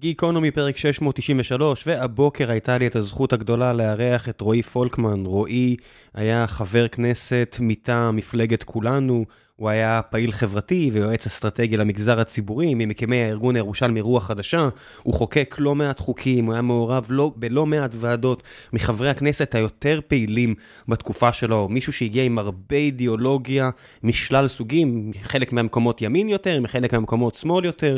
גיקונומי פרק 693, והבוקר הייתה לי את הזכות הגדולה לארח את רועי פולקמן. רועי היה חבר כנסת מטעם מפלגת כולנו, הוא היה פעיל חברתי ויועץ אסטרטגי למגזר הציבורי, ממקימי הארגון הירושלמי רוח חדשה. הוא חוקק לא מעט חוקים, הוא היה מעורב לא, בלא מעט ועדות מחברי הכנסת היותר פעילים בתקופה שלו. מישהו שהגיע עם הרבה אידיאולוגיה משלל סוגים, חלק מהמקומות ימין יותר, מחלק מהמקומות שמאל יותר.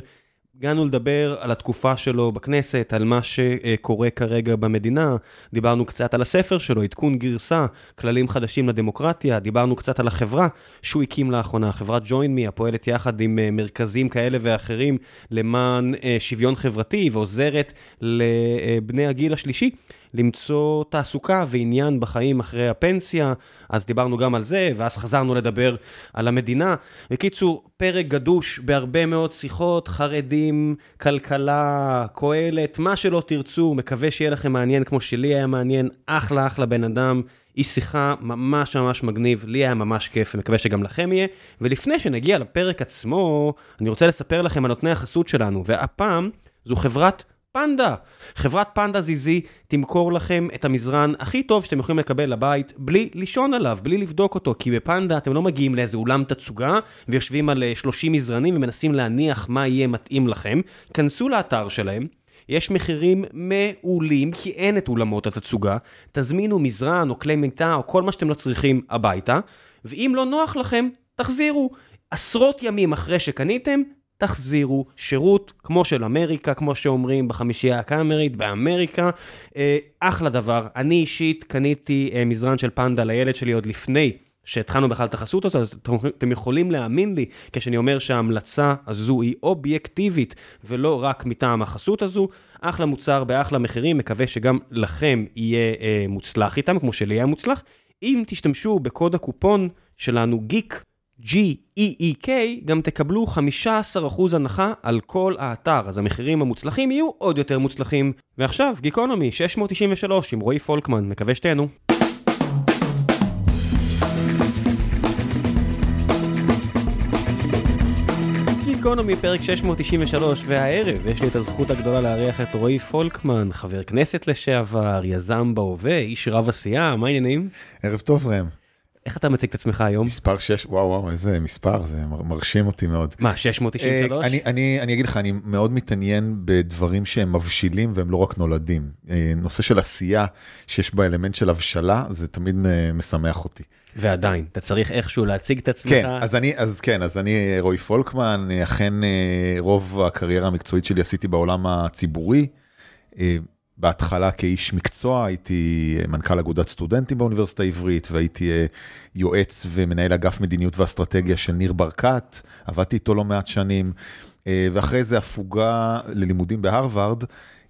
הגענו לדבר על התקופה שלו בכנסת, על מה שקורה כרגע במדינה, דיברנו קצת על הספר שלו, עדכון גרסה, כללים חדשים לדמוקרטיה, דיברנו קצת על החברה שהוא הקים לאחרונה, חברת ג'וין מי, הפועלת יחד עם אה, מרכזים כאלה ואחרים למען אה, שוויון חברתי ועוזרת לבני הגיל השלישי. למצוא תעסוקה ועניין בחיים אחרי הפנסיה, אז דיברנו גם על זה, ואז חזרנו לדבר על המדינה. בקיצור, פרק גדוש בהרבה מאוד שיחות, חרדים, כלכלה, קהלת, מה שלא תרצו, מקווה שיהיה לכם מעניין כמו שלי היה מעניין, אחלה אחלה בן אדם. איש שיחה ממש ממש מגניב, לי היה ממש כיף, ומקווה שגם לכם יהיה. ולפני שנגיע לפרק עצמו, אני רוצה לספר לכם על נותני החסות שלנו, והפעם זו חברת פנדה. חברת פנדה זיזי תמכור לכם את המזרן הכי טוב שאתם יכולים לקבל לבית, בלי לישון עליו, בלי לבדוק אותו, כי בפנדה אתם לא מגיעים לאיזה אולם תצוגה ויושבים על 30 אה, מזרנים ומנסים להניח מה יהיה מתאים לכם. כנסו לאתר שלהם. יש מחירים מעולים, כי אין את אולמות התצוגה. תזמינו מזרן או כלי מיטה או כל מה שאתם לא צריכים הביתה, ואם לא נוח לכם, תחזירו. עשרות ימים אחרי שקניתם, תחזירו שירות כמו של אמריקה, כמו שאומרים בחמישייה הקאמרית, באמריקה. אה, אחלה דבר. אני אישית קניתי אה, מזרן של פנדה לילד שלי עוד לפני. שהתחלנו בכלל את החסות הזאת, אתם יכולים להאמין לי כשאני אומר שההמלצה הזו היא אובייקטיבית ולא רק מטעם החסות הזו. אחלה מוצר באחלה מחירים, מקווה שגם לכם יהיה אה, מוצלח איתם, כמו שלי היה מוצלח. אם תשתמשו בקוד הקופון שלנו, גיק, G-E-E-K, גם תקבלו 15% הנחה על כל האתר, אז המחירים המוצלחים יהיו עוד יותר מוצלחים. ועכשיו, גיקונומי 693 עם רועי פולקמן, מקווה שתהנו. גיקונומי פרק 693, והערב יש לי את הזכות הגדולה לארח את רועי פולקמן, חבר כנסת לשעבר, יזם בהווה, איש רב עשייה, מה העניינים? ערב טוב ראם. איך אתה מציג את עצמך היום? מספר 6, וואו וואו, איזה מספר, זה מרשים אותי מאוד. מה, 693? אה, אני, אני, אני אגיד לך, אני מאוד מתעניין בדברים שהם מבשילים והם לא רק נולדים. אה, נושא של עשייה שיש בה אלמנט של הבשלה, זה תמיד משמח אותי. ועדיין, אתה צריך איכשהו להציג את עצמך. כן, אז אני, אז כן, אז אני רועי פולקמן, אכן אה, רוב הקריירה המקצועית שלי עשיתי בעולם הציבורי. בהתחלה כאיש מקצוע, הייתי מנכ"ל אגודת סטודנטים באוניברסיטה העברית, והייתי אה, יועץ ומנהל אגף מדיניות ואסטרטגיה של ניר ברקת, עבדתי איתו לא מעט שנים, אה, ואחרי זה הפוגה ללימודים בהרווארד.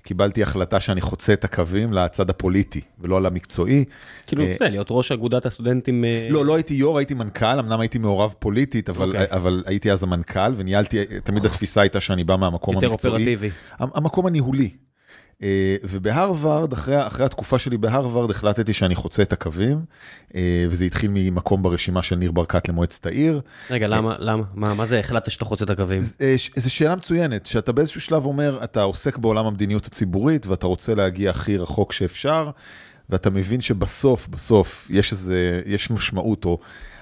קיבלתי החלטה שאני חוצה את הקווים לצד הפוליטי ולא על המקצועי. כאילו, אתה יודע, להיות ראש אגודת הסטודנטים... לא, לא הייתי יו"ר, הייתי מנכ"ל, אמנם הייתי מעורב פוליטית, אבל, okay. אוקיי. אבל הייתי אז המנכ"ל, וניהלתי, תמיד התפיסה הייתה שאני בא מהמקום יותר המקצועי. יותר אופרטיבי. המקום הניהולי, אה, ובהרווארד, אחרי, אחרי התקופה שלי בהרווארד, החלטתי שאני חוצה את הקווים, אה, וזה התחיל ממקום ברשימה של ניר ברקת למועצת העיר. רגע, למה, למה? מה, מה זה החלטת שאתה חוצה את הקווים? אה, זו שאלה מצוינת, שאתה באיזשהו שלב אומר, אתה עוסק בעולם המדיניות הציבורית, ואתה רוצה להגיע הכי רחוק שאפשר, ואתה מבין שבסוף, בסוף, יש איזה, יש משמעות, או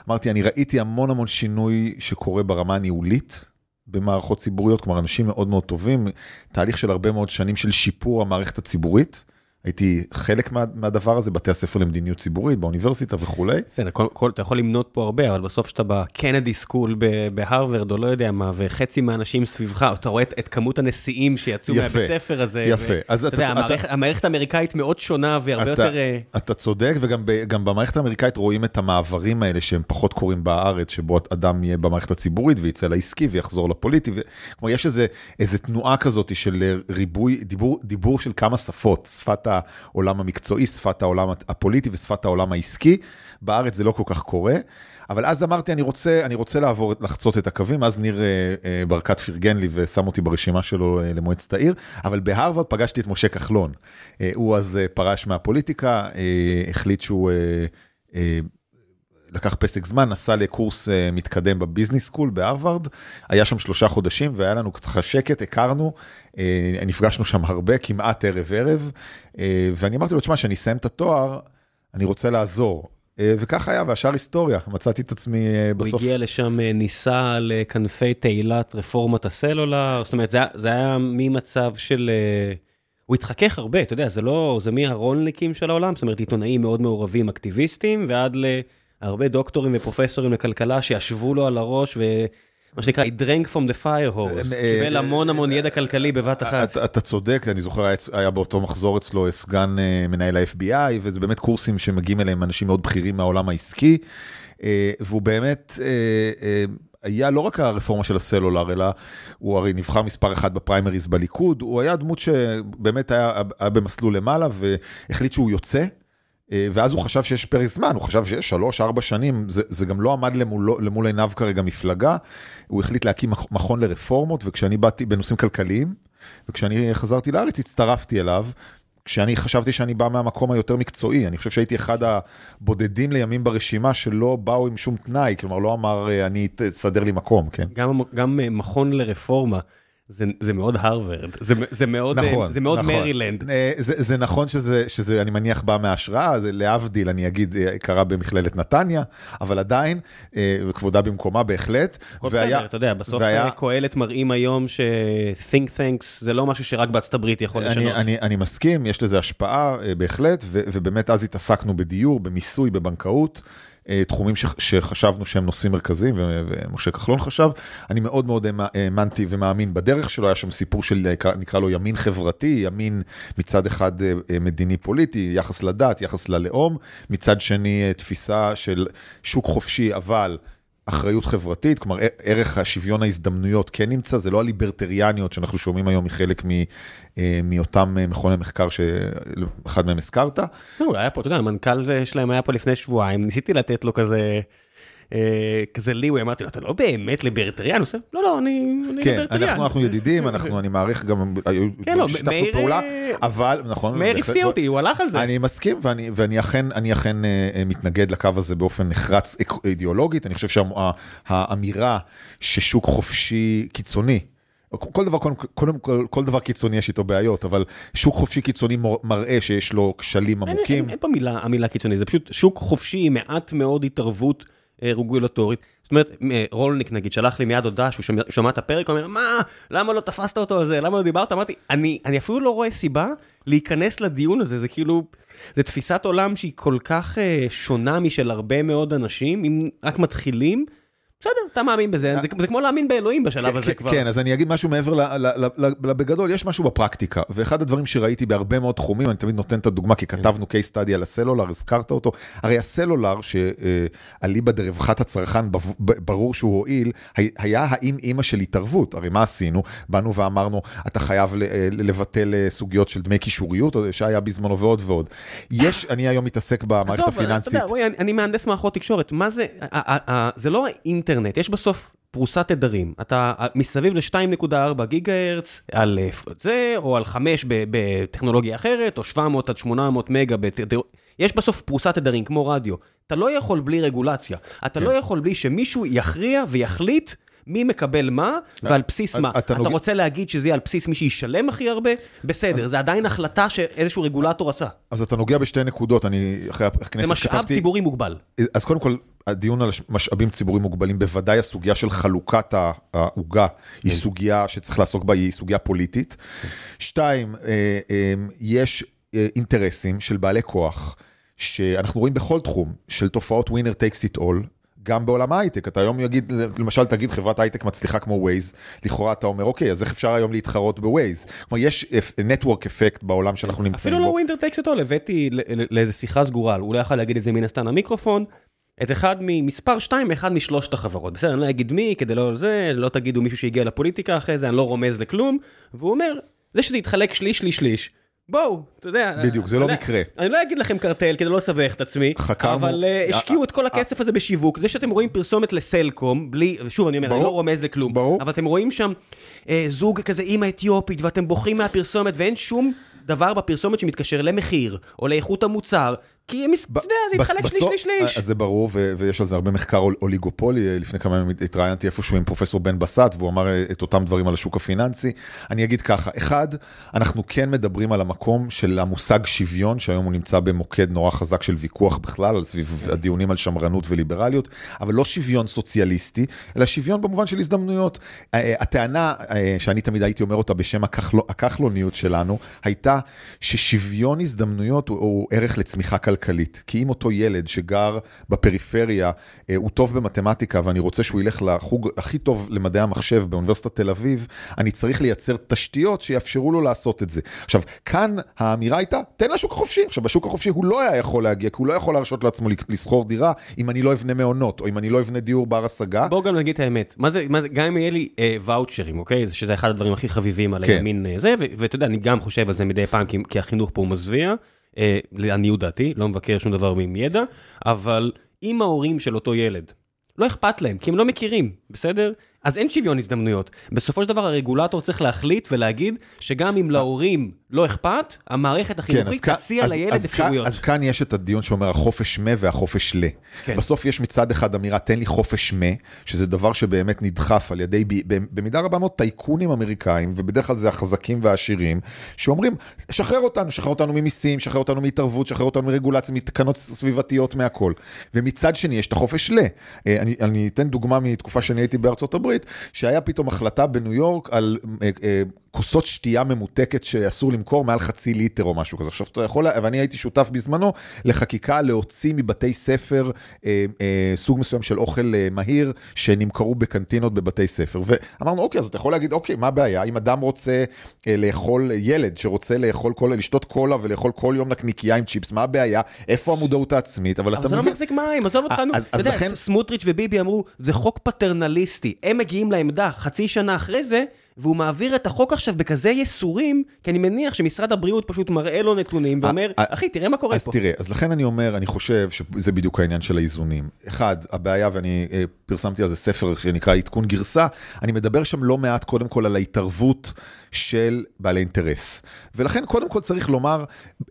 אמרתי, אני ראיתי המון המון שינוי שקורה ברמה הניהולית. במערכות ציבוריות, כלומר אנשים מאוד מאוד טובים, תהליך של הרבה מאוד שנים של שיפור המערכת הציבורית. הייתי חלק מה, מהדבר הזה, בתי הספר למדיניות ציבורית, באוניברסיטה וכולי. בסדר, אתה יכול למנות פה הרבה, אבל בסוף שאתה בקנדי סקול בהרווארד, או לא יודע מה, וחצי מהאנשים סביבך, אתה רואה את, את כמות הנשיאים שיצאו יפה, מהבית ספר הזה. יפה, ו, אז אתה, אתה יודע, המערכת, אתה, המערכת האמריקאית מאוד שונה והרבה אתה, יותר... אה, אתה צודק, וגם במערכת האמריקאית רואים את המעברים האלה שהם פחות קורים בארץ, שבו אדם יהיה במערכת הציבורית ויצא לעסקי ויחזור לפוליטי. ו... כלומר, יש איזה, איזה תנועה כזאת של ריבוי, דיבור, דיבור של כמה שפות, שפת העולם המקצועי, שפת העולם הפוליטי ושפת העולם העסקי. בארץ זה לא כל כך קורה. אבל אז אמרתי, אני רוצה, אני רוצה לעבור, לחצות את הקווים, אז ניר אה, אה, ברקת פרגן לי ושם אותי ברשימה שלו אה, למועצת העיר, אבל בהרווארד פגשתי את משה כחלון. הוא אז פרש מהפוליטיקה, החליט שהוא לקח פסק זמן, נסע לקורס אה, מתקדם ב business school בהרווארד, היה שם שלושה חודשים והיה לנו קצת שקט, הכרנו, אה, נפגשנו שם הרבה, כמעט ערב ערב, אה, ואני אמרתי לו, תשמע, כשאני אסיים את התואר, אני רוצה לעזור. וכך היה, והשאר היסטוריה, מצאתי את עצמי בסוף. הוא הגיע לשם, ניסה לכנפי תהילת רפורמת הסלולר, זאת אומרת, זה, זה היה ממצב של... הוא התחכך הרבה, אתה יודע, זה לא, זה מהרולניקים של העולם, זאת אומרת, עיתונאים מאוד מעורבים, אקטיביסטים, ועד להרבה דוקטורים ופרופסורים לכלכלה שישבו לו על הראש ו... מה שנקרא, he drank from the fire horse, אה, קיבל המון המון ידע כלכלי בבת אחת. אתה צודק, אני זוכר, היה באותו מחזור אצלו סגן אה, מנהל ה-FBI, וזה באמת קורסים שמגיעים אליהם אנשים מאוד בכירים מהעולם העסקי, אה, והוא באמת... היה לא רק הרפורמה של הסלולר, אלא הוא הרי נבחר מספר אחת בפריימריז בליכוד, הוא היה דמות שבאמת היה, היה במסלול למעלה והחליט שהוא יוצא. אה, ואז הוא חשב שיש פרק זמן, הוא חשב שיש שלוש, ארבע שנים, זה, זה גם לא עמד למול, למול עיניו כרגע מפלגה, הוא החליט להקים מכון לרפורמות, וכשאני באתי בנושאים כלכליים, וכשאני חזרתי לארץ הצטרפתי אליו, כשאני חשבתי שאני בא מהמקום היותר מקצועי, אני חושב שהייתי אחד הבודדים לימים ברשימה שלא באו עם שום תנאי, כלומר לא אמר אה, אני תסדר לי מקום, כן. גם, גם אה, מכון לרפורמה. זה, זה מאוד הרווארד, זה, זה מאוד, אה, נכון, זה מאוד נכון. מרילנד. זה, זה נכון שזה, שזה, אני מניח, בא מההשראה, זה להבדיל, אני אגיד, קרה במכללת נתניה, אבל עדיין, וכבודה במקומה בהחלט. והיה, בסדר, אתה יודע, בסוף והיה, קהלת מראים היום ש-think thanks זה לא משהו שרק בארצות הברית יכול לשנות. אני, אני, אני מסכים, יש לזה השפעה בהחלט, ו, ובאמת אז התעסקנו בדיור, במיסוי, בבנקאות. אה, תחומים שחשבנו שהם נושאים מרכזיים, ומשה כחלון חשב. אני מאוד מאוד האמנתי ומאמין בדרך שלו, היה שם סיפור של, נקרא לו ימין חברתי, ימין מצד אחד אה, אה, מדיני פוליטי, יחס לדת, יחס ללאום, מצד שני תפיסה של שוק חופשי, אבל... אחריות חברתית, כלומר ערך השוויון ההזדמנויות כן נמצא, זה לא הליברטריאניות שאנחנו שומעים היום מחלק אה, מאותם אה, מכוני מחקר שאחד מהם הזכרת. לא, היה פה, אתה יודע, המנכ"ל שלהם היה פה לפני שבועיים, ניסיתי לתת לו כזה... אה, כזה ליווי, אמרתי לו, אתה לא באמת ליברטריאן? הוא עושה, לא, לא, אני ליברטריאן. כן, אנחנו ידידים, אנחנו, אני מעריך גם, כן, לא, שיתפנו פעולה, אבל, נכון. מאיר הפתיע אותי, הוא הלך על זה. אני מסכים, ואני אכן מתנגד לקו הזה באופן נחרץ אידיאולוגית, אני חושב שהאמירה ששוק חופשי קיצוני, כל דבר, קודם כל, כל דבר קיצוני יש איתו בעיות, אבל שוק חופשי קיצוני מראה שיש לו כשלים עמוקים. אין, אין, אין פה מילה, המילה קיצוני, זה פשוט שוק חופשי עם מעט מאוד התערבות אה, רגולטורית. זאת אומרת, אה, רולניק נגיד שלח לי מיד הודעה שהוא שומע את הפרק, הוא אומר, מה, למה לא תפסת אותו על זה, למה לא דיברת? אמרתי, אני, אני אפילו לא רואה סיבה להיכנס לדיון הזה, זה כאילו, זה תפיסת עולם שהיא כל כך uh, שונה משל הרבה מאוד אנשים, אם רק מתחילים. בסדר, אתה מאמין בזה, זה, זה כמו להאמין באלוהים בשלב הזה כבר. כן, אז אני אגיד משהו מעבר, בגדול, יש משהו בפרקטיקה, ואחד הדברים שראיתי בהרבה מאוד תחומים, אני תמיד נותן את הדוגמה, כי כתבנו case study על הסלולר, הזכרת אותו, הרי הסלולר, שאליבא דרווחת הצרכן, ברור שהוא הועיל, היה האם אימא של התערבות, הרי מה עשינו? באנו ואמרנו, אתה חייב לבטל סוגיות של דמי קישוריות, שהיה בזמנו ועוד ועוד. יש, אני היום מתעסק במערכת הפיננסית. אינטרנט, יש בסוף פרוסת תדרים. אתה מסביב ל-2.4 גיגה הרץ על זה, או על 5 בטכנולוגיה אחרת, או 700 עד 800 מגה בתדר... יש בסוף פרוסת תדרים, כמו רדיו. אתה לא יכול בלי רגולציה. אתה כן. לא יכול בלי שמישהו יכריע ויחליט מי מקבל מה, ועל בסיס מה. אתה רוצה להגיד שזה יהיה על בסיס מי שישלם הכי הרבה? בסדר, זה עדיין החלטה שאיזשהו רגולטור עשה. אז אתה נוגע בשתי נקודות, אני אחרי הכנסת כתבתי... זה משאב ציבורי מוגבל. אז קודם כל, הדיון על משאבים ציבוריים מוגבלים, בוודאי הסוגיה של חלוקת העוגה היא כן. סוגיה שצריך לעסוק בה, היא סוגיה פוליטית. שתיים, אה, אה, יש אה, אינטרסים של בעלי כוח. שאנחנו רואים בכל תחום של תופעות winner takes it all, גם בעולם ההייטק, אתה היום יגיד, למשל תגיד חברת הייטק מצליחה כמו ווייז, לכאורה אתה אומר אוקיי, אז איך אפשר היום להתחרות בווייז? כלומר יש network effect בעולם שאנחנו נמצאים בו. אפילו לא winner takes it all, הבאתי לאיזה שיחה סגורה, הוא לא יכול להגיד את זה מן הסתם המיקרופון, את אחד ממספר 2 אחד משלושת החברות, בסדר, אני לא אגיד מי, כדי לא זה, לא תגידו מישהו שהגיע לפוליטיקה אחרי זה, אני לא רומז לכלום, והוא אומר, זה שזה יתחלק שליש, שליש, שליש. בואו, אתה יודע... בדיוק, זה לא מקרה. אני לא אגיד לכם קרטל כדי לא לסבך את עצמי. אבל uh, השקיעו את כל הכסף הזה בשיווק. זה שאתם רואים פרסומת לסלקום, בלי, ושוב אני אומר, אני לא רומז לכלום. אבל אתם רואים שם uh, זוג כזה אימא אתיופית, ואתם בוכים מהפרסומת, ואין שום דבר בפרסומת שמתקשר למחיר, או לאיכות המוצר. כי הם, אתה יודע, זה יתחלק שליש שליש שליש. אז זה ברור, ויש על זה הרבה מחקר אוליגופולי, לפני כמה ימים התראיינתי איפשהו עם פרופסור בן בסט, והוא אמר את אותם דברים על השוק הפיננסי. אני אגיד ככה, אחד, אנחנו כן מדברים על המקום של המושג שוויון, שהיום הוא נמצא במוקד נורא חזק של ויכוח בכלל, סביב הדיונים על שמרנות וליברליות, אבל לא שוויון סוציאליסטי, אלא שוויון במובן של הזדמנויות. הטענה שאני תמיד הייתי אומר אותה בשם הכחלוניות שלנו, הייתה ששוויון הזדמנויות הוא ערך לצמיחה כלכלית. כי אם אותו ילד שגר בפריפריה, אה, הוא טוב במתמטיקה ואני רוצה שהוא ילך לחוג הכי טוב למדעי המחשב באוניברסיטת תל אביב, אני צריך לייצר תשתיות שיאפשרו לו לעשות את זה. עכשיו, כאן האמירה הייתה, תן לשוק החופשי. עכשיו, בשוק החופשי הוא לא היה יכול להגיע, כי הוא לא יכול להרשות לעצמו לשכור דירה אם אני לא אבנה מעונות, או אם אני לא אבנה דיור בר השגה. בואו גם נגיד את האמת, מה זה, מה זה, גם אם יהיה לי אה, ואוצ'רים, אוקיי? שזה אחד הדברים הכי חביבים על כן. הימין אה, זה, ואתה יודע, אני גם חושב על זה מדי פעם, כי, כי החינוך פה הוא מזוויע. אה, לעניות דעתי, לא מבקר שום דבר עם ידע, אבל אם ההורים של אותו ילד, לא אכפת להם, כי הם לא מכירים, בסדר? אז אין שוויון הזדמנויות. בסופו של דבר הרגולטור צריך להחליט ולהגיד שגם אם להורים לא אכפת, המערכת כן, החינוכית כן, תציע אז, לילד אז, אפשרויות. אז כאן יש את הדיון שאומר החופש מה והחופש ל. כן. בסוף יש מצד אחד אמירה, תן לי חופש מה, שזה דבר שבאמת נדחף על ידי, במידה רבה מאוד, טייקונים אמריקאים, ובדרך כלל זה החזקים והעשירים, שאומרים, שחרר אותנו, שחרר אותנו ממיסים, שחרר אותנו מהתערבות, שחרר אותנו מרגולציה, מתקנות סביבתיות, מהכל. ומצד שני יש את החופש ל. אה, אני, אני אתן דוגמה מתקופה שאני הייתי בארצות הברית, שהיה פתאום החלטה בניו יורק על אה, אה, כוסות שתייה ממותקת שאסור למכור מעל חצי ליטר או משהו כזה. עכשיו אתה יכול, ואני הייתי שותף בזמנו לחקיקה להוציא מבתי ספר אה, אה, סוג מסוים של אוכל אה, מהיר שנמכרו בקנטינות בבתי ספר. ואמרנו, אוקיי, אז אתה יכול להגיד, אוקיי, מה הבעיה? אם אדם רוצה אה, לאכול, ילד שרוצה לאכול כל, לשתות קולה ולאכול כל יום נקניקייה עם צ'יפס, מה הבעיה? איפה המודעות העצמית? אבל, אבל זה לא מבין... לא מחזיק מים, עזוב אותך, נו. אתה יודע, לכן... סמוטריץ' וביבי אמרו, זה חוק פטרנליסטי. הם מגיעים לעמדה חצי שנה אחרי זה, והוא מעביר את החוק עכשיו בכזה ייסורים, כי אני מניח שמשרד הבריאות פשוט מראה לו נתונים ואומר, אחי, תראה מה קורה אז פה. אז תראה, אז לכן אני אומר, אני חושב שזה בדיוק העניין של האיזונים. אחד, הבעיה, ואני אה, פרסמתי על זה ספר שנקרא עדכון גרסה, אני מדבר שם לא מעט קודם כל על ההתערבות של בעלי אינטרס. ולכן קודם כל צריך לומר,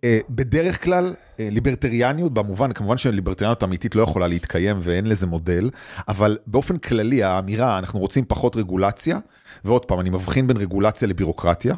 אה, בדרך כלל, אה, ליברטריאניות, במובן, כמובן שליברטריאניות אמיתית לא יכולה להתקיים ואין לזה מודל, אבל באופן כללי האמירה, אנחנו רוצים פחות רגולציה, ועוד פעם, אני מבחין בין רגולציה לבירוקרטיה,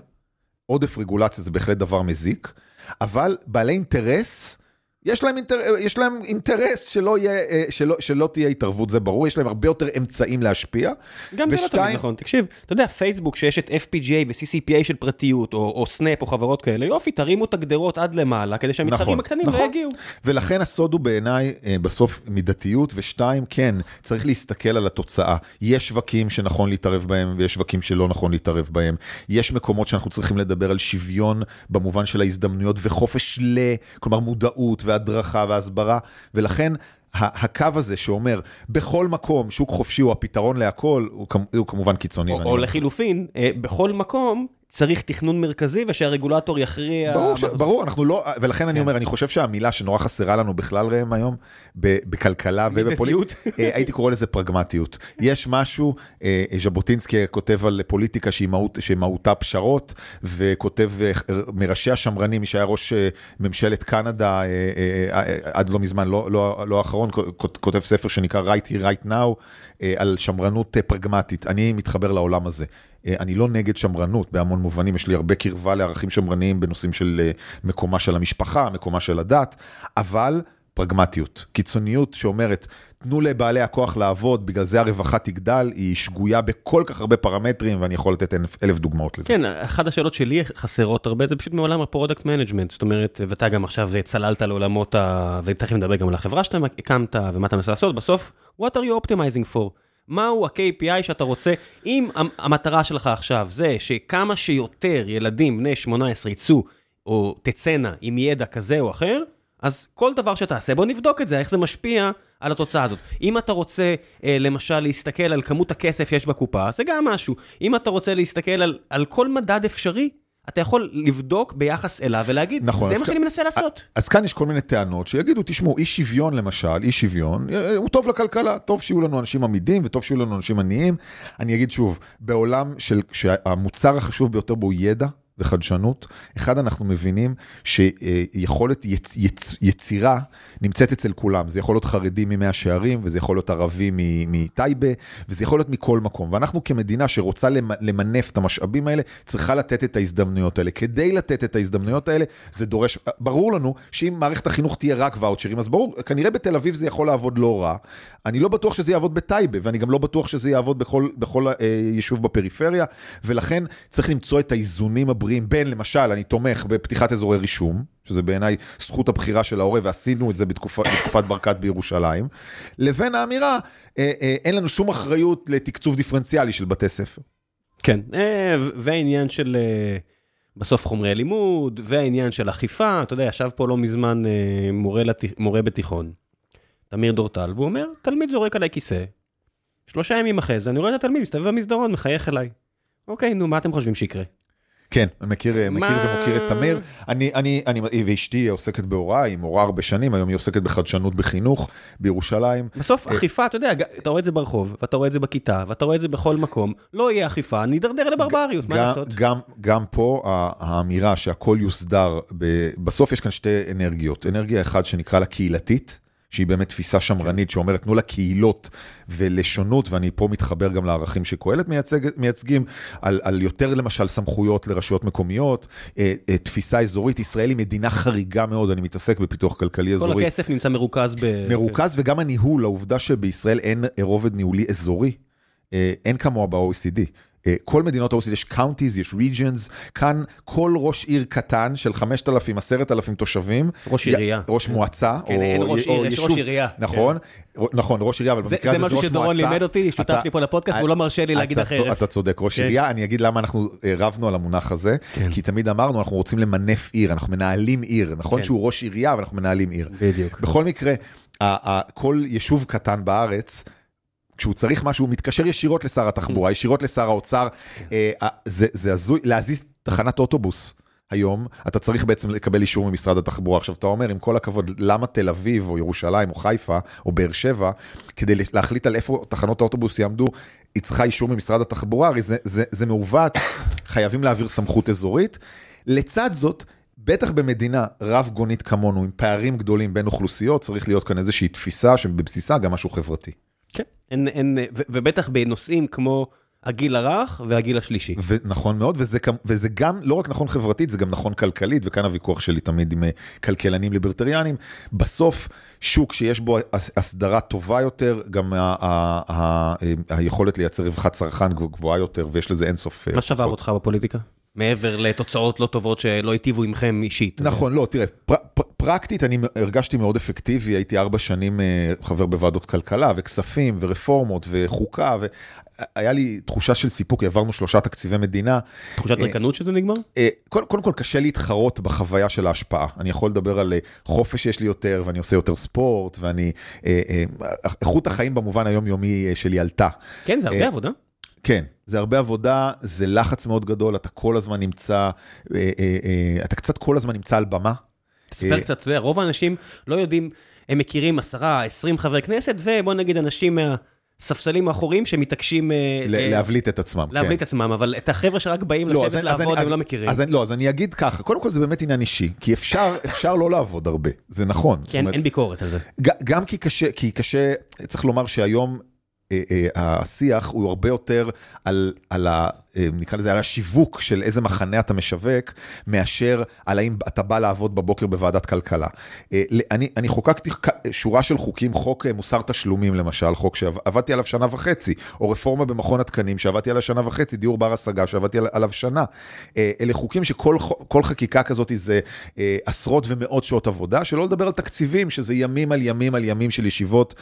עודף רגולציה זה בהחלט דבר מזיק, אבל בעלי אינטרס, יש להם, אינטר... יש להם אינטרס שלא, יהיה, אה, שלא, שלא תהיה התערבות, זה ברור, יש להם הרבה יותר אמצעים להשפיע. גם ושתיים... זה לא תמיד נכון, תקשיב, אתה יודע, פייסבוק שיש את GDPR ו-CCPA של פרטיות, או, או סנאפ או חברות כאלה, יופי, תרימו את הגדרות עד למעלה, כדי שהמתחרים נכון, הקטנים לא נכון. לא יגיעו. ולכן הסוד הוא בעיניי אה, בסוף מידתיות, ושתיים, כן, צריך להסתכל על התוצאה. יש שווקים שנכון להתערב בהם, ויש שווקים שלא נכון להתערב בהם. יש מקומות שאנחנו צריכים לדבר על שוויון במובן של ההזדמנויות וחופש ל... כלומר מודעות. והדרכה והסברה, ולכן הקו הזה שאומר, בכל מקום שוק חופשי הוא הפתרון להכל, הוא, הוא כמובן קיצוני. או, או לחילופין, אה, בכל מקום צריך תכנון מרכזי ושהרגולטור יכריע. ברור, ש... ברור, אנחנו לא, ולכן כן. אני אומר, אני חושב שהמילה שנורא חסרה לנו בכלל ראם היום, בכלכלה ובפוליטיות, אה, הייתי קורא לזה פרגמטיות. יש משהו, אה, ז'בוטינסקי כותב על פוליטיקה שהיא מהות, מהותה פשרות, וכותב מראשי השמרנים, מי שהיה ראש ממשלת קנדה עד לא מזמן, לא, לא, לא האחרון, כותב ספר שנקרא Right Here Right Now, על שמרנות פרגמטית. אני מתחבר לעולם הזה. אה, אני לא נגד שמרנות בהמון מובנים, יש לי הרבה קרבה לערכים שמרניים בנושאים של אה, מקומה של המשפחה, מקומה של הדת, אבל פרגמטיות, קיצוניות שאומרת, תנו לבעלי הכוח לעבוד, בגלל זה הרווחה תגדל, היא שגויה בכל כך הרבה פרמטרים, ואני יכול לתת אלף, דוגמאות לזה. כן, אחת השאלות שלי חסרות הרבה, זה פשוט מעולם ה product management, זאת אומרת, ואתה גם עכשיו צללת לעולמות ה... ותכף נדבר גם על החברה שאתה הקמת, ומה אתה מנסה לעשות, בסוף, what are you optimizing for? מהו ה-KPI שאתה רוצה, אם המטרה שלך עכשיו זה שכמה שיותר ילדים בני 18 יצאו או תצאנה עם ידע כזה או אחר, אז כל דבר שתעשה, בוא נבדוק את זה, איך זה משפיע על התוצאה הזאת. אם אתה רוצה, אה, למשל, להסתכל על כמות הכסף שיש בקופה, זה גם משהו. אם אתה רוצה להסתכל על, על כל מדד אפשרי, אתה יכול לבדוק ביחס אליו ולהגיד, נכון, זה מה שאני מנסה לעשות. אז כאן יש כל מיני טענות שיגידו, תשמעו, אי שוויון למשל, אי שוויון, אה, הוא טוב לכלכלה, טוב שיהיו לנו אנשים עמידים וטוב שיהיו לנו אנשים עניים. אני אגיד שוב, בעולם של, שהמוצר החשוב ביותר בו הוא ידע, וחדשנות. אחד, אנחנו מבינים שיכולת יצ, יצ, יצירה נמצאת אצל כולם. זה יכול להיות חרדי ממאה שערים, וזה יכול להיות ערבי מטייבה, וזה יכול להיות מכל מקום. ואנחנו כמדינה שרוצה למנף את המשאבים האלה, צריכה לתת את ההזדמנויות האלה. כדי לתת את ההזדמנויות האלה, זה דורש, ברור לנו שאם מערכת החינוך תהיה רק ואוצ'רים, אז ברור, כנראה בתל אביב זה יכול לעבוד לא רע. אני לא בטוח שזה יעבוד בטייבה, ואני גם לא בטוח שזה יעבוד בכל, בכל אה, יישוב בפריפריה, ולכן צריך למצוא את האיזונים הבריאים בין, למשל, אני תומך בפתיחת אזורי רישום, שזה בעיניי זכות הבחירה של ההורה, ועשינו את זה בתקופ, בתקופת ברקת בירושלים, לבין האמירה, אה, אה, אין לנו שום אחריות לתקצוב דיפרנציאלי של בתי ספר. כן, אה, והעניין של אה, בסוף חומרי לימוד, והעניין של אכיפה, אתה יודע, ישב פה לא מזמן אה, מורה, לת... מורה בתיכון, תמיר דורטל, והוא אומר, תלמיד זורק עליי כיסא, שלושה ימים אחרי זה, אני רואה את התלמיד מסתובב במסדרון, מחייך אליי. אוקיי, נו, מה אתם חושבים שיקרה? כן, אני מכיר, מכיר ומוקיר את תמיר. אני, אני, אני, ואשתי עוסקת בהוראה, היא מורה הרבה שנים, היום היא עוסקת בחדשנות בחינוך בירושלים. בסוף אה, אכיפה, אתה יודע, אתה רואה את זה ברחוב, ואתה רואה את זה בכיתה, ואתה רואה את זה בכל מקום, לא יהיה אכיפה, נידרדר לברבריות, מה לעשות? גם, גם פה האמירה שהכל יוסדר, בסוף יש כאן שתי אנרגיות. אנרגיה אחת שנקרא לה קהילתית. שהיא באמת תפיסה שמרנית שאומרת, תנו לקהילות ולשונות, ואני פה מתחבר גם לערכים שקהלת מייצג, מייצגים, על, על יותר למשל סמכויות לרשויות מקומיות, אה, אה, תפיסה אזורית. ישראל היא מדינה חריגה מאוד, אני מתעסק בפיתוח כלכלי אזורי. כל הכסף נמצא מרוכז ב... מרוכז, וגם הניהול, העובדה שבישראל אין רובד ניהולי אזורי, אה, אין כמוה ב-OECD. אה, כל מדינות ה-OECD יש counties, יש regions, כאן כל ראש עיר קטן של 5,000, 10,000 תושבים. ראש עירייה. ראש מועצה, כן, או, אין ראש עיר, יש ראש עירייה. נכון, כן. נכון, ראש עירייה, אבל במקרה הזה זה ראש מועצה. זה משהו שדורון לימד אותי, שותף לי פה לפודקאסט, והוא לא מרשה לי להגיד אחרת. אתה צודק, ראש כן. עירייה, אני אגיד למה אנחנו אה, רבנו על המונח הזה, כן. כי תמיד אמרנו, אנחנו רוצים למנף עיר, אנחנו מנהלים עיר, נכון כן. שהוא ראש עירייה, אבל אנחנו מנהלים עיר. בדיוק. בכל מקרה, כל יישוב קטן בארץ, כשהוא צריך משהו, הוא מתקשר ישירות לשר התחבורה, mm. ישירות לשר האוצר. כן. אה, זה הזוי, להזיז תחנת אוטובוס. היום אתה צריך בעצם לקבל אישור ממשרד התחבורה. עכשיו אתה אומר, עם כל הכבוד, למה תל אביב או ירושלים או חיפה או באר שבע, כדי להחליט על איפה תחנות האוטובוס יעמדו, היא צריכה אישור ממשרד התחבורה, הרי זה, זה, זה מעוות, חייבים להעביר סמכות אזורית. לצד זאת, בטח במדינה רב גונית כמונו, עם פערים גדולים בין אוכלוסיות, צריך להיות כאן איזושהי תפיסה שבבסיסה גם משהו חברתי. כן, אין, אין, ו, ובטח בנושאים כמו הגיל הרך והגיל השלישי. ונכון מאוד, וזה, וזה גם לא רק נכון חברתית, זה גם נכון כלכלית, וכאן הוויכוח שלי תמיד עם אה, כלכלנים ליברטריאנים. בסוף, שוק שיש בו הסדרה טובה יותר, גם ה, ה, ה, ה, היכולת לייצר רווחת צרכן גבוהה יותר, ויש לזה אינסוף... אה, מה שבר אותך בפוליטיקה? מעבר לתוצאות לא טובות שלא היטיבו עמכם אישית. נכון, לא, תראה, פר, פר, פרקטית אני הרגשתי מאוד אפקטיבי, הייתי ארבע שנים אה, חבר בוועדות כלכלה וכספים ורפורמות וחוקה, והיה לי תחושה של סיפוק, העברנו שלושה תקציבי מדינה. תחושת אה, ריקנות שזה נגמר? אה, קודם, קודם כל קשה להתחרות בחוויה של ההשפעה. אני יכול לדבר על חופש שיש לי יותר, ואני עושה יותר ספורט, ואני... איכות החיים במובן היומיומי שלי עלתה. כן, זה הרבה עבודה. כן, זה הרבה עבודה, זה לחץ מאוד גדול, אתה כל הזמן נמצא, אה, אה, אה, אתה קצת כל הזמן נמצא על במה. תספר קצת, אתה יודע, רוב האנשים לא יודעים, הם מכירים עשרה, עשרים חברי כנסת, ובוא נגיד אנשים מהספסלים האחוריים שמתעקשים... להבליט את עצמם, כן. להבליט את עצמם, אבל את החבר'ה שרק באים לא, לשבת לעבוד, הם לא מכירים. אז לא, אז אני אגיד ככה, קודם כל זה באמת עניין אישי, כי אפשר לא לעבוד הרבה, זה נכון. כן, אין ביקורת על זה. גם כי קשה, צריך לומר שהיום השיח הוא הרבה יותר על, על. אה, נקרא לזה, על השיווק של איזה מחנה אתה משווק, מאשר על האם אתה בא לעבוד בבוקר בוועדת כלכלה. אה, אני, אני חוקקתי שורה של חוקים, חוק אה, מוסר תשלומים למשל, חוק שעבדתי עליו שנה וחצי, או רפורמה במכון התקנים שעבדתי עליה שנה וחצי, דיור בר השגה שעבדתי עליו שנה. אלה חוקים שכל חקיקה כזאת זה עשרות ומאות שעות עבודה, שלא לדבר על תקציבים, שזה ימים על ימים על ימים של ישיבות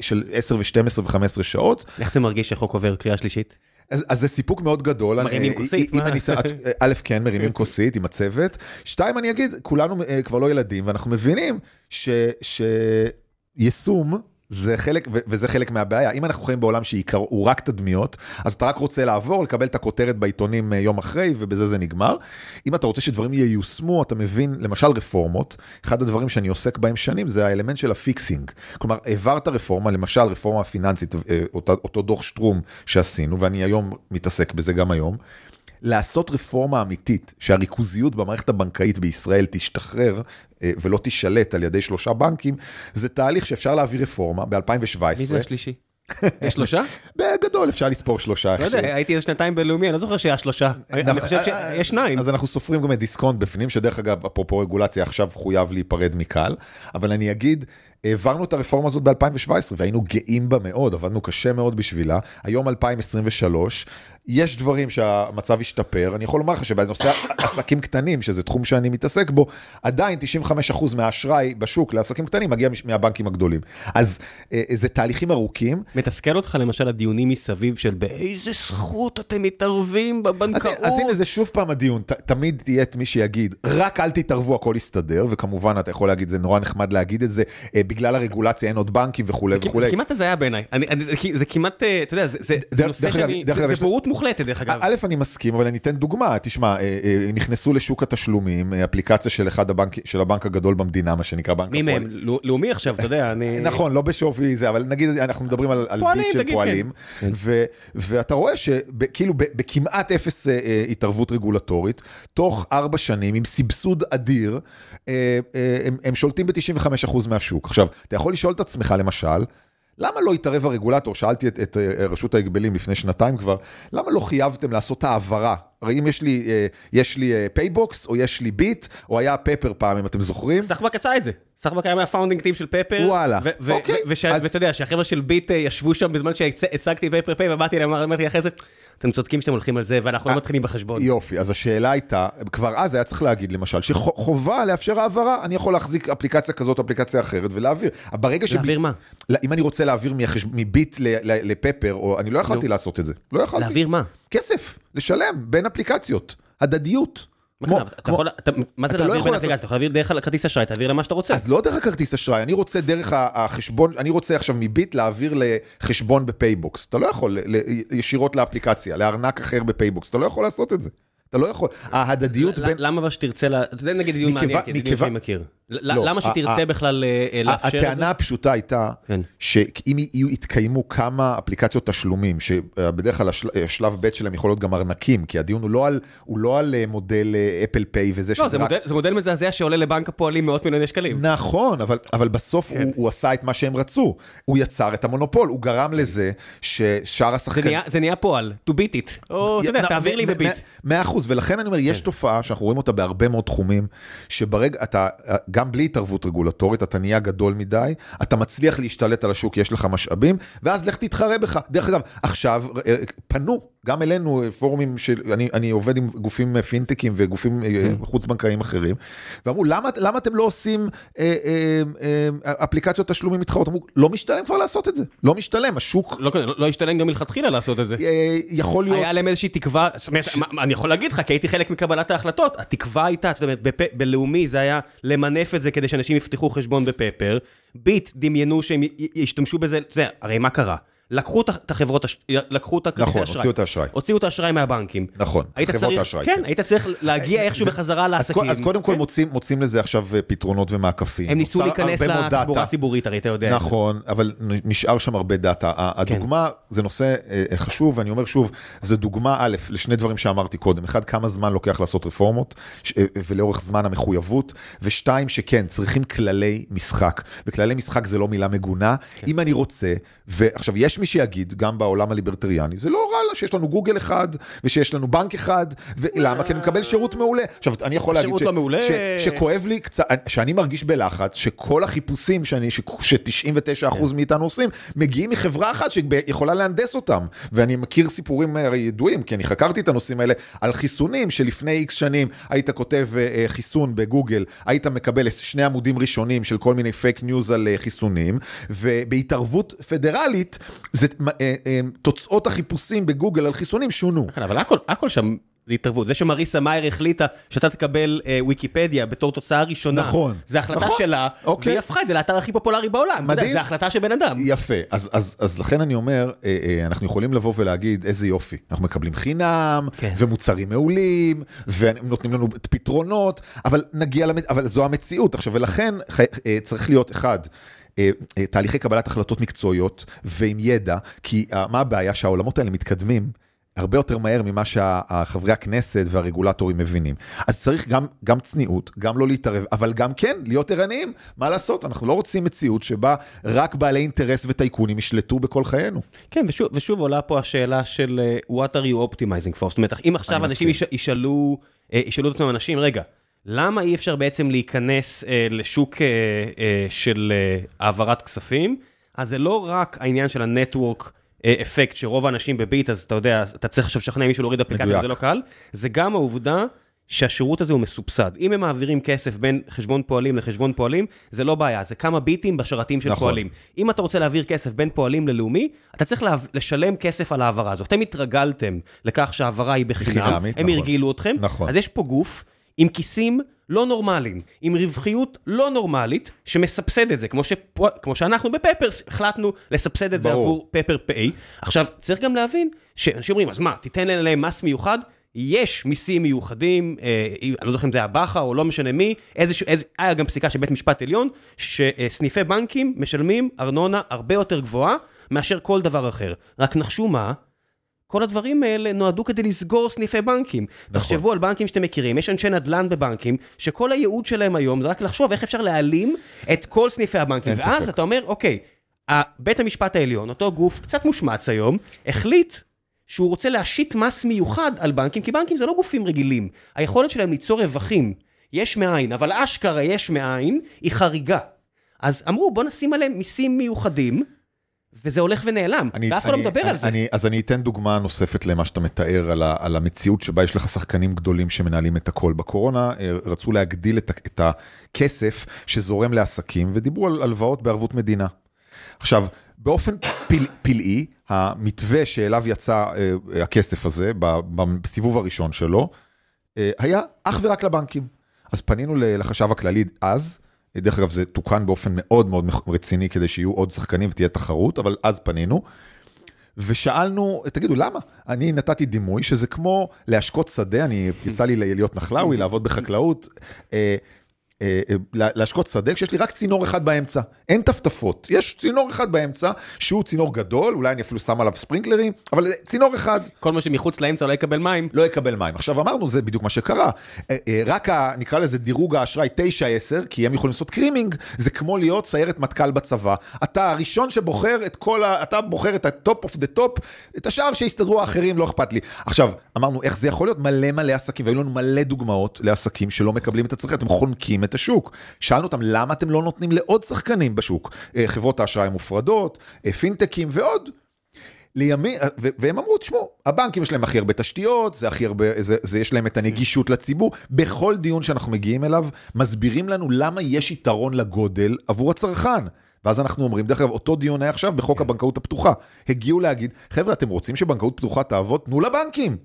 של 10 ו-12 ו-15 שעות. איך זה מרגיש שהחוק עובר קריאה שלישית? אז, זה סיפוק מאוד גדול. מרימים כוסית? אם אני, א', כן, מרימים כוסית עם הצוות. שתיים, אני אגיד, כולנו אה, כבר לא ילדים, ואנחנו מבינים שיישום, זה חלק, וזה חלק מהבעיה. אם אנחנו חיים בעולם שהוא רק תדמיות, אז אתה רק רוצה לעבור, לקבל את הכותרת בעיתונים אה, יום אחרי, ובזה זה נגמר. אם אתה רוצה שדברים ייושמו, אתה מבין, למשל רפורמות, אחד הדברים שאני עוסק בהם שנים זה האלמנט של ה fixing. כלומר, העברת רפורמה, למשל רפורמה פיננסית, אה, אותו, אותו דוח שטרום שעשינו, ואני היום מתעסק בזה גם היום. לעשות רפורמה אמיתית, שהריכוזיות במערכת הבנקאית בישראל תשתחרר אה, ולא תישלט על ידי שלושה בנקים, זה תהליך שאפשר להעביר רפורמה ב-2017. מי זה השלישי? יש שלושה? בגדול אפשר לספור שלושה. לא יודע, הייתי איזה שנתיים בינלאומי, אני לא זוכר שהיה שלושה. אני חושב שיש שניים. אז אנחנו סופרים גם את דיסקונט בפנים, שדרך אגב, אפרופו רגולציה, עכשיו חויב להיפרד מקל, אבל אני אגיד, העברנו את הרפורמה הזאת ב-2017 והיינו גאים בה מאוד, עבדנו קשה מאוד בשבילה. היום 2023, יש דברים שהמצב השתפר, אני יכול לומר לך שבנושא עסקים קטנים, שזה תחום שאני מתעסק בו, עדיין 95% מהאשראי בשוק לעסקים קטנים מגיע מהבנקים הגדולים. אז אה, זה תהליכים ארוכים. מתסכל אותך למשל הדיונים מסביב של באיזה זכות אתם מתערבים בבנקאות? אז, אז הנה זה שוב פעם הדיון, ת, תמיד תהיה את מי שיגיד, רק אל תתערבו, הכל יסתדר, וכמובן אתה יכול להגיד, זה נורא נחמד להגיד את זה, אה, בגלל הרגולציה אין עוד בנקים וכולי וכולי. זה כמעט הזיה בעיניי, זה כמעט, אה, אתה יודע, זה נושא שאני, זה בורות מוחלטת דרך אגב. א', אני מסכים, אבל אני אתן דוגמה, תשמע, אה, אה, נכנסו לשוק התשלומים, אפליקציה של אחד הבנק, של הבנק הגדול במדינה, מה שנקרא בנק הפועלים. מי מהם? לאומי עכשיו, אתה יודע, אני... נכון, לא בשווי זה, אבל נגיד אנחנו מדברים על ביט של פועלים, כן. ואתה רואה שכאילו בכמעט אפס התערבות רגולטורית, תוך ארבע שנים, עם סבסוד אדיר, הם שולטים ב-95% מהשוק. עכשיו, אתה יכול לשאול את עצמך, למשל, למה לא התערב הרגולטור? שאלתי את, את אה, רשות ההגבלים לפני שנתיים כבר, למה לא חייבתם לעשות העברה? הרי אם יש לי, אה, יש לי פייבוקס, אה, או יש לי ביט, או היה פפר פעם, אם אתם זוכרים. סחבק עשה את זה. סחבק היה מה founding team של פפר. וואלה, אוקיי. ואתה יודע, שהחבר'ה של ביט ישבו שם בזמן שהצגתי פפר פיי, ובאתי להם, אמרתי אחרי זה, אתם צודקים שאתם הולכים על זה, ואנחנו לא מתחילים בחשבון. יופי, אז השאלה הייתה, כבר אז היה צריך להגיד למשל, שחובה לאפשר העברה, אני יכול להחזיק אפליקציה כזאת, אפליקציה אחרת, ולהעביר. ברגע ש... להעביר מה? אם אני רוצה להעביר מביט לפפר, או אני לא יכולתי לעשות את זה. לא יכולתי. להעביר מה? כסף, לשלם בין אפליקציות. הדדיות. מה זה להעביר בין אפליקציות? אתה יכול להעביר דרך הכרטיס אשראי, תעביר למה שאתה רוצה. אז לא דרך הכרטיס אשראי, אני רוצה דרך החשבון, אני רוצה עכשיו מביט להעביר לחשבון בפייבוקס. אתה לא יכול ישירות לאפליקציה, לארנק אחר בפייבוקס, אתה לא יכול לעשות את זה. אתה לא יכול, ההדדיות בין... למה אבל שתרצה, אתה יודע נגיד דיון מעניין, כי דיון שאני מכיר. לא, למה שתרצה בכלל אה, אה, לאפשר את זה? הטענה הפשוטה הייתה, כן. שאם יתקיימו כמה אפליקציות תשלומים, שבדרך כלל השלב ב' שלהם יכול להיות גם ארנקים, כי הדיון הוא לא על לא מודל אפל פיי וזה שזה רק... לא, זה מודל מזעזע שעולה לבנק הפועלים מאות מיליוני שקלים. נכון, אבל בסוף כן. הוא עשה את מה שהם רצו. הוא יצר את המונופול, הוא גרם לזה ששאר השחקנים... זה נהיה פועל, to beat it. או, אתה יודע, תעביר לי בביט. מאה אחוז, ולכן אני אומר, יש כן. תופעה שאנחנו רואים אותה בהרבה מאוד תחומים, שברגע, אתה, גם בלי התערבות רגולטורית, אתה נהיה גדול מדי, אתה מצליח להשתלט על השוק, יש לך משאבים, ואז לך תתחרה בך. דרך אגב, עכשיו אה, פנו גם אלינו פורומים של, אני, אני עובד עם גופים פינטקים וגופים mm. חוץ-בנקאיים אחרים, ואמרו, למה, למה אתם לא עושים אה, אה, אה, אפליקציות תשלומים מתחרות? אמרו, לא משתלם כבר לעשות את זה, לא משתלם, השוק... לא, לא, לא השתלם גם מלכתחילה לעשות את זה. אה, יכול להיות... היה להם איזושהי תקווה, ש... אני יכול להגיד לך, כי הייתי חלק מקבלת ההחלטות, התקווה הייתה, זאת אומרת, בפ... בלאומי זה היה למנף את זה כדי שאנשים יפתחו חשבון בפפר, ביט דמיינו שהם ישתמשו בזה, אתה יודע, הרי מה קרה? לקחו את החברות, לקחו את הכרטיסי אשראי. נכון, הוציאו את האשראי. הוציאו את האשראי מהבנקים. נכון, חברות האשראי. כן, היית צריך להגיע איכשהו בחזרה לעסקים. אז קודם כל כן. מוצאים לזה עכשיו אה, פתרונות ומעקפים. הם ניסו להיכנס לתחבורה הציבורית, הרי אתה יודע. נכון, אבל נשאר שם הרבה דאטה. הדוגמה, זה נושא אה, חשוב, ואני אומר שוב, זה דוגמה א', לשני דברים שאמרתי קודם. אחד, כמה זמן לוקח לעשות רפורמות, אה, ולאורך זמן המחויבות, ושתיים, שכן, צריכים כללי משחק. וכללי משחק זה לא מילה מגונה. כן. אם אני רוצה, ועכשיו יש מי שיגיד, גם בעולם הליברטריאני, זה לא רע לה שיש לנו גוגל אחד, ושיש לנו בנק אחד, ולמה? כי אני מקבל שירות מעולה. עכשיו, אני יכול להגיד שכואב לי קצת, שאני מרגיש בלחץ, שכל החיפושים ש-99% מאיתנו עושים, מגיעים מחברה אחת שיכולה להנדס אותם. ואני מכיר סיפורים ידועים, כי אני חקרתי את הנושאים האלה, על חיסונים שלפני X שנים היית כותב אה, אה, חיסון בגוגל, היית מקבל שני עמודים ראשונים של כל מיני fake news על אה, חיסונים, ובהתערבות פדרלית, זה, אה, אה, תוצאות החיפושים בגוגל על חיסונים שונו. נכון, אבל הכל, הכל שם זה התערבות. זה שמריסה מאייר החליטה שאתה תקבל אה, ויקיפדיה בתור תוצאה ראשונה, נכון, זה החלטה נכון, שלה, אוקיי. והיא הפכה את זה לאתר הכי פופולרי בעולם. מדהים. זה החלטה של בן אדם. יפה, אז, אז, אז לכן אני אומר, אה, אה, אנחנו יכולים לבוא ולהגיד איזה יופי, אנחנו מקבלים חינם, כן. ומוצרים מעולים, והם נותנים לנו פתרונות, אבל נגיע, למת... אבל זו המציאות. עכשיו, ולכן אה, צריך להיות אחד. אה, אה, תהליכי קבלת החלטות מקצועיות ועם ידע, כי אה, מה הבעיה? שהעולמות האלה מתקדמים. הרבה יותר מהר ממה שהחברי הכנסת והרגולטורים מבינים. אז צריך גם, גם צניעות, גם לא להתערב, אבל גם כן, להיות ערניים. מה לעשות, אנחנו לא רוצים מציאות שבה רק בעלי אינטרס וטייקונים ישלטו בכל חיינו. כן, ושוב, ושוב עולה פה השאלה של uh, what are you optimizing for? זאת אומרת, אם עכשיו אנשים יש, ישאלו, uh, ישאלו את אותם אנשים, רגע, למה אי אפשר בעצם להיכנס uh, לשוק uh, uh, של uh, העברת כספים? אז זה לא רק העניין של הנטוורק אפקט שרוב האנשים בביט, אז אתה יודע, אתה צריך עכשיו לשכנע מישהו להוריד אפליקציה, זה לא קל. זה גם העובדה שהשירות הזה הוא מסובסד. אם הם מעבירים כסף בין חשבון פועלים לחשבון פועלים, זה לא בעיה, זה כמה ביטים בשרתים של נכון. פועלים. אם אתה רוצה להעביר כסף בין פועלים ללאומי, אתה צריך לה... לשלם כסף על ההעברה הזאת. אתם התרגלתם לכך שההעברה היא בחינם, הם נכון. הרגילו אתכם, נכון. אז יש פה גוף עם כיסים לא נורמליים, עם רווחיות לא נורמלית, שמסבסד את זה, כמו, שפו, כמו שאנחנו בפפרס החלטנו לסבסד את ברור. זה עבור פפר פיי. עכשיו, צריך גם להבין שאנשים אומרים, אז מה, תיתן להם מס מיוחד? יש מיסים מיוחדים, אה, אני לא זוכר אם זה היה בכר או לא משנה מי, איזשה, איז, היה גם פסיקה של בית משפט עליון, שסניפי בנקים משלמים ארנונה הרבה יותר גבוהה מאשר כל דבר אחר. רק נחשו מה, כל הדברים האלה נועדו כדי לסגור סניפי בנקים. נכון. תחשבו על בנקים שאתם מכירים, יש אנשי נדל"ן בבנקים, שכל הייעוד שלהם היום זה רק לחשוב איך אפשר להעלים את כל סניפי הבנקים. ואז צחק. אתה אומר, אוקיי, בית המשפט העליון, אותו גוף קצת מושמץ היום, החליט שהוא רוצה להשית מס מיוחד על בנקים, כי בנקים זה לא גופים רגילים. היכולת שלהם ליצור רווחים, יש מאין, אבל אשכרה יש מאין, היא חריגה. אז אמרו, בוא נשים עליהם מיסים מיוחדים. וזה הולך ונעלם, ואף אחד לא מדבר אני, על זה. אני, אז אני אתן דוגמה נוספת למה שאתה מתאר, על, ה, על המציאות שבה יש לך שחקנים גדולים שמנהלים את הכל. בקורונה אה, רצו להגדיל את, את הכסף שזורם לעסקים, ודיברו על הלוואות בערבות מדינה. עכשיו, באופן פיל, פלאי, המתווה שאליו יצא אה, הכסף הזה, בסיבוב הראשון שלו, אה, היה אך ורק לבנקים. אז פנינו לחשב הכללי אז, דרך אגב, זה תוקן באופן מאוד מאוד רציני כדי שיהיו עוד שחקנים ותהיה תחרות, אבל אז פנינו. ושאלנו, תגידו, למה? אני נתתי דימוי שזה כמו להשקות שדה, אני, יצא לי להיות נחלאוי, לעבוד בחקלאות. אה, אה, להשקות שדה כשיש לי רק צינור אחד באמצע, אין טפטפות, יש צינור אחד באמצע שהוא צינור גדול, אולי אני אפילו שם עליו ספרינקלרים, אבל צינור אחד. כל מה שמחוץ לאמצע לא יקבל מים. לא יקבל מים. עכשיו אמרנו, זה בדיוק מה שקרה. אה, רק ה, נקרא לזה דירוג האשראי 9-10, כי הם יכולים לעשות creaming, זה כמו להיות סיירת מטכ"ל בצבא. אתה הראשון שבוחר את כל ה... אתה בוחר את ה top of the top, את השאר שיסתדרו האחרים, לא אכפת לי. עכשיו, אמרנו, איך זה יכול להיות? מלא מלא עסקים, והיו לנו מלא דוגמאות לעסקים שלא מקבלים את הצרכים, אתם חונקים את השוק. שאלנו אותם, למה אתם לא נותנים לעוד שחקנים בשוק? אה, חברות האשראי המופרדות, אה, פינטקים ועוד. לימי, אה, והם אמרו, תשמעו, הבנקים יש להם הכי הרבה תשתיות, זה הכי הרבה, זה, זה יש להם את הנגישות לציבור. בכל דיון שאנחנו מגיעים אליו, מסבירים לנו למה יש יתרון לגודל עבור הצרכן. ואז אנחנו אומרים, דרך אגב, אותו דיון היה עכשיו בחוק הבנקאות הפתוחה. הגיעו להגיד, חבר'ה, אתם רוצים שבנקאות פתוחה תעבוד? תנו לבנקים.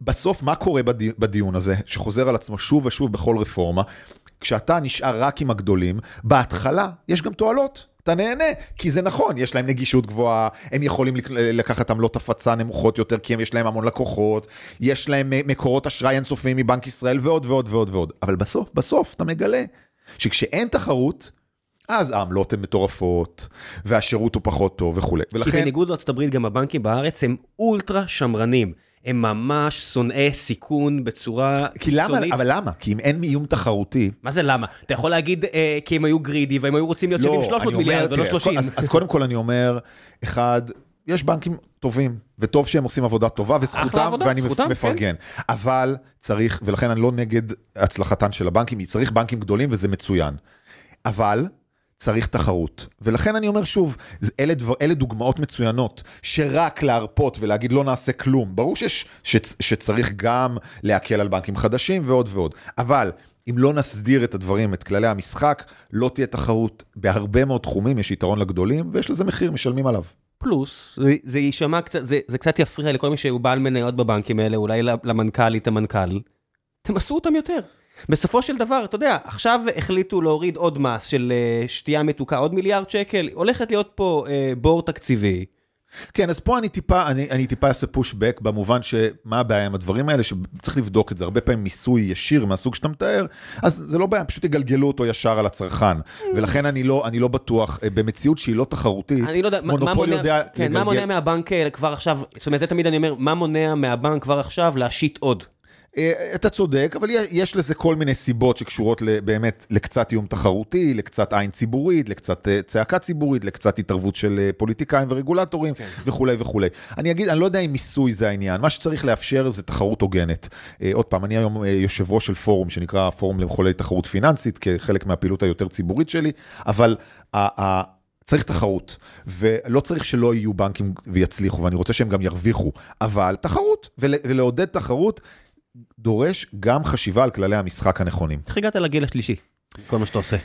בסוף, מה קורה בדיון הזה, שחוזר על עצמו שוב ושוב בכל רפורמה? כשאתה נשאר רק עם הגדולים, בהתחלה יש גם תועלות. אתה נהנה, כי זה נכון, יש להם נגישות גבוהה, הם יכולים לקחת עמלות הפצה נמוכות יותר, כי יש להם המון לקוחות, יש להם מקורות אשראי אינסופיים מבנק ישראל ועוד ועוד ועוד ועוד. אבל בסוף, בסוף אתה מגלה שכשאין תחרות, אז העמלות הן מטורפות, והשירות הוא פחות טוב וכולי. ולכן... כי בניגוד לארצות הברית, גם הבנקים בארץ הם אולטרה שמרנים. הם ממש שונאי סיכון בצורה כי קיצונית. למה, אבל למה? כי אם אין איום תחרותי... מה זה למה? אתה יכול להגיד אה, כי הם היו גרידי והם היו רוצים להיות לא, 70-300 מיליארד ולא 30. אז, אז קודם כל אני אומר, אחד, יש בנקים טובים, וטוב שהם עושים עבודה טובה, וזכותם, ואני זכותם, מפרגן. כן. אבל צריך, ולכן אני לא נגד הצלחתן של הבנקים, צריך בנקים גדולים וזה מצוין. אבל צריך תחרות. ולכן אני אומר שוב, אלה, דבר, אלה דוגמאות מצוינות, שרק להרפות ולהגיד לא נעשה כלום. ברור שיש, ש, שצריך גם להקל על בנקים חדשים ועוד ועוד. אבל אם לא נסדיר את הדברים, את כללי המשחק, לא תהיה תחרות. בהרבה מאוד תחומים יש יתרון לגדולים, ויש לזה מחיר, משלמים עליו. פלוס, זה, זה יישמע קצת, זה, זה קצת יפריע לכל מי שהוא בעל מניות בבנקים האלה, אולי למנכ"לית, המנכ"ל. תמסו אותם יותר. בסופו של דבר, אתה יודע, עכשיו החליטו להוריד עוד מס של uh, שתייה מתוקה, עוד מיליארד שקל, הולכת להיות פה uh, בור תקציבי. כן, אז פה אני טיפה, אני, אני טיפה אעשה פושבק במובן שמה הבעיה עם הדברים האלה, שצריך לבדוק את זה, הרבה פעמים מיסוי ישיר מהסוג שאתה מתאר, אז זה לא בעיה, פשוט יגלגלו אותו ישר על הצרכן. ולכן אני לא, אני לא בטוח, אה, במציאות שהיא לא תחרותית, אני לא יודע, מה- מה מונופול מונע, יודע כן, מה מונע מהבנק אה, כבר עכשיו, זאת אומרת, זה תמיד אני אומר, מה מונע מהבנק כבר עכשיו להשית עוד? אה, אתה צודק, אבל יש לזה כל מיני סיבות שקשורות באמת לקצת איום תחרותי, לקצת עין ציבורית, לקצת אה, צעקה ציבורית, לקצת התערבות של אה, פוליטיקאים ורגולטורים כן. וכולי וכולי. אני אגיד, אני לא יודע אם מיסוי זה העניין, מה שצריך לאפשר זה תחרות הוגנת. עוד פעם, אני היום יושב ראש של פורום שנקרא פורום למחולי תחרות פיננסית, כחלק מהפעילות היותר ציבורית שלי, אבל צריך תחרות, ולא צריך שלא יהיו בנקים ויצליחו, ואני רוצה שהם גם ירוויחו, אבל תחרות, ול- ולעודד תחרות דורש גם חשיבה על כללי המשחק הנכונים. איך הגעת לגיל השלישי? כל מה שאתה עושה.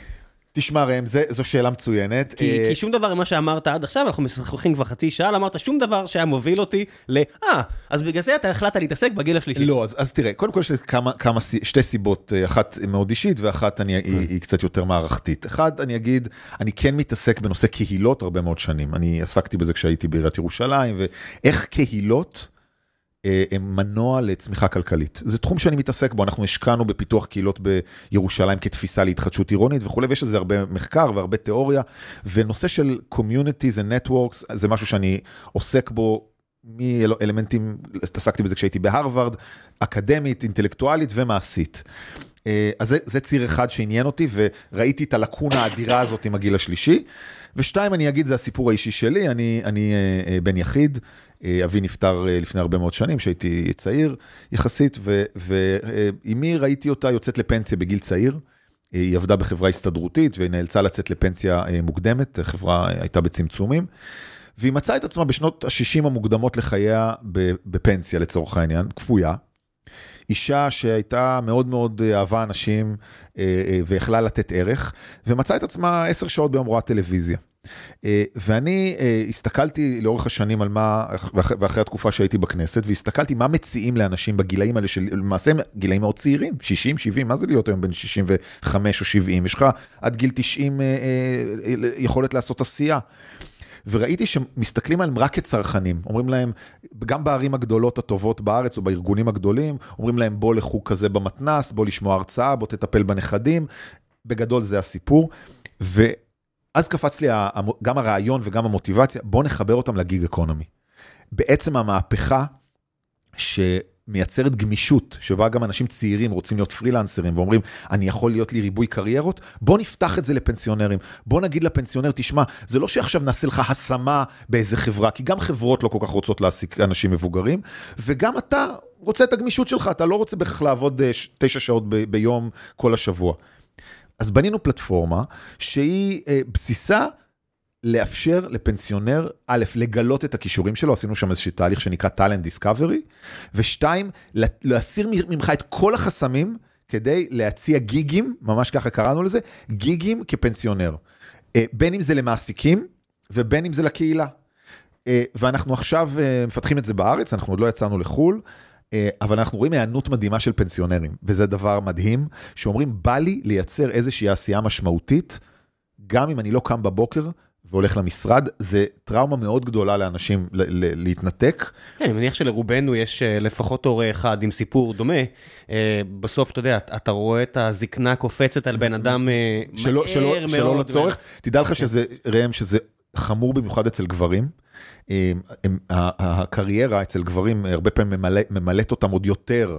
תשמע ראם, זו שאלה מצוינת. כי, אה, כי שום דבר ממה שאמרת עד עכשיו, אנחנו משוחחים כבר חצי שעה, אמרת שום דבר שהיה מוביל אותי ל... אה, אז בגלל זה אתה החלטת להתעסק בגיל השלישי. לא, אז, אז תראה, קודם כל יש לי כמה, כמה, שתי סיבות, אה, אחת מאוד אישית ואחת אני, היא, היא קצת יותר מערכתית. אחד, אני אגיד, אני כן מתעסק בנושא קהילות הרבה מאוד שנים. אני עסקתי בזה כשהייתי בעיריית ירושלים, ואיך קהילות מנוע לצמיחה כלכלית. זה תחום שאני מתעסק בו, אנחנו השקענו בפיתוח קהילות בירושלים כתפיסה להתחדשות עירונית וכולי, ויש לזה הרבה מחקר והרבה תיאוריה, ונושא של communities and networks זה משהו שאני עוסק בו מאלמנטים, התעסקתי בזה כשהייתי בהרווארד, אקדמית, אינטלקטואלית ומעשית. אה, אז זה, זה ציר אחד שעניין אותי, וראיתי את הלקונה האדירה הזאת עם הגיל השלישי. ושתיים, אני אגיד, זה הסיפור האישי שלי, אני, אני אה, אה, בן יחיד, אה, אבי נפטר אה, לפני הרבה מאוד שנים, כשהייתי צעיר יחסית, ואימי ראיתי אותה יוצאת לפנסיה בגיל צעיר. אה, היא עבדה בחברה הסתדרותית והיא נאלצה לצאת לפנסיה אה, מוקדמת, החברה אה, הייתה בצמצומים. והיא מצאה את עצמה בשנות ה-60 המוקדמות לחייה בפנסיה לצורך העניין, כפויה. אישה שהייתה מאוד מאוד אה, אהבה אנשים אה, אה, ויכלה לתת ערך, ומצאה את עצמה עשר שעות ביום רואה טלוויזיה. ואני הסתכלתי לאורך השנים על מה, ואח- ואחרי התקופה שהייתי בכנסת, והסתכלתי מה מציעים לאנשים בגילאים האלה, של למעשה גילאים מאוד צעירים, 60, 70, מה זה להיות היום בן 65 או 70? יש לך עד גיל 90 אה, אה, יכולת לעשות עשייה. וראיתי שמסתכלים עליהם רק כצרכנים, אומרים להם, גם בערים הגדולות הטובות בארץ או בארגונים הגדולים, אומרים להם בוא לחוג כזה במתנס, בוא לשמוע הרצאה, בוא תטפל בנכדים, בגדול זה הסיפור. ואז קפץ לי גם הרעיון וגם המוטיבציה, בוא נחבר אותם לגיג אקונומי. בעצם המהפכה שמייצרת גמישות, שבה גם אנשים צעירים רוצים להיות פרילנסרים ואומרים, אני יכול להיות לי ריבוי קריירות, בוא נפתח את זה לפנסיונרים. בוא נגיד לפנסיונר, תשמע, זה לא שעכשיו נעשה לך השמה באיזה חברה, כי גם חברות לא כל כך רוצות להעסיק אנשים מבוגרים, וגם אתה רוצה את הגמישות שלך, אתה לא רוצה בהכרח לעבוד אה, תשע שעות ב- ביום כל השבוע. אז בנינו פלטפורמה שהיא אה, בסיסה לאפשר לפנסיונר, א', לגלות את הכישורים שלו, עשינו שם איזשהו תהליך שנקרא טאלנט דיסקאברי, ושתיים, לה- להסיר ממך את כל החסמים כדי להציע גיגים, ממש ככה קראנו לזה, גיגים כפנסיונר. אה, בין אם זה למעסיקים ובין אם זה לקהילה. אה, ואנחנו עכשיו אה, מפתחים את זה בארץ, אנחנו עוד לא יצאנו לחו"ל. אבל אנחנו רואים היענות מדהימה של פנסיונרים, וזה דבר מדהים, שאומרים, בא לי לייצר איזושהי עשייה משמעותית, גם אם אני לא קם בבוקר והולך למשרד, זה טראומה מאוד גדולה לאנשים להתנתק. כן, אני מניח שלרובנו יש אה, לפחות הורה אחד עם סיפור דומה. אה, בסוף, אתה יודע, אתה רואה את הזקנה קופצת על בן אדם אה, מהר מאוד. שלא לצורך. תדע לך כן. שזה, ראם, שזה חמור במיוחד אצל גברים. הקריירה אצל גברים הרבה פעמים ממלא, ממלאת אותם עוד יותר.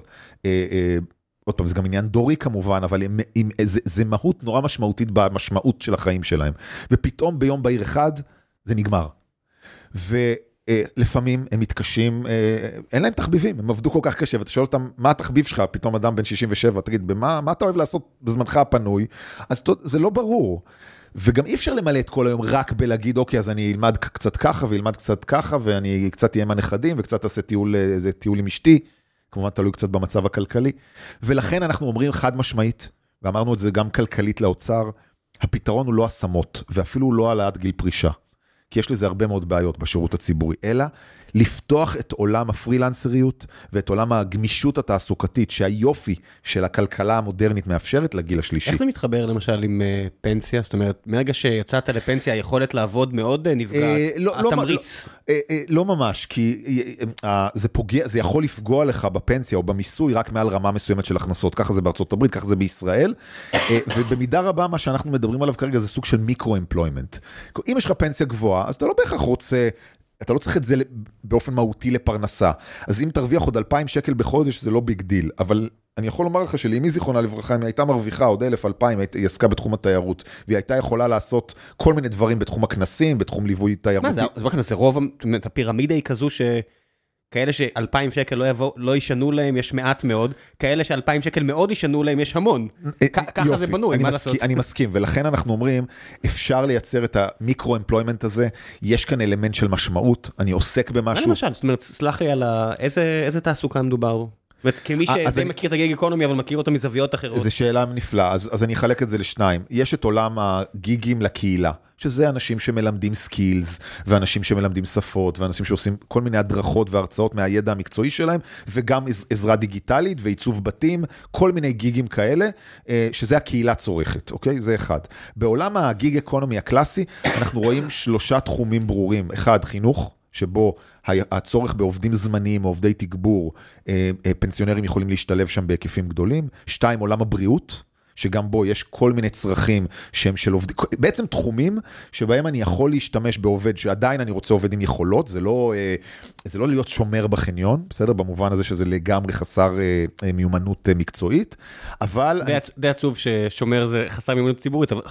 אה, אה, עוד פעם, זה גם עניין דורי כמובן, אבל עם, עם, זה, זה מהות נורא משמעותית במשמעות של החיים שלהם. ופתאום ביום בהיר אחד זה נגמר. ולפעמים הם מתקשים, אה, אין להם תחביבים, הם עבדו כל כך קשה, ואתה שואל אותם, מה התחביב שלך? פתאום אדם בן 67, תגיד, במה מה אתה אוהב לעשות בזמנך הפנוי? אז זה לא ברור. וגם אי אפשר למלא את כל היום רק בלהגיד, אוקיי, אז אני אלמד קצת ככה ואלמד קצת ככה, ואני קצת אהיה עם הנכדים וקצת אעשה טיול, אה, טיול עם אשתי, כמובן תלוי קצת במצב הכלכלי. ולכן אנחנו אומרים חד משמעית, ואמרנו את זה גם כלכלית לאוצר, הפתרון הוא לא השמות, ואפילו לא העלאת גיל פרישה. כי יש לזה הרבה מאוד בעיות בשירות הציבורי, אלא לפתוח את עולם הפרילנסריות ואת עולם הגמישות התעסוקתית שהיופי של הכלכלה המודרנית מאפשרת לגיל השלישי. איך זה מתחבר למשל עם uh, פנסיה? זאת אומרת, מרגע שיצאת לפנסיה, היכולת לעבוד מאוד uh, נפגעת, אה, לא- לא- התמריץ. לא, אה, אה, לא ממש, כי אה, אה, זה פוגע, זה יכול לפגוע לך בפנסיה או במיסוי רק מעל רמה מסוימת של הכנסות, ככה זה בארצות הברית, ככה זה בישראל, אה, ובמידה רבה מה שאנחנו מדברים עליו כרגע זה סוג של micro-employment. אם יש לך פנסיה גבוהה, אז אתה לא בהכרח רוצה... אתה לא צריך את זה באופן מהותי לפרנסה. אז אם תרוויח עוד 2,000 שקל בחודש זה לא big deal, אבל אני יכול לומר לך שלאמי זיכרונה לברכה, אם היא הייתה מרוויחה עוד 1,000, 2,000, היא עסקה בתחום התיירות, והיא הייתה יכולה לעשות כל מיני דברים בתחום הכנסים, בתחום ליווי תיירותי. מה זה, זה רוב, זאת אומרת, הפירמידה היא כזו ש... כאלה שאלפיים שקל לא, יבוא, לא ישנו להם, יש מעט מאוד, כאלה שאלפיים שקל מאוד ישנו להם, יש המון. אה, ככה זה בנוי, מה לעשות? אני מסכים, ולכן אנחנו אומרים, אפשר לייצר את המיקרו-אמפלוימנט הזה, יש כאן אלמנט של משמעות, אני עוסק במשהו. מה למשל? זאת אומרת, סלח לי על ה... איזה, איזה תעסוקה מדובר? זאת אומרת, כמי אה, שדי מכיר את ה gig economy, אבל מכיר אותו מזוויות אחרות. זו שאלה נפלאה, אז, אז אני אחלק את זה לשניים. יש את עולם ה gig ים לקהילה, שזה אנשים שמלמדים skills, ואנשים שמלמדים שפות, ואנשים שעושים כל מיני הדרכות והרצאות מהידע המקצועי שלהם, וגם עזרה דיגיטלית ועיצוב בתים, כל מיני גיגים כאלה, אה, שזה הקהילה צורכת, אוקיי? זה אחד. בעולם הגיג אקונומי הקלאסי, אנחנו רואים שלושה תחומים ברורים. אחד, חינוך. שבו הצורך בעובדים זמניים עובדי תגבור, אה, אה, פנסיונרים יכולים להשתלב שם בהיקפים גדולים. שתיים, עולם הבריאות. שגם בו יש כל מיני צרכים שהם של עובדים, בעצם תחומים שבהם אני יכול להשתמש בעובד שעדיין אני רוצה עובד עם יכולות, זה לא, אה, זה לא להיות שומר בחניון, בסדר? במובן הזה שזה לגמרי חסר אה, מיומנות אה, מקצועית, אבל... די, אני... די עצוב ששומר זה חסר מיומנות ציבורית, אבל...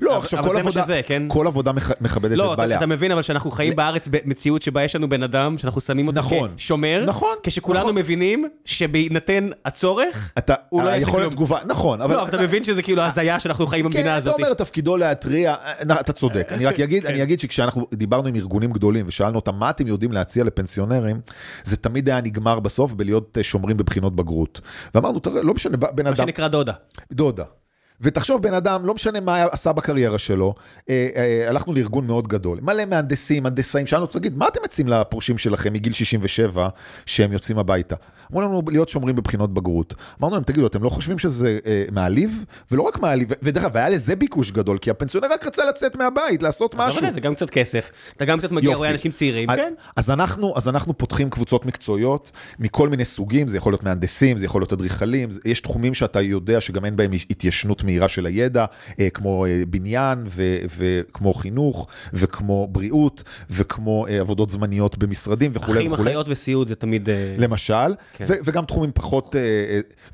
לא, עכשיו אבל כל עבודה, שזה, כן? כל עבודה. מכבדת לא, את בעליה. לא, אתה מבין אבל שאנחנו חיים ל... בארץ במציאות שבה יש לנו בן אדם, שאנחנו שמים אותו נכון, כשומר, נכון, כשכולנו נכון. מבינים שבהינתן הצורך, אתה, הוא לא יעשה כלום. נכון, אבל... לא, אתה מבין שזה כאילו הזיה שאנחנו חיים במדינה הזאת. כן, אתה אומר, תפקידו להתריע, אתה צודק. אני רק אגיד, אני אגיד שכשאנחנו דיברנו עם ארגונים גדולים ושאלנו אותם, מה אתם יודעים להציע לפנסיונרים, זה תמיד היה נגמר בסוף בלהיות שומרים בבחינות בגרות. ואמרנו, תראה, לא משנה, בן אדם... מה שנקרא דודה. דודה. ותחשוב, בן אדם, לא משנה מה עשה בקריירה שלו, אה, אה, הלכנו לארגון מאוד גדול, מלא מהנדסים, הנדסאים, שאלנו אותו, תגיד, מה אתם מציעים לפורשים שלכם מגיל 67 שהם יוצאים הביתה? אמרו לנו להיות שומרים בבחינות בגרות. אמרנו להם, תגידו, אתם לא חושבים שזה אה, מעליב? ולא רק מעליב, ודרך אגב, היה לזה ביקוש גדול, כי הפנסיונר רק רצה לצאת מהבית, לעשות משהו. זה גם קצת כסף, אתה גם קצת מגיע, רואה אנשים צעירים, אז, כן? אז אנחנו, אז אנחנו פותחים קבוצות מקצועיות מכל מיני סוגים, זה יכול להיות מהנדסים, זה יכול להיות אדריכלים, יש תחומים שאתה יודע שגם אין בהם התיישנות מהירה של הידע, אה, כמו אה, בניין ו- וכמו חינוך וכמו בריאות וכמו אה, עבודות זמניות במשרדים וכולי וכולי. אחים, אחיות וסיעוד זה תמיד... למשל, כן. ו- וגם תחומים פחות...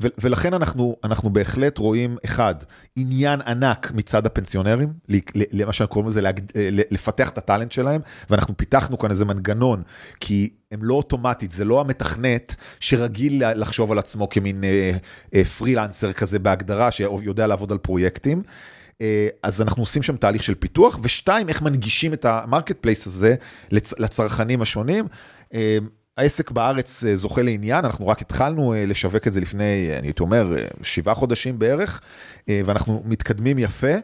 ו- ולכן אנחנו, אנחנו בהחלט רואים, אחד, עניין ענק מצד הפנסיונרים, למה שאנחנו קוראים לזה, לפתח את ה talent שלהם, ואנחנו פיתחנו כאן איזה מנגנון, כי הם לא אוטומטית, זה לא המתכנת שרגיל לחשוב על עצמו כמין אה, אה, פרילנסר כזה בהגדרה, שיודע לעבוד על פרויקטים. אה, אז אנחנו עושים שם תהליך של פיתוח, ושתיים, איך מנגישים את ה marketplace הזה לצ, לצרכנים השונים. העסק בארץ זוכה לעניין, אנחנו רק התחלנו לשווק את זה לפני, אני הייתי אומר, שבעה חודשים בערך, ואנחנו מתקדמים יפה.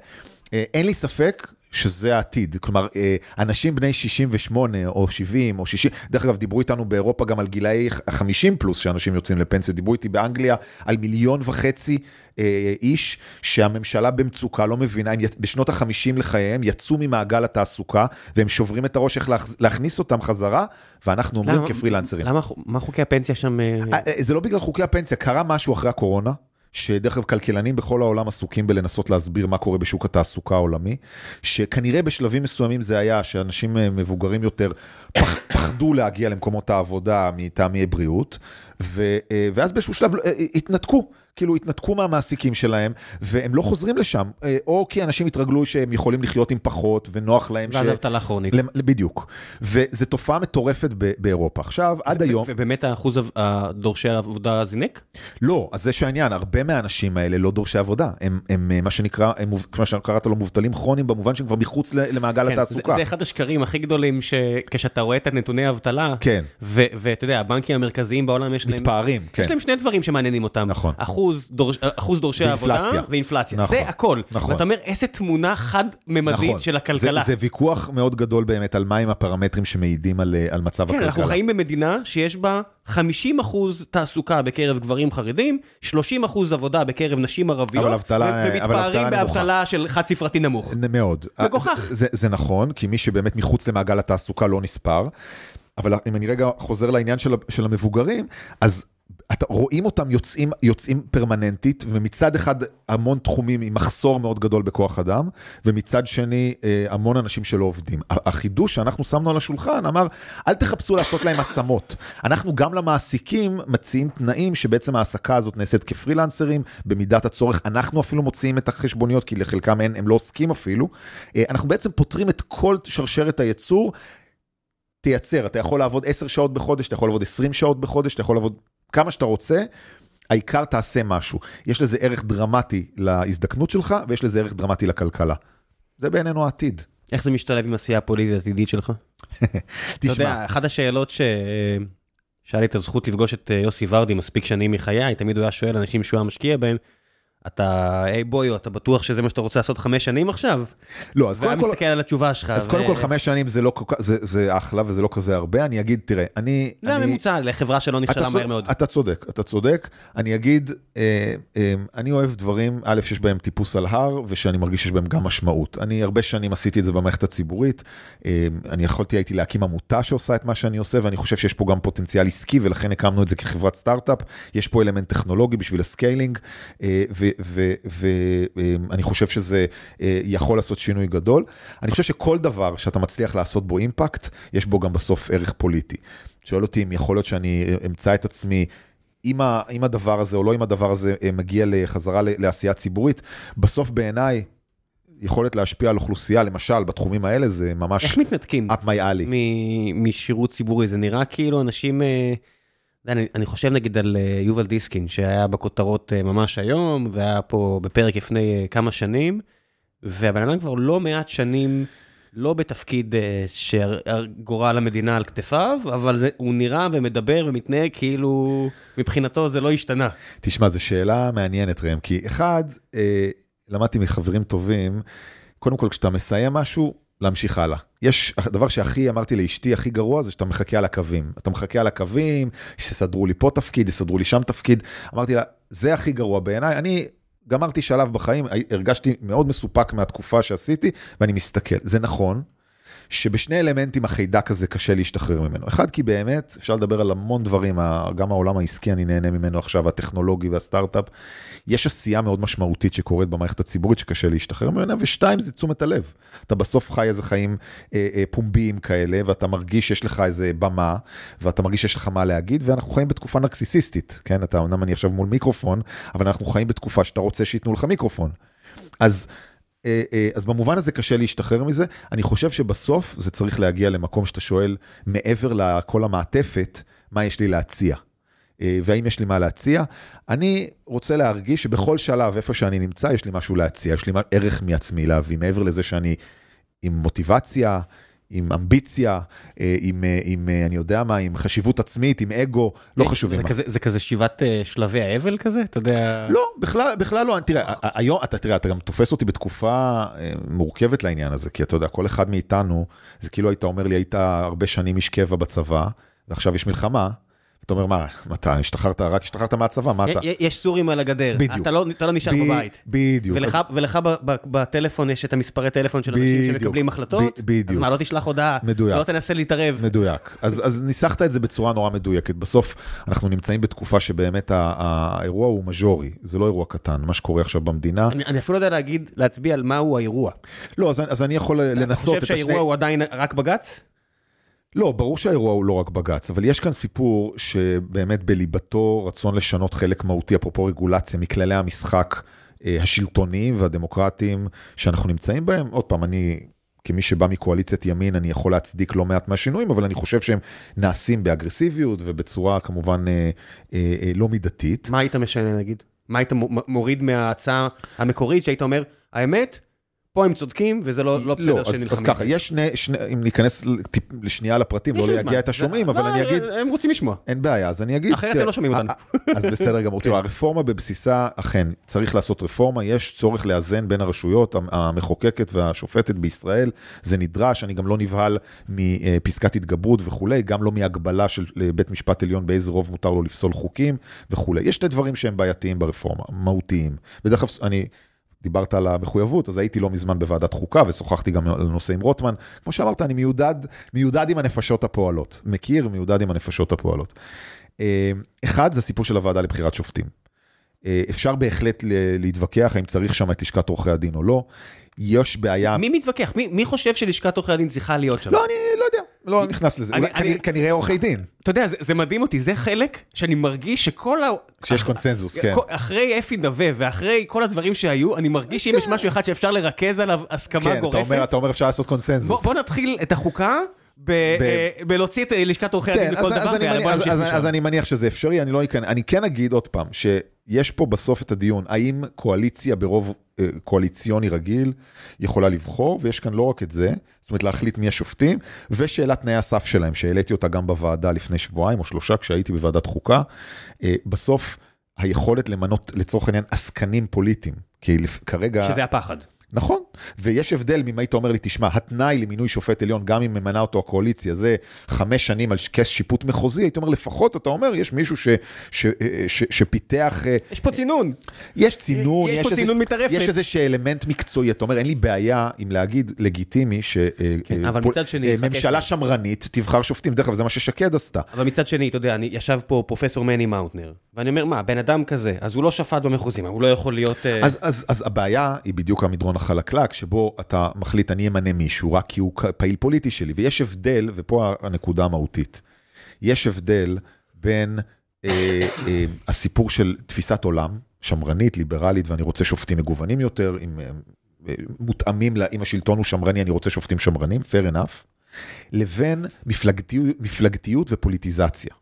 אין לי ספק שזה העתיד. כלומר, אה, אנשים בני 68 או 70 או 60, דרך אגב, דיברו איתנו באירופה גם על גילאי 50 פלוס שאנשים יוצאים לפנסיה, דיברו איתי באנגליה על מיליון וחצי אה, איש שהממשלה במצוקה, לא מבינה, הם בשנות ה-50 לחייהם יצאו ממעגל התעסוקה והם שוברים את הראש איך להכניס אותם חזרה, ואנחנו אומרים למה, כפרילנסרים. למה, מה חוקי הפנסיה שם? אה, זה לא בגלל חוקי הפנסיה, קרה משהו אחרי הקורונה. שדרך אגב כלכלנים בכל העולם עסוקים בלנסות להסביר מה קורה בשוק התעסוקה העולמי, שכנראה בשלבים מסוימים זה היה שאנשים אה, מבוגרים יותר פח, פחדו להגיע למקומות העבודה מטעמי בריאות, ו, אה, ואז באיזשהו שלב אה, התנתקו. כאילו התנתקו מהמעסיקים שלהם, והם לא חוזרים לשם, אה, או כי אנשים התרגלו שהם יכולים לחיות עם פחות, ונוח להם ש... ואז אבטלה כרונית. בדיוק. וזו תופעה מטורפת באירופה. עכשיו, עד היום... ובאמת האחוז דורשי העבודה זינק? לא, אז זה שהעניין, הרבה מהאנשים האלה לא דורשי עבודה. הם, הם מה שנקרא, הם, כמו שקראת לו, מובטלים כרוניים, במובן שהם כבר מחוץ למעגל כן, התעסוקה. זה, זה אחד השקרים הכי גדולים, שכשאתה רואה את נתוני האבטלה, כן. ואתה יודע, הבנקים המרכזיים בעולם יש מתפארים, להם... כן. יש להם שני דברים שמעניינים אותם. נכון. אחוז אחוז, דורש, אחוז דורשי ואינפלציה. העבודה ואינפלציה. נכון, זה הכל. נכון. ואתה אומר, איזה תמונה חד-ממדית נכון. של הכלכלה. זה, זה ויכוח מאוד גדול באמת על מהם הפרמטרים שמעידים על, אה, על מצב כן, הכלכלה. אנחנו חיים במדינה שיש בה 50 אחוז תעסוקה בקרב גברים חרדים, 30 אחוז עבודה בקרב נשים ערביות, אבל אבטלה- אבל ומתפארים. באבטלה של חד ספרתי נמוך. מאוד. מגוחך. זה, זה נכון, כי מי שבאמת מחוץ למעגל התעסוקה לא נספר, אבל אם אני רגע חוזר לעניין של, של המבוגרים, אז אתה, רואים אותם יוצאים, יוצאים פרמננטית, ומצד אחד המון תחומים עם מחסור מאוד גדול בכוח אדם, ומצד שני אה, המון אנשים שלא עובדים. החידוש שאנחנו שמנו על השולחן אמר, אל תחפשו לעשות להם השמות. אנחנו גם למעסיקים מציעים תנאים שבעצם ההעסקה הזאת נעשית כפרילנסרים, במידת הצורך. אנחנו אפילו מוציאים את החשבוניות, כי לחלקם אין, הם לא עוסקים אפילו. אה, אנחנו בעצם פותרים את כל שרשרת הייצור. תייצר, אתה יכול לעבוד 10 שעות בחודש, אתה יכול לעבוד 20 שעות בחודש, אתה יכול לעבוד כמה שאתה רוצה, העיקר תעשה משהו. יש לזה ערך דרמטי להזדקנות שלך, ויש לזה ערך דרמטי לכלכלה. זה בעינינו העתיד. איך זה משתלב עם עשייה הפוליטית העתידית שלך? אתה תשמע, יודע, אחת השאלות ש... שהיה לי את הזכות לפגוש את אה, יוסי ורדי מספיק שנים מחיי, תמיד הוא היה שואל אנשים שהוא היה משקיע בהם, אתה, היי בויו, אתה בטוח שזה מה שאתה רוצה לעשות חמש שנים עכשיו? לא, אז קודם כל... מסתכל על התשובה שלך. אז ו- קודם כל חמש שנים זה לא כל כך, זה, זה אחלה וזה לא כזה הרבה, אני אגיד, תראה, אני... זה אני, הממוצע לחברה שלא נכשלה מהר מאוד. אתה צודק, אתה צודק. אני אגיד, אה, אה, אני אוהב דברים, א', שיש בהם טיפוס על הר, ושאני מרגיש שיש בהם גם משמעות. אני הרבה שנים עשיתי את זה במערכת הציבורית. אה, אני יכולתי, הייתי להקים עמותה שעושה את מה שאני עושה, ואני חושב שיש פה גם פוטנציאל עסקי, ולכן הקמנו את זה כחברת סטארט-אפ. יש פה אלמנט טכנולוגי בשביל ה scaling, ואני חושב שזה אה, יכול לעשות שינוי גדול. אני חושב שכל דבר שאתה מצליח לעשות בו אימפקט, יש בו גם בסוף ערך פוליטי. שואל אותי אם יכול להיות שאני אמצא את עצמי אם, ה, אם הדבר הזה או לא אם הדבר הזה אה, מגיע לחזרה לעשייה ציבורית, בסוף בעיניי יכולת להשפיע על אוכלוסייה, למשל בתחומים האלה, זה ממש איך מתנתקים up my alley. משירות ציבורי? זה נראה כאילו אנשים... אני, אני חושב נגיד על אה, יובל דיסקין, שהיה בכותרות אה, ממש היום, והיה פה בפרק לפני אה, כמה שנים, והבן אדם כבר לא מעט שנים לא בתפקיד שגורל המדינה על כתפיו, אבל זה, הוא נראה ומדבר ומתנהג כאילו מבחינתו זה לא השתנה. תשמע, זו שאלה מעניינת, ראם, כי אחד, למדתי מחברים טובים, קודם כל, כשאתה מסיים משהו, להמשיך הלאה. יש, הדבר שהכי אמרתי לאשתי, הכי גרוע, זה שאתה מחכה על הקווים. אתה מחכה על הקווים, שיסדרו לי פה תפקיד, יסדרו לי שם תפקיד. אמרתי לה, זה הכי גרוע בעיניי. אני גמרתי שלב בחיים, הרגשתי מאוד מסופק מהתקופה שעשיתי, ואני מסתכל. זה נכון, שבשני אלמנטים החיידק הזה קשה להשתחרר ממנו. אחד, כי באמת אפשר לדבר על המון דברים, גם העולם העסקי אני נהנה ממנו עכשיו, הטכנולוגי והסטארט-אפ. יש עשייה מאוד משמעותית שקורית במערכת הציבורית שקשה להשתחרר ממנה, ושתיים, זה תשומת הלב. אתה בסוף חי איזה חיים אה, אה, פומביים כאלה, ואתה מרגיש שיש לך איזה במה, ואתה מרגיש שיש לך מה להגיד, ואנחנו חיים בתקופה נרקסיסיסטית, כן? אתה, אמנם אני עכשיו מול מיקרופון, אבל אנחנו חיים בתקופה שאתה רוצה שייתנו לך מיקרופון. אז... אה, אה, אז במובן הזה קשה להשתחרר מזה. אני חושב שבסוף זה צריך להגיע למקום שאתה שואל, מעבר לכל המעטפת, מה יש לי להציע? אה, והאם יש לי מה להציע? אני רוצה להרגיש שבכל שלב, איפה שאני נמצא, יש לי משהו להציע, יש לי ערך מעצמי להביא, מעבר לזה שאני עם מוטיבציה, עם אמביציה, אה, עם, אה, עם, אה, אני יודע מה, עם חשיבות עצמית, עם אגו, לא חשוב עם זה מה. כזה, זה כזה שבעת שלבי האבל כזה, אתה יודע? לא, בכלל, בכלל לא, תראה, היום, אתה תראה, אתה גם תופס אותי בתקופה מורכבת לעניין הזה, כי אתה יודע, כל אחד מאיתנו, זה כאילו היית אומר לי, היית הרבה שנים איש קבע בצבא, ועכשיו יש מלחמה, אתה אומר, מה, אתה השתחררת, רק השתחררת מהצבא, מה אתה? יש סורים על הגדר, בדיוק. אתה לא, אתה לא נשאר ב- בבית. בדיוק. ולך, אז- ולך ב, ב, בטלפון יש את המספרי טלפון של אנשים. שמקבלים החלטות? בדיוק. אז מה, לא תשלח הודעה? מדויק. לא תנסה להתערב? מדויק. אז, אז ניסחת את זה בצורה נורא מדויקת. בסוף אנחנו נמצאים בתקופה שבאמת האירוע הוא מז'ורי, זה לא אירוע קטן, מה שקורה עכשיו במדינה. אני, אני אפילו לא יודע להגיד, להצביע על מהו האירוע. לא, אז, אז אני יכול אתה לנסות חושב את השני... שהאירוע הוא עדיין רק בג"ץ? לא, ברור שהאירוע הוא לא רק בג"ץ, אבל יש כאן סיפור שבאמת בליבתו רצון לשנות חלק מהותי, אפרופו רגולציה, מכללי המשחק אה, השלטוניים והדמוקרטיים שאנחנו נמצאים בהם. עוד פעם, אני, כמי שבא מקואליציית ימין, אני יכול להצדיק לא מעט מהשינויים, אבל אני חושב שהם נעשים באגרסיביות ובצורה כמובן אה, אה, אה, לא מידתית. מה היית משנה נגיד? מה היית מוריד מההצעה המקורית שהיית אומר, האמת, פה הם צודקים, וזה לא לא בסדר לא, אז, שנלחמים. אז ככה, יש שני, שני, אם ניכנס לשנייה לפרטים, לא להגיע. את השומעים, אבל לא, אני אגיד, הם רוצים לשמוע. אין בעיה, אז אני אגיד... אחרת תראה, הם לא שומעים אותנו. אז בסדר גמור, תראו, הרפורמה בבסיסה, אכן, צריך לעשות רפורמה, יש צורך לאזן בין הרשויות המחוקקת והשופטת בישראל, זה נדרש, אני גם לא נבהל מפסקת התגברות וכולי, גם לא מהגבלה של בית משפט עליון באיזה רוב מותר לו לפסול חוקים וכולי. יש שני דברים שהם בעייתיים ברפורמה, מהותיים. בדרך כלל, אני... דיברת על המחויבות, אז הייתי לא מזמן בוועדת חוקה ושוחחתי גם על הנושא עם רוטמן. כמו שאמרת, אני מיודד, מיודד עם הנפשות הפועלות. מכיר, מיודד עם הנפשות הפועלות. אה, אחד, זה הסיפור של הוועדה לבחירת שופטים. אה, אפשר בהחלט להתווכח האם צריך שם את לשכת עורכי הדין או לא. יש בעיה... מי מתווכח? מי מי חושב שלשכת עורכי הדין צריכה להיות שם? לא, אני לא לא נכנס לזה. אני- אני- כנראה- עורכי דין, אתה יודע, זה, זה מדהים אותי, זה חלק שאני מרגיש שכל ה... שיש קונצנזוס, כן. אחרי אפי נווה ואחרי כל הדברים שהיו, אני מרגיש שאם יש משהו אחד שאפשר לרכז עליו הסכמה כן, אתה גורפת, אומר, אתה אומר אפשר לעשות בוא, קונצנזוס. בוא נתחיל את החוקה ב- אה, בלהוציא את לשכת עורכי הדין כן, מכל אז, דבר, בוא. אז אני מניח שזה אפשרי, אני לא אכנס, אני כן אגיד עוד פעם, שיש פה בסוף את הדיון, האם קואליציה ברוב אה, קואליציוני רגיל יכולה לבחור, ויש כאן לא רק את זה, זאת אומרת להחליט מי השופטים, ושאלת תנאי הסף שלהם, שהעליתי אותה גם בוועדה לפני שבועיים או שלושה, כשהייתי בוועדת חוקה, אה, בסוף היכולת למנות לצורך העניין עסקנים פוליטיים, כי כרגע... שזה הפחד. נכון, ויש הבדל אם היית אומר לי, תשמע, התנאי למינוי שופט עליון, גם אם ממנה אותו הקואליציה, זה חמש שנים על כס שיפוט מחוזי, הייתי אומר, לפחות אתה אומר, יש מישהו ש, ש, ש, שפיתח, אה, יש פה צינון. יש צינון, יש פה איזה- צינון מטרפת. יש איזה אלמנט מקצועי, אתה אומר, אין לי בעיה עם להגיד לגיטימי כן, אבל מצד שני, חכה שממשלה שמרנית תבחר שופטים, דרך אגב, זה מה ששקד עשתה. אבל מצד שני, אתה יודע, אני ישב פה פרופסור מני מאונטנר, ואני אומר, מה, בן אדם כזה, אז הוא לא שפט במחוזים, הוא לא יכול להיות... אה, אז, אז, אז הבעיה היא בדיוק המדרון החלקלק, שבו אתה מחליט, אני אמנה מישהו רק כי הוא פעיל פוליטי שלי, ויש הבדל, ופה הנקודה המהותית, יש הבדל בין אה, אה, הסיפור של תפיסת עולם, שמרנית, ליברלית, ואני רוצה שופטים מגוונים יותר, אה, אה, מותאמים, לה, אם השלטון הוא שמרני, אני רוצה שופטים שמרנים, fair enough, לבין מפלגתיות, מפלגתיות ופוליטיזציה.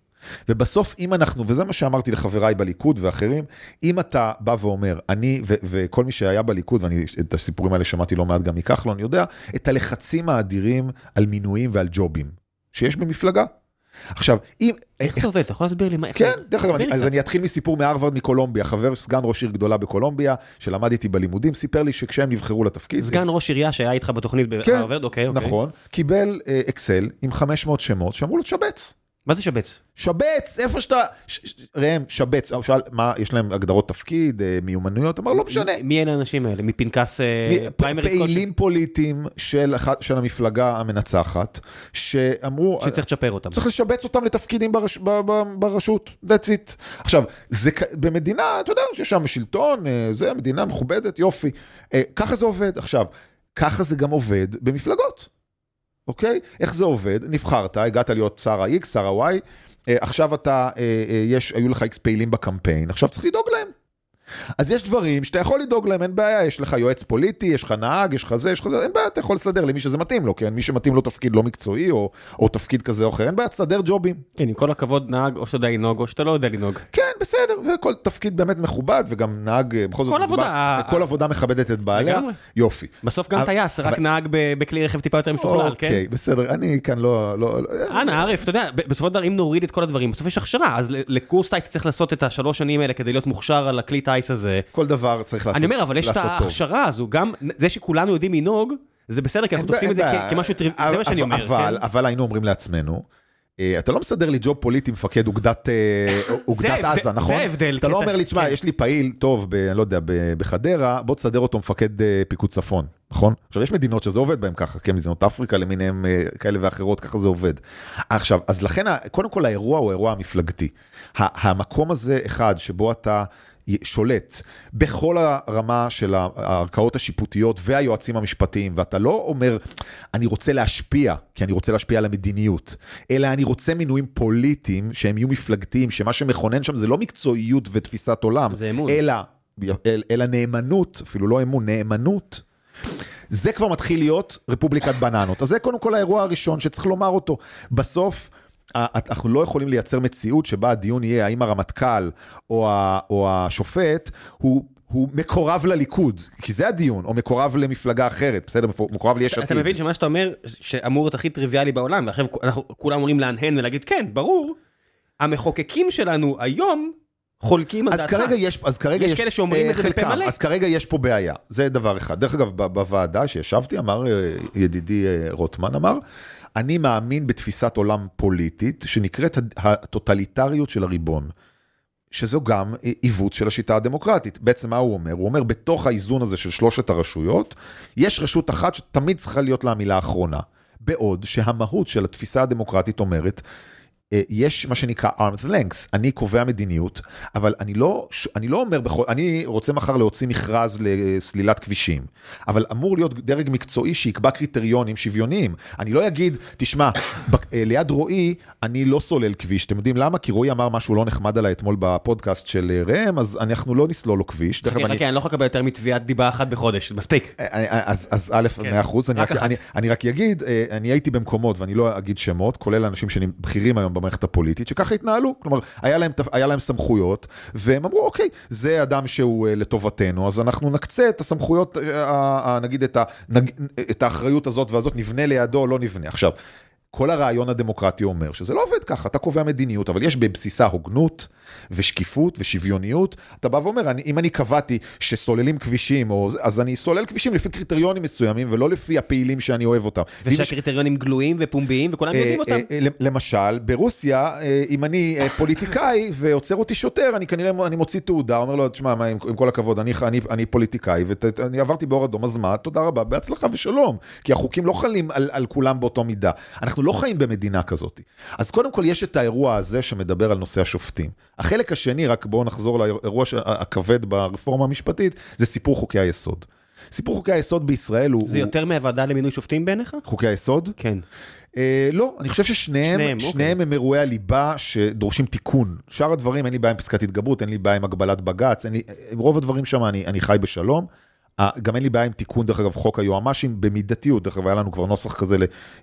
ובסוף, אם אנחנו, וזה מה שאמרתי לחבריי בליכוד ואחרים, אם אתה בא ואומר, אני ו- וכל מי שהיה בליכוד, ואני את הסיפורים האלה שמעתי לא מעט גם מכחלון, יודע את הלחצים האדירים על מינויים ועל ג'ובים שיש במפלגה. עכשיו, אם... איך זה עובד? אתה יכול להסביר לי מה... כן, דרך אגב, אז. אני אתחיל מסיפור מהרווארד מקולומביה, חבר סגן ראש עיר גדולה בקולומביה, שלמד איתי בלימודים, סיפר לי שכשהם נבחרו לתפקיד, סגן ראש עירייה שהיה איתך בתוכנית כן, בהרווארד, אוקיי, אוקיי. נכון, קיבל אה, אקסל עם 500 שמות, שאמרו לו תשבץ. מה זה שבץ? שבץ, איפה שאתה, ש- ש- ראם, שבץ, הוא שאל, מה, יש להם הגדרות תפקיד, אה, מיומנויות, אמר, לא משנה. מי אלה האנשים האלה? מפנקס אה, מ- כלשהו? פעילים פוליטיים של, המפלגה המנצחת, שאמרו, שצריך לצ'פר אותם. צריך לשבץ אותם לתפקידים ברש, ב, ב, ברשות, that's it. עכשיו, זה במדינה, אתה יודע, שיש שם שלטון, אה, זה מדינה מכובדת, יופי. ככה זה עובד. עכשיו, ככה זה גם עובד במפלגות, אוקיי? איך זה עובד? נבחרת, הגעת להיות שר ה-X, שר ה-Y, אה, עכשיו אתה, אה, אה, יש, היו לך X פעילים בקמפיין, עכשיו צריך לדאוג להם. אז יש דברים שאתה יכול לדאוג להם, אין בעיה, יש לך יועץ פוליטי, יש לך נהג, יש לך זה, יש לך זה, אין בעיה, אתה יכול לסדר למי שזה מתאים לו, כן? מי שמתאים לו תפקיד לא מקצועי, או, או תפקיד כזה או אחר, אין בעיה, תסדר ג'ובים. כן, עם כל הכבוד נהג, או שאתה יודע לנהוג, או שאתה לא יודע לנהוג. כן, בסדר, וכל תפקיד באמת מכובד, וגם נהג, אה, בכל זאת, כל עבודה. כל עבודה מכבדת את בעליה. יופי. בסוף גם טייס, רק נהג בכלי רכב טיפה יותר משוכלל, כן? אוקיי, בסדר, אני כאן לא... לא לא- אנא, ערף, אתה יודע, בסופו של דבר, אם נוריד את כל הדברים, בסוף יש הכשרה, אז לקורס טייס צריך לעשות את השלוש שנים האלה כדי להיות מוכשר על הכלי טייס הזה. כל דבר צריך לעשות אני אומר, אבל יש את טוב. ההכשרה הזו, גם זה שכולנו יודעים לנהוג, זה בסדר, כי אנחנו תופסים את זה כמשהו טריוויאלי, זה מה שאני אומר, אבל, כן? אבל היינו אומרים לעצמנו, אה, אתה לא מסדר לי ג'וב פוליטי מפקד אוגדת, אה, עזה, נכון? זה ההבדל, אתה לא אומר לי, תשמע, כן. יש לי פעיל טוב, ב, אני לא יודע, בחדרה, בוא תסדר אותו מפקד אה, פיקוד צפון, נכון? עכשיו, יש מדינות שזה עובד בהן ככה, כן, מדינות אפריקה למיניהן כאלה ואחרות, ככה זה עובד. עכשיו, אז לכן, קודם כל האירוע הוא אירוע מפלגתי. ה- המקום הזה, אחד, שבו אתה... שולט בכל הרמה של הערכאות השיפוטיות והיועצים המשפטיים, ואתה לא אומר, אני רוצה להשפיע, כי אני רוצה להשפיע על המדיניות, אלא אני רוצה מינויים פוליטיים שהם יהיו מפלגתיים, שמה שמכונן שם זה לא מקצועיות ותפיסת עולם. אלא, אל, אלא נאמנות, אפילו לא אמון, נאמנות. זה כבר מתחיל להיות רפובליקת בננות. אז זה קודם כל האירוע הראשון שצריך לומר אותו. בסוף, אנחנו לא יכולים לייצר מציאות שבה הדיון יהיה האם הרמטכ"ל או, ה, או השופט הוא, הוא מקורב לליכוד, כי זה הדיון, או מקורב למפלגה אחרת, בסדר, מקורב ליש עתיד. אתה מבין שמה שאתה אומר, שאמור להיות הכי טריוויאלי בעולם, ואחרי אנחנו כולם אומרים להנהן ולהגיד, כן, ברור, המחוקקים שלנו היום חולקים על דעתך. יש, אז כרגע יש יש, כאלה שאומרים אה, את זה בפה מלא. אז כרגע יש פה בעיה, זה דבר אחד. דרך אגב, בוועדה שישבתי, אמר אה, ידידי אה, רוטמן, אמר, אני מאמין בתפיסת עולם פוליטית שנקראת הטוטליטריות של הריבון. שזו גם עיוות של השיטה הדמוקרטית. בעצם מה הוא אומר? הוא אומר, בתוך האיזון הזה של שלושת הרשויות, יש רשות אחת שתמיד צריכה להיות לה המילה האחרונה. בעוד שהמהות של התפיסה הדמוקרטית אומרת, יש מה שנקרא arm's length, אני קובע מדיניות, אבל אני לא, אני לא אומר, בכל, אני רוצה מחר להוציא מכרז לסלילת כבישים, אבל אמור להיות דרג מקצועי שיקבע קריטריונים שוויוניים. אני לא אגיד, תשמע, אה, ליד רועי אני לא סולל כביש, אתם יודעים למה? כי רועי אמר משהו לא נחמד עליי אתמול בפודקאסט של אה, ראם, אז אנחנו לא נסלול לו כביש. תכף חכה, אני- חכה, אני לא יכול לקבל יותר מתביעת דיבה אחת בחודש, מספיק. אז, אז א', מאה אחוז, אני, רק רק- אחת. אני, אני רק אגיד, אה, אני הייתי במקומות, ואני לא אגיד שמות, כולל אנשים שבכירים היום במערכת הפוליטית, שככה התנהלו, כלומר, היה להם, היה להם סמכויות, והם אמרו, אוקיי, זה אדם שהוא אה, לטובתנו, אז אנחנו נקצה את הסמכויות, אה, ה- ה- נגיד את, ה, את האחריות הזאת והזאת, נבנה לידו או לא נבנה. עכשיו, כל הרעיון הדמוקרטי אומר שזה לא עובד ככה, אתה קובע מדיניות, אבל יש בבסיסה הוגנות ושקיפות ושוויוניות. אתה בא ואומר, אני, אם אני קבעתי שסוללים כבישים, או, אז אני סולל כבישים לפי קריטריונים מסוימים, ולא לפי הפעילים שאני אוהב אותם. ושהקריטריונים גלויים ופומביים וכולם יודעים אה, אותם. אה, אה, למשל, ברוסיה, אה, אם אני אה, פוליטיקאי ועוצר אותי שוטר, אני כנראה, אני מוציא תעודה, אומר לו, תשמע, עם עם כל הכבוד, אני, אני, אני פוליטיקאי, ואני עברתי באור אדום, אז מה, תודה רבה, בהצלחה ושלום. כי החוקים לא חלים על, על כולם באותו מידה. אנחנו לא חיים במדינה כזאת. אז קודם כל יש את האירוע הזה שמדבר על נושא השופטים. החלק השני, רק בואו נחזור לאירוע הכבד ברפורמה המשפטית, זה סיפור חוקי היסוד. סיפור חוקי היסוד בישראל הוא... זה הוא- יותר מהוועדה למינוי שופטים בעיניך? חוקי היסוד? כן. אה, לא, אני חושב ששניהם שניהם, אוקיי. שניהם הם אירועי הליבה שדורשים תיקון. שאר הדברים, אין לי בעיה עם פסקת התגברות, אין לי בעיה עם הגבלת בג"ץ, לי, רוב הדברים שם אני, אני חי בשלום. גם אין לי בעיה עם תיקון, דרך אגב, חוק היועמ"שים במידתיות, דרך אגב, היה לנו כבר נוסח כזה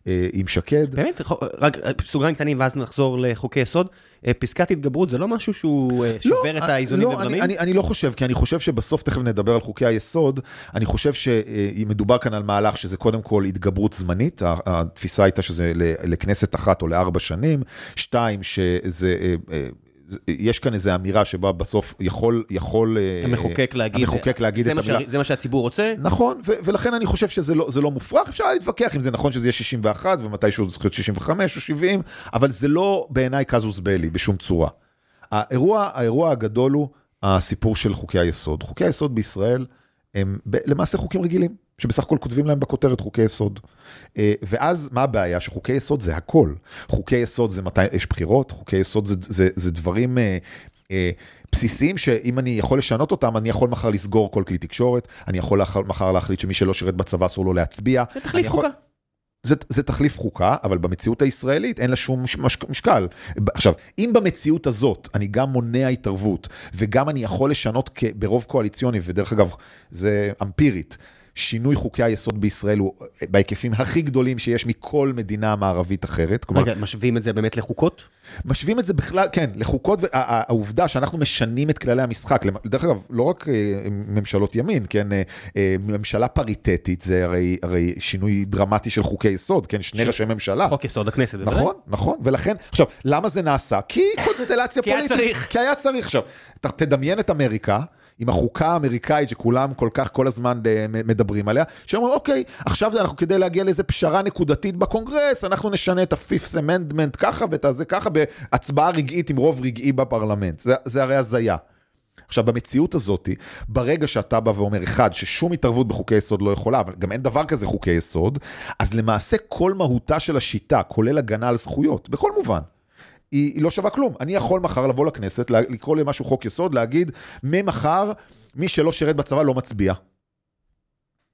אה, עם שקד. באמת, רק אה, סוגריים קטנים ואז נחזור לחוקי יסוד. אה, פסקת התגברות זה לא משהו שהוא אה, שובר את אני- האיזונים לא, ובלמים? אני, אני, אני לא חושב, כי אני חושב שבסוף, תכף נדבר על חוקי היסוד, אני חושב שמדובר כאן על מהלך שזה קודם כל התגברות זמנית, התפיסה הייתה שזה לכנסת אחת או לארבע שנים, שתיים, שזה... יש כאן איזו אמירה שבה בסוף יכול, יכול אה, המחוקק להגיד, המחוקק להגיד זה את המילה. זה מה שהציבור רוצה? נכון, ו- ולכן אני חושב שזה לא, לא מופרך, אפשר להתווכח אם זה נכון שזה יהיה 61 ומתישהו זה צריך להיות 65 או 70, אבל זה לא בעיניי קזוס בלי בשום צורה. האירוע, האירוע הגדול הוא הסיפור של חוקי היסוד. חוקי היסוד בישראל הם ב- למעשה חוקים רגילים, שבסך הכל כותבים להם בכותרת חוקי יסוד. אה, ואז מה הבעיה? שחוקי יסוד זה הכל. חוקי יסוד זה מתי יש בחירות, חוקי יסוד זה, זה, זה דברים... אה, אה, בסיסיים שאם אני יכול לשנות אותם, אני יכול מחר לסגור כל כלי תקשורת, אני יכול מחר להחליט שמי שלא שירת בצבא אסור לו להצביע. זה תחליף יכול- חוקה. זה, זה תחליף חוקה, אבל במציאות הישראלית אין לה שום מש, מש, משקל. עכשיו, אם במציאות הזאת אני גם מונע התערבות, וגם אני יכול לשנות ברוב קואליציוני, ודרך אגב, זה אמפירית, שינוי חוקי היסוד בישראל הוא בהיקפים הכי גדולים שיש מכל מדינה מערבית אחרת. כלומר, רגע, משווים את זה באמת לחוקות? משווים את זה בכלל, כן, לחוקות, וה- ה- העובדה שאנחנו משנים את כללי המשחק, דרך אגב, לא רק אה, ממשלות ימין, כן, אה, אה, ממשלה פריטטית זה הרי, הרי שינוי דרמטי של חוקי יסוד, כן, שני ש- ראשי ממשלה. חוק יסוד הכנסת, בוודאי. נכון, נכון, ולכן, עכשיו, למה זה נעשה? כי קונסטלציה כי היה פוליטית. צריך. כי היה צריך. עכשיו, תדמיין את אמריקה, עם החוקה האמריקאית שכולם כל כך כל הזמן אה, מדברים עליה, שאומרים, אוקיי, עכשיו אנחנו כדי להגיע לאיזה פשרה נקודתית בקונגרס, אנחנו נשנה את ה-Fifth Amendment ככה ואת הזה ככה, בהצבעה רגעית עם רוב רגעי בפרלמנט. זה, זה הרי הזיה. עכשיו, במציאות הזאת, ברגע שאתה בא ואומר, אחד, ששום התערבות בחוקי יסוד לא יכולה, אבל גם אין דבר כזה חוקי יסוד, אז למעשה כל מהותה של השיטה, כולל הגנה על זכויות, בכל מובן, היא, היא לא שווה כלום. אני יכול מחר לבוא לכנסת, לקרוא למשהו חוק יסוד, להגיד, ממחר, מי שלא שירת בצבא לא מצביע.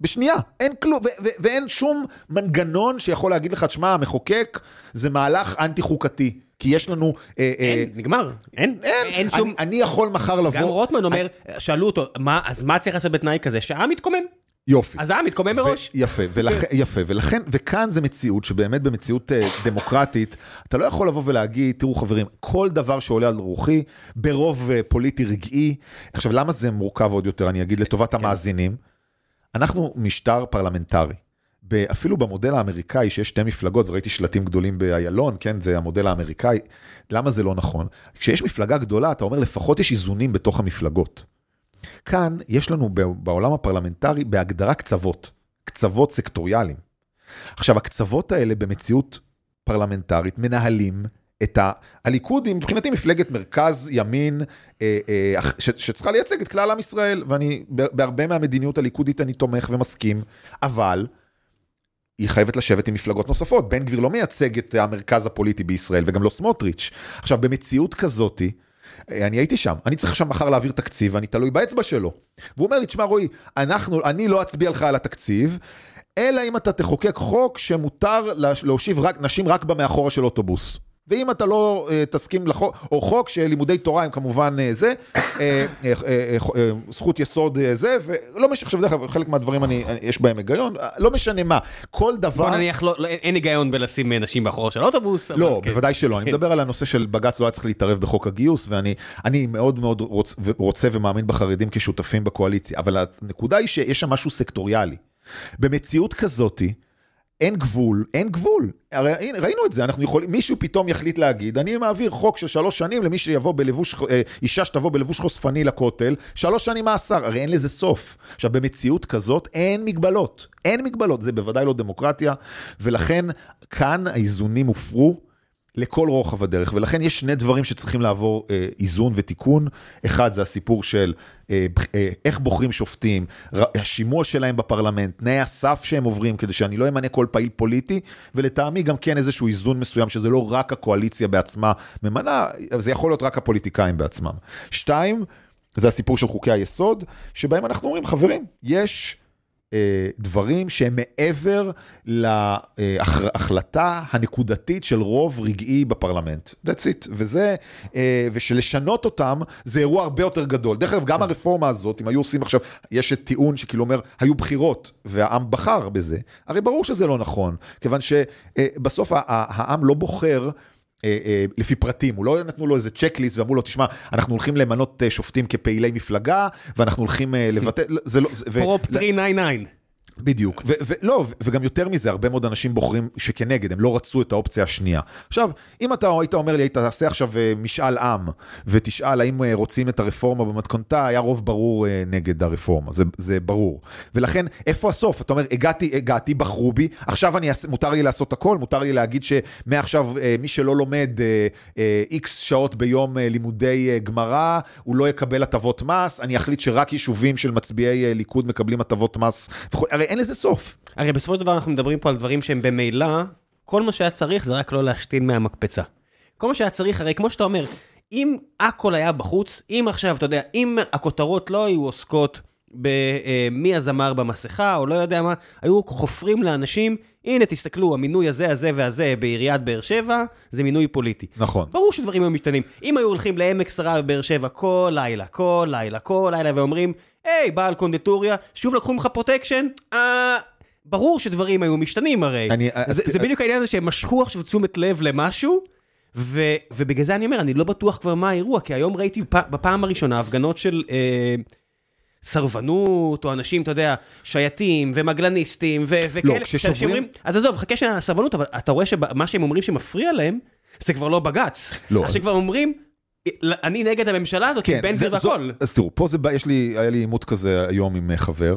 בשנייה, אין כלום, ו- ו- ואין שום מנגנון שיכול להגיד לך, תשמע, המחוקק זה מהלך אנטי חוקתי, כי יש לנו... אה, אה, אין, נגמר. אין, אין, אין שום... אני, אני יכול מחר לבוא... גם רוטמן אומר, שאלו אותו, מה, אז מה צריך לעשות בתנאי כזה? שהעם יתקומם. יופי. אז העם מתקומם מראש. יפה, ולכן, יפה, ולכן, וכאן זה מציאות שבאמת במציאות אה, דמוקרטית, אתה לא יכול לבוא ולהגיד, תראו חברים, כל דבר שעולה על רוחי, ברוב אה, פוליטי רגעי, עכשיו למה זה מורכב עוד יותר, אני אגיד לטובת המאזינים, אנחנו משטר פרלמנטרי. אפילו במודל האמריקאי שיש שתי מפלגות, וראיתי שלטים גדולים באיילון, כן, זה המודל האמריקאי, למה זה לא נכון? כשיש מפלגה גדולה, אתה אומר לפחות יש איזונים בתוך המפלגות. כאן יש לנו בעולם הפרלמנטרי בהגדרה קצוות, קצוות סקטוריאליים. עכשיו, הקצוות האלה במציאות פרלמנטרית מנהלים את ה... הליכוד היא מבחינתי מפלגת מרכז ימין אה, אה, שצריכה לייצג את כלל עם ישראל, ואני בהרבה מהמדיניות הליכודית אני תומך ומסכים, אבל היא חייבת לשבת עם מפלגות נוספות. בן גביר לא מייצג את המרכז הפוליטי בישראל, וגם לא סמוטריץ'. עכשיו, במציאות כזאתי, אני הייתי שם, אני צריך עכשיו מחר להעביר תקציב, ואני תלוי באצבע שלו. והוא אומר לי, תשמע רועי, אנחנו, אני לא אצביע לך על התקציב, אלא אם אתה תחוקק חוק שמותר להושיב רק, נשים רק במאחורה של אוטובוס. ואם אתה לא uh, תסכים לחוק, או חוק שלימודי תורה הם כמובן uh, זה, uh, uh, uh, uh, זכות יסוד uh, זה, ולא משנה, עכשיו דרך אגב, חלק מהדברים אני, אני, יש בהם היגיון, לא משנה מה, כל דבר... בוא נניח, לא, לא, אין היגיון בלשים נשים מאחורה של אוטובוס. לא, כן. בוודאי שלא, אני מדבר על הנושא של בג"ץ לא היה צריך להתערב בחוק הגיוס, ואני מאוד מאוד רוצ, רוצה ומאמין בחרדים כשותפים בקואליציה, אבל הנקודה היא שיש שם משהו סקטוריאלי. במציאות כזאתי, אין גבול, אין גבול. הרי הנה, ראינו את זה, אנחנו יכולים, מישהו פתאום יחליט להגיד, אני מעביר חוק של שלוש שנים למי שיבוא בלבוש, אה, אישה שתבוא בלבוש חושפני לכותל, שלוש שנים מאסר, הרי אין לזה סוף. עכשיו, במציאות כזאת אין מגבלות, אין מגבלות, זה בוודאי לא דמוקרטיה, ולכן כאן האיזונים הופרו. לכל רוחב הדרך, ולכן יש שני דברים שצריכים לעבור אה, איזון ותיקון. אחד זה הסיפור של אה, אה, איך בוחרים שופטים, ר, השימוע שלהם בפרלמנט, תנאי הסף שהם עוברים, כדי שאני לא אמנה כל פעיל פוליטי, ולטעמי גם כן איזשהו איזון מסוים, שזה לא רק הקואליציה בעצמה ממנה, זה יכול להיות רק הפוליטיקאים בעצמם. שתיים, זה הסיפור של חוקי היסוד, שבהם אנחנו אומרים, חברים, יש... דברים שהם מעבר להחלטה הנקודתית של רוב רגעי בפרלמנט. That's it. וזה, ושלשנות אותם זה אירוע הרבה יותר גדול. דרך אגב, גם הרפורמה הזאת, אם היו עושים עכשיו, יש את טיעון שכאילו אומר, היו בחירות והעם בחר בזה, הרי ברור שזה לא נכון, כיוון שבסוף העם לא בוחר. לפי פרטים, הוא לא נתנו לו איזה צ'קליסט ואמרו לו, תשמע, אנחנו הולכים למנות שופטים כפעילי מפלגה, ואנחנו הולכים לבטל, זה לא... פרופ 399. בדיוק, ולא, וגם יותר מזה, הרבה מאוד אנשים בוחרים שכנגד, הם לא רצו את האופציה השנייה. עכשיו, אם אתה היית אומר לי, היית תעשה עכשיו משאל עם, ותשאל האם רוצים את הרפורמה במתכונתה, היה רוב ברור נגד הרפורמה, זה, זה ברור. ולכן, איפה הסוף? אתה אומר, הגעתי, הגעתי, בחרו בי, עכשיו אני, מותר לי לעשות הכל, מותר לי להגיד שמעכשיו מי שלא לומד איקס שעות ביום לימודי גמרא, הוא לא יקבל הטבות מס, אני אחליט שרק יישובים של מצביעי ליכוד מקבלים הטבות מס, וכו', הרי אין לזה סוף. הרי בסופו של דבר אנחנו מדברים פה על דברים שהם במילא, כל מה שהיה צריך זה רק לא להשתין מהמקפצה. כל מה שהיה צריך, הרי כמו שאתה אומר, אם הכל היה בחוץ, אם עכשיו, אתה יודע, אם הכותרות לא היו עוסקות במי הזמר במסכה, או לא יודע מה, היו חופרים לאנשים, הנה תסתכלו, המינוי הזה, הזה והזה בעיריית באר שבע, זה מינוי פוליטי. נכון. ברור שדברים היו משתנים. אם היו הולכים לעמק שרה בבאר שבע כל לילה, כל לילה, כל לילה, ואומרים, היי, בעל קונדטוריה, שוב לקחו ממך פרוטקשן? אה... ברור שדברים היו משתנים הרי. אני, זה, את, זה בדיוק העניין הזה שהם משכו עכשיו תשומת לב למשהו, ו, ובגלל זה אני אומר, אני לא בטוח כבר מה האירוע, כי היום ראיתי בפעם הראשונה הפגנות של אה, סרבנות, או אנשים, אתה יודע, שייטים ומגלניסטים, ו, וכאלה, לא, כששוברים... שאומרים, אז עזוב, חכה שנייה סרבנות, אבל אתה רואה שמה שהם אומרים שמפריע להם, זה כבר לא בג"ץ. לא. אז שכבר אומרים... אני נגד הממשלה הזאת, כן, בן גביר והכל. אז תראו, פה זה, יש לי, היה לי עימות כזה היום עם חבר,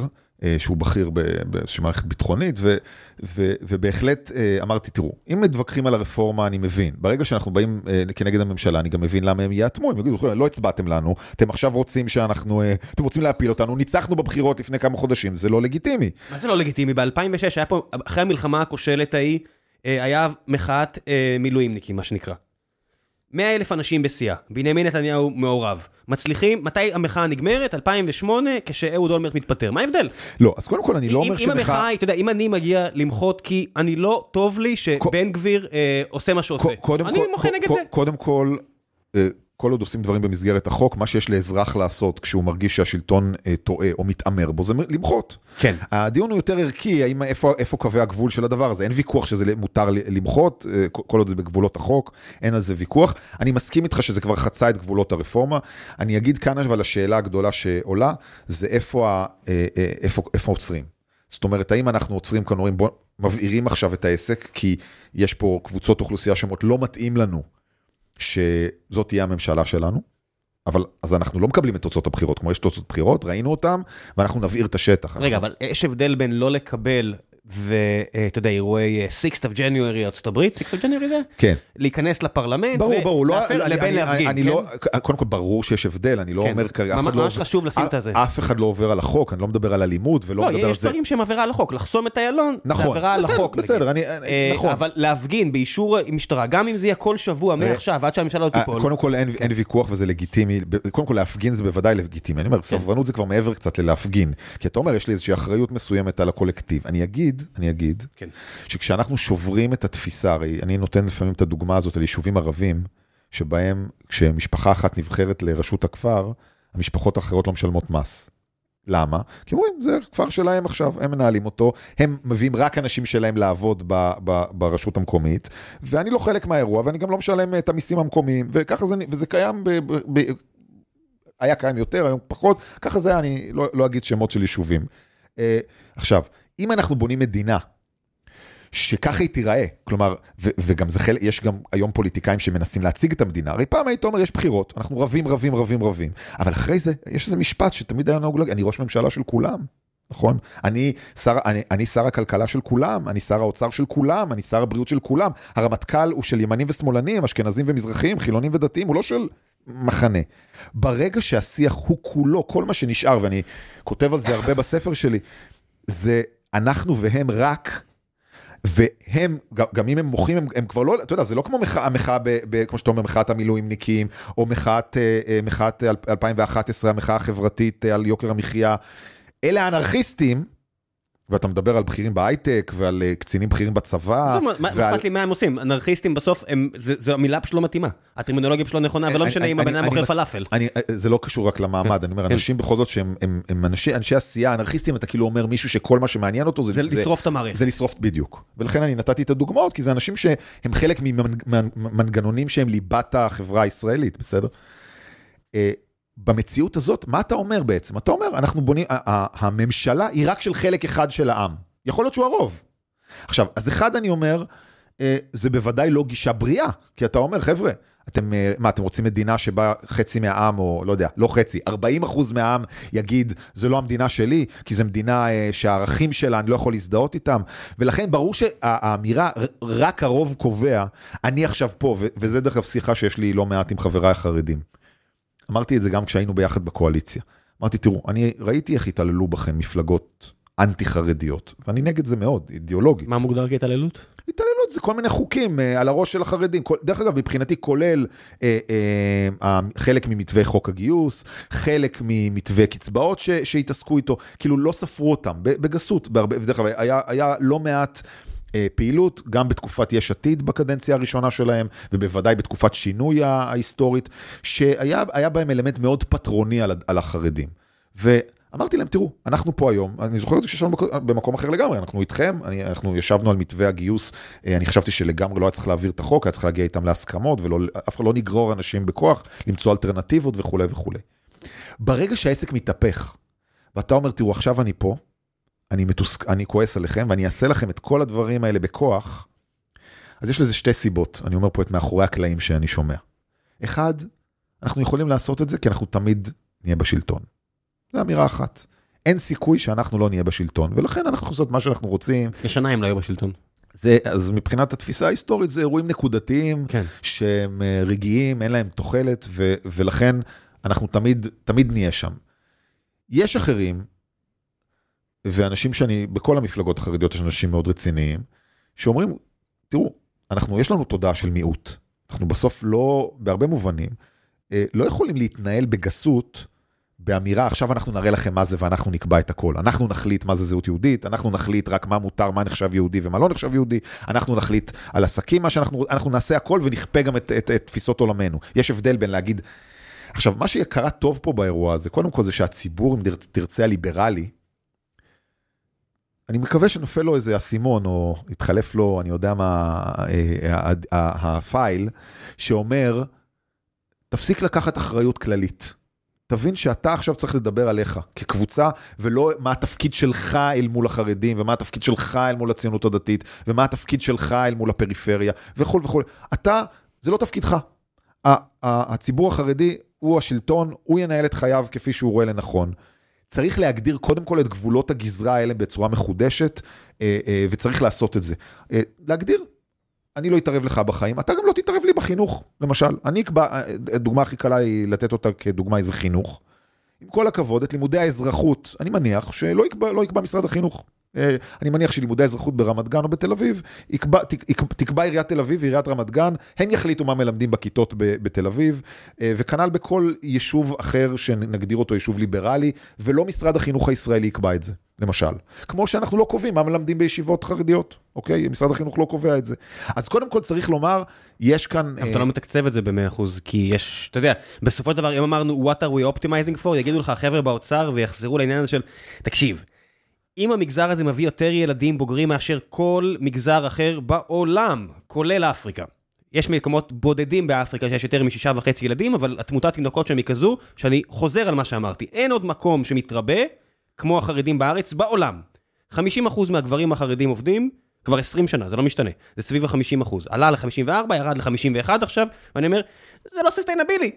שהוא בכיר באיזושהי מערכת ביטחונית, ו, ו, ובהחלט אמרתי, תראו, אם מתווכחים על הרפורמה, אני מבין. ברגע שאנחנו באים כנגד הממשלה, אני גם מבין למה הם יאטמו, הם יגידו, לא הצבעתם לנו, אתם עכשיו רוצים שאנחנו, אתם רוצים להפיל אותנו, ניצחנו בבחירות לפני כמה חודשים, זה לא לגיטימי. מה זה לא לגיטימי? ב-2006 היה פה, אחרי המלחמה הכושלת ההיא, היה מחאת מילואימניקים, מה שנקרא. 100 אלף אנשים בשיאה, בנימין נתניהו מעורב. מצליחים, מתי המחאה נגמרת? 2008, כשאהוד אולמרט מתפטר. מה ההבדל? לא, אז קודם כל אני לא אומר שמחאה... אם המחאה אתה יודע, אם אני מגיע למחות כי אני לא טוב לי שבן גביר אה, עושה מה שעושה, אני מוחה נגד זה. קודם כל, אה, כל עוד עושים דברים במסגרת החוק, מה שיש לאזרח לעשות כשהוא מרגיש שהשלטון אה, טועה או מתעמר בו, זה למחות. כן. הדיון הוא יותר ערכי, האם, איפה, איפה קווי הגבול של הדבר הזה. אין ויכוח שזה מותר למחות, אה, כל עוד זה בגבולות החוק, אין על זה ויכוח. אני מסכים איתך שזה כבר חצה את גבולות הרפורמה. אני אגיד כאן אבל השאלה הגדולה שעולה, זה איפה, ה, אה, איפה, איפה עוצרים. זאת אומרת, האם אנחנו עוצרים כאן, אומרים, בוא, מבעירים עכשיו את העסק, כי יש פה קבוצות אוכלוסייה שאומרות, לא מתאים לנו שזאת תהיה הממשלה שלנו, אבל אז אנחנו לא מקבלים את תוצאות הבחירות, כמו יש תוצאות בחירות, ראינו אותן, ואנחנו נבעיר את השטח. רגע, אבל יש הבדל בין לא לקבל ואתה יודע, אירועי 6th of January ארצות הברית, 6th of January זה? כן. להיכנס לפרלמנט ברור, ברור, לא, לבין להפגין, אני לא, קודם כל ברור שיש הבדל, אני לא כן. אומר כרגע, לא ממש חשוב לשים את הזה. אף אחד לא עובר על החוק, אני לא מדבר על אלימות ולא לא, מדבר על יש זה. דברים שהם עבירה על החוק, לחסום את איילון, זה נכון, עבירה על בסדר, החוק. בסדר, נגיד. אני- אה, נכון. אבל להפגין באישור משטרה, גם אם זה יהיה כל שבוע מעכשיו עד שהממשלה לא אה, תיפול. קודם כל אין, אין ויכוח וזה לגיטימי, קודם כל להפגין זה בוודאי לגיטימי, אני אומר, סרבנות זה כבר מעבר קצת ללהפגין, כי אתה אומר, יש לי איזושהי אחריות מסוימת על הקולקטיב. אני אגיד, אני אגיד, כן. שכשאנחנו שוברים את התפיסה, הרי אני נותן לפעמים את הדוגמה הזאת על יישובים ערבים, שבהם כשמשפחה אחת נבחרת לראשות הכפר, המשפחות האחרות לא משלמות מס. למה? כי אומרים, זה כפר שלהם עכשיו, הם מנהלים אותו, הם מביאים רק אנשים שלהם לעבוד ב, ב, ברשות המקומית, ואני לא חלק מהאירוע, ואני גם לא משלם את המיסים המקומיים, וככה זה, וזה קיים, ב, ב, ב, היה קיים יותר, היום פחות, ככה זה היה, אני לא, לא אגיד שמות של יישובים. אה, עכשיו, אם אנחנו בונים מדינה, שככה היא תיראה, כלומר, ו- וגם זה חלק, יש גם היום פוליטיקאים שמנסים להציג את המדינה, הרי פעם היית אומר, יש בחירות, אנחנו רבים, רבים, רבים, רבים, אבל אחרי זה, יש איזה משפט שתמיד היה נהוג להגיד, אני ראש ממשלה של כולם, נכון? אני שר, אני, אני שר הכלכלה של כולם, אני שר האוצר של כולם, אני שר הבריאות של כולם, הרמטכ"ל הוא של ימנים ושמאלנים, אשכנזים ומזרחים, חילונים ודתיים, הוא לא של מחנה. ברגע שהשיח הוא כולו, כל מה שנשאר, ואני כותב על זה הרבה בספר שלי, זה אנחנו והם רק והם, גם, אם הם מוחים, הם, הם כבר לא, אתה יודע, זה לא כמו מחאה, ב, כמו שאתה אומר, מחאת המילואימניקים, או מחאת, אה, אה, מחאת 2011, המחאה החברתית אה, על יוקר המחיה. אלה האנרכיסטים, ואתה מדבר על בכירים בהייטק, ועל אה, קצינים בכירים בצבא. מה אכפת לי מה הם עושים? אנרכיסטים בסוף, זו המילה פשוט לא מתאימה. הטרמינולוגיה פשוט לא נכונה, ולא משנה אם הבן אדם מוכר פלאפל. אני, זה לא קשור רק למעמד, אני אומר, כן. אנשים בכל זאת שהם הם, הם אנשי, אנשי עשייה, אנרכיסטים, אתה כאילו אומר מישהו שכל מה שמעניין אותו זה... זה לשרוף את המערכת. זה לשרוף בדיוק. ולכן אני נתתי את הדוגמאות, כי זה אנשים שהם חלק ממנגנונים שהם ליבת החברה הישראלית, בסדר? במציאות הזאת, מה אתה אומר בעצם? אתה אומר, אנחנו בונים, הממשלה היא רק של חלק אחד של העם. יכול להיות שהוא הרוב. עכשיו, אז אחד אני אומר, אה, זה בוודאי לא גישה בריאה, כי אתה אומר, חבר'ה, אתם, אה, מה, אתם רוצים מדינה שבה חצי מהעם, או לא יודע, לא חצי, 40 אחוז מהעם יגיד, זה לא המדינה שלי, כי זו מדינה אה, שהערכים שלה, אני לא יכול להזדהות איתם. ולכן ברור שהאמירה, "ר- רק הרוב קובע, אני עכשיו פה, וזה דרך אגב שיחה שיש לי לא מעט עם חבריי החרדים. אמרתי את זה גם כשהיינו ביחד בקואליציה. אמרתי, תראו, אני ראיתי איך התעללו בכם מפלגות אנטי-חרדיות, ואני נגד זה מאוד, אידיאולוגית. מה מוגדר כהתעללות? התעללות זה כל מיני חוקים אה, על הראש של החרדים. כל, דרך אגב, מבחינתי כולל אה, אה, חלק ממתווה חוק הגיוס, חלק ממתווה קצבאות ש, שהתעסקו איתו, כאילו לא ספרו אותם, בגסות, בהרבה, בדרך אגב, היה, היה לא מעט... אה, פעילות, גם בתקופת יש עתיד בקדנציה הראשונה שלהם, ובוודאי בתקופת שינוי ההיסטורית, שהיה היה בהם אלמנט מאוד פטרוני על, על החרדים. ואמרתי להם, תראו, אנחנו פה היום, אני זוכר את זה כשישבנו במקום אחר לגמרי, אנחנו איתכם, אני, אנחנו ישבנו על מתווה הגיוס, אה, אני חשבתי שלגמרי לא היה צריך להעביר את החוק, היה צריך להגיע איתם להסכמות, ואף אחד לא נגרור אנשים בכוח, למצוא אלטרנטיבות וכולי וכולי. ברגע שהעסק מתהפך, ואתה אומר, תראו, עכשיו אני פה, אני, מתוסק, אני כועס עליכם, ואני אעשה לכם את כל הדברים האלה בכוח, אז יש לזה שתי סיבות, אני אומר פה את מאחורי הקלעים שאני שומע. אחד, אנחנו יכולים לעשות את זה כי אנחנו תמיד נהיה בשלטון. זו אמירה אחת. אין סיכוי שאנחנו לא נהיה בשלטון, ולכן אנחנו יכולים לעשות מה שאנחנו רוצים. לשנה הם לא היו בשלטון. זה, אז מבחינת התפיסה ההיסטורית, זה אירועים נקודתיים, כן. שהם אה, רגעיים, אין להם תוחלת, ו, ולכן אנחנו תמיד, תמיד נהיה שם. יש אחרים, ואנשים שאני, בכל המפלגות החרדיות יש אנשים מאוד רציניים, שאומרים, תראו, אנחנו, יש לנו תודעה של מיעוט. אנחנו בסוף לא, בהרבה מובנים, אה, לא יכולים להתנהל בגסות באמירה, עכשיו אנחנו נראה לכם מה זה ואנחנו נקבע את הכל. אנחנו נחליט מה זה זהות יהודית, אנחנו נחליט רק מה מותר, מה נחשב יהודי ומה לא נחשב יהודי, אנחנו נחליט על עסקים, מה שאנחנו, אנחנו נעשה הכל ונכפה גם את, את, את תפיסות עולמנו. יש הבדל בין להגיד... עכשיו, מה שקרה טוב פה באירוע הזה, קודם כל זה שהציבור, אם תרצה הליברלי, אני מקווה שנופל לו איזה אסימון, או יתחלף לו, אני יודע מה, אה, הפייל, שאומר, תפסיק לקחת אחריות כללית. תבין שאתה עכשיו צריך לדבר עליך כקבוצה, ולא מה התפקיד שלך אל מול החרדים, ומה התפקיד שלך אל מול הציונות הדתית, ומה התפקיד שלך אל מול הפריפריה, וכו' וכו'. אתה, זה לא תפקידך. הציבור החרדי הוא השלטון, הוא ינהל את חייו כפי שהוא רואה לנכון. צריך להגדיר קודם כל את גבולות הגזרה האלה בצורה מחודשת, אה, אה, וצריך לעשות את זה. אה, להגדיר, אני לא אתערב לך בחיים, אתה גם לא תתערב לי בחינוך, למשל. אני אקבע, הדוגמה הכי קלה היא לתת אותה כדוגמה איזה חינוך. עם כל הכבוד, את לימודי האזרחות, אני מניח שלא יקבע, לא יקבע משרד החינוך. אה, אני מניח שלימודי האזרחות ברמת גן או בתל אביב, יקבע, תקבע עיריית תל אביב ועיריית רמת גן, הם יחליטו מה מלמדים בכיתות בתל אביב, אה, וכנ"ל בכל יישוב אחר שנגדיר אותו יישוב ליברלי, ולא משרד החינוך הישראלי יקבע את זה, למשל. כמו שאנחנו לא קובעים מה מלמדים בישיבות חרדיות, אוקיי? משרד החינוך לא קובע את זה. אז קודם כל צריך לומר, יש כאן... אבל אתה לא מתקצב את זה ב-100%, כי יש, אתה יודע, בסופו של דבר, אם אמרנו, what are we optimizing for, יגידו לך החבר'ה באוצר ויחזרו לעניין הזה של, תקשיב, אם המגזר הזה מביא יותר ילדים בוגרים מאשר כל מגזר אחר בעולם, כולל אפריקה. יש מקומות בודדים באפריקה שיש יותר משישה וחצי ילדים, אבל התמותת תינוקות שם היא כזו, שאני חוזר על מה שאמרתי. אין עוד מקום שמתרבה, כמו החרדים בארץ, בעולם. 50% מהגברים החרדים עובדים כבר 20 שנה, זה לא משתנה. זה סביב ה-50%. עלה ל-54, ירד ל-51 עכשיו, ואני אומר, זה לא סוסטיינבילי.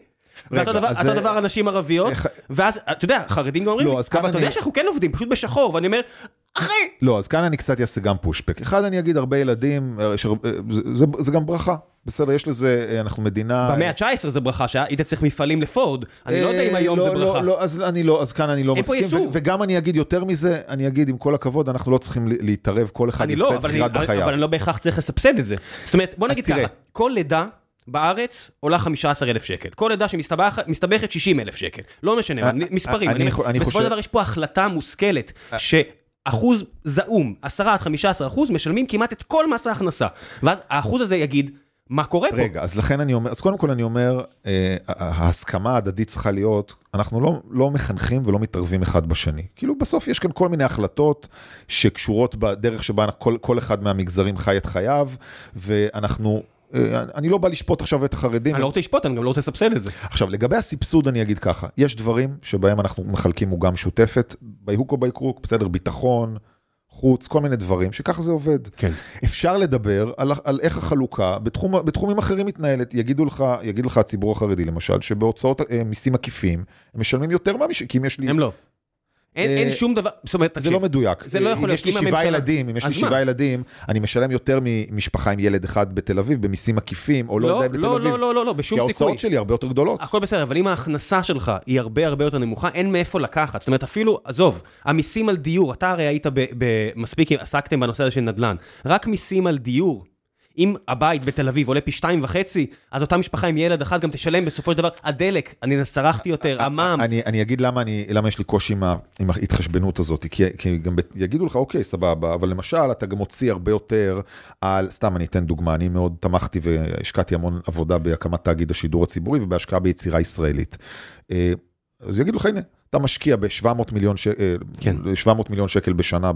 ואותו דבר אנשים ערביות, ואז, אתה יודע, חרדים גם אומרים לי, אבל אתה יודע שאנחנו כן עובדים, פשוט בשחור, ואני אומר, אחי! לא, אז כאן אני קצת אעשה גם פושפק. אחד, אני אגיד, הרבה ילדים, אה, אה, זה גם ברכה. בסדר, יש לזה, אה, אנחנו מדינה... במאה ה-19 זה ברכה, שהיית צריך מפעלים לפורד. אני לא יודע אם היום זה לא, ברכה. לא, אז אני לא, אז כאן אני לא מסכים. וגם אני אגיד יותר מזה, אני אגיד, עם כל הכבוד, אנחנו לא צריכים להתערב, כל אחד יפסד לא, בחירת בחייו. אבל אני לא בהכרח צריך לסבסד את זה. זאת אומרת, בוא נגיד ככה, כל לידה בארץ עולה 15,000 שקל. כל לידה שמסתבכת 60,000 שקל. לא משנה, אה, מספרים. אני חושב... בסופו של דבר יש פה החלטה מושכלת, אה. שאחוז זעום, 10 עד 15 אחוז, משלמים כמעט את כל מס ההכנסה. ואז האחוז הזה יגיד, מה קורה פה? רגע, אז לכן אני אומר, אז קודם כל אני אומר, אה, ההסכמה ההדדית צריכה להיות, אנחנו לא, לא מחנכים ולא מתערבים אחד בשני. כאילו בסוף יש כאן כל מיני החלטות שקשורות בדרך שבה כל, כל אחד מהמגזרים חי את חייו, ואנחנו אה, אני לא בא לשפוט עכשיו את החרדים. אני לא רוצה לשפוט, אני גם לא רוצה לסבסד את זה. עכשיו, לגבי הסבסוד אני אגיד ככה, יש דברים שבהם אנחנו מחלקים עוגה משותפת, ביהוק או ביקרוק, בסדר, ביטחון, חוץ, כל מיני דברים, שככה זה עובד. כן. אפשר לדבר על, על איך החלוקה בתחום, בתחומים אחרים מתנהלת. יגידו לך, יגיד לך הציבור החרדי למשל, שבהוצאות אה, מיסים עקיפים, הם משלמים יותר מהמישהו, כי אם יש לי... הם לא. אין אה, שום דבר, זאת אומרת, תקשיב. זה לא מדויק. זה לא יכול להיות, אם שבעה ילדים, אם יש לי שבעה ילדים, אני משלם יותר ממשפחה עם ילד אחד בתל אביב, במיסים עקיפים, או לא יודע, בתל לא, אביב. לא, לא, לא, לא, בשום סיכוי. כי ההוצאות שלי הרבה יותר גדולות. הכל בסדר, אבל אם ההכנסה שלך היא הרבה הרבה יותר נמוכה, אין מאיפה לקחת. זאת אומרת, אפילו, עזוב, המיסים על דיור, אתה הרי היית מספיק, עסקתם בנושא הזה של נדל"ן. רק מיסים על דיור, אם הבית בתל אביב עולה פי שתיים וחצי, אז אותה משפחה עם ילד אחד גם תשלם בסופו של דבר, הדלק, אני צרחתי יותר, המע"מ. אני, אני אגיד למה, אני, למה יש לי קושי עם, עם ההתחשבנות הזאת, כי, כי גם יגידו לך, אוקיי, סבבה, אבל למשל, אתה גם מוציא הרבה יותר על, סתם אני אתן דוגמה, אני מאוד תמכתי והשקעתי המון עבודה בהקמת תאגיד השידור הציבורי ובהשקעה ביצירה ישראלית. אה, אז יגידו לך, הנה. אתה משקיע ב-700 מיליון, ש... אה, כן. 700 מיליון שקל בשנה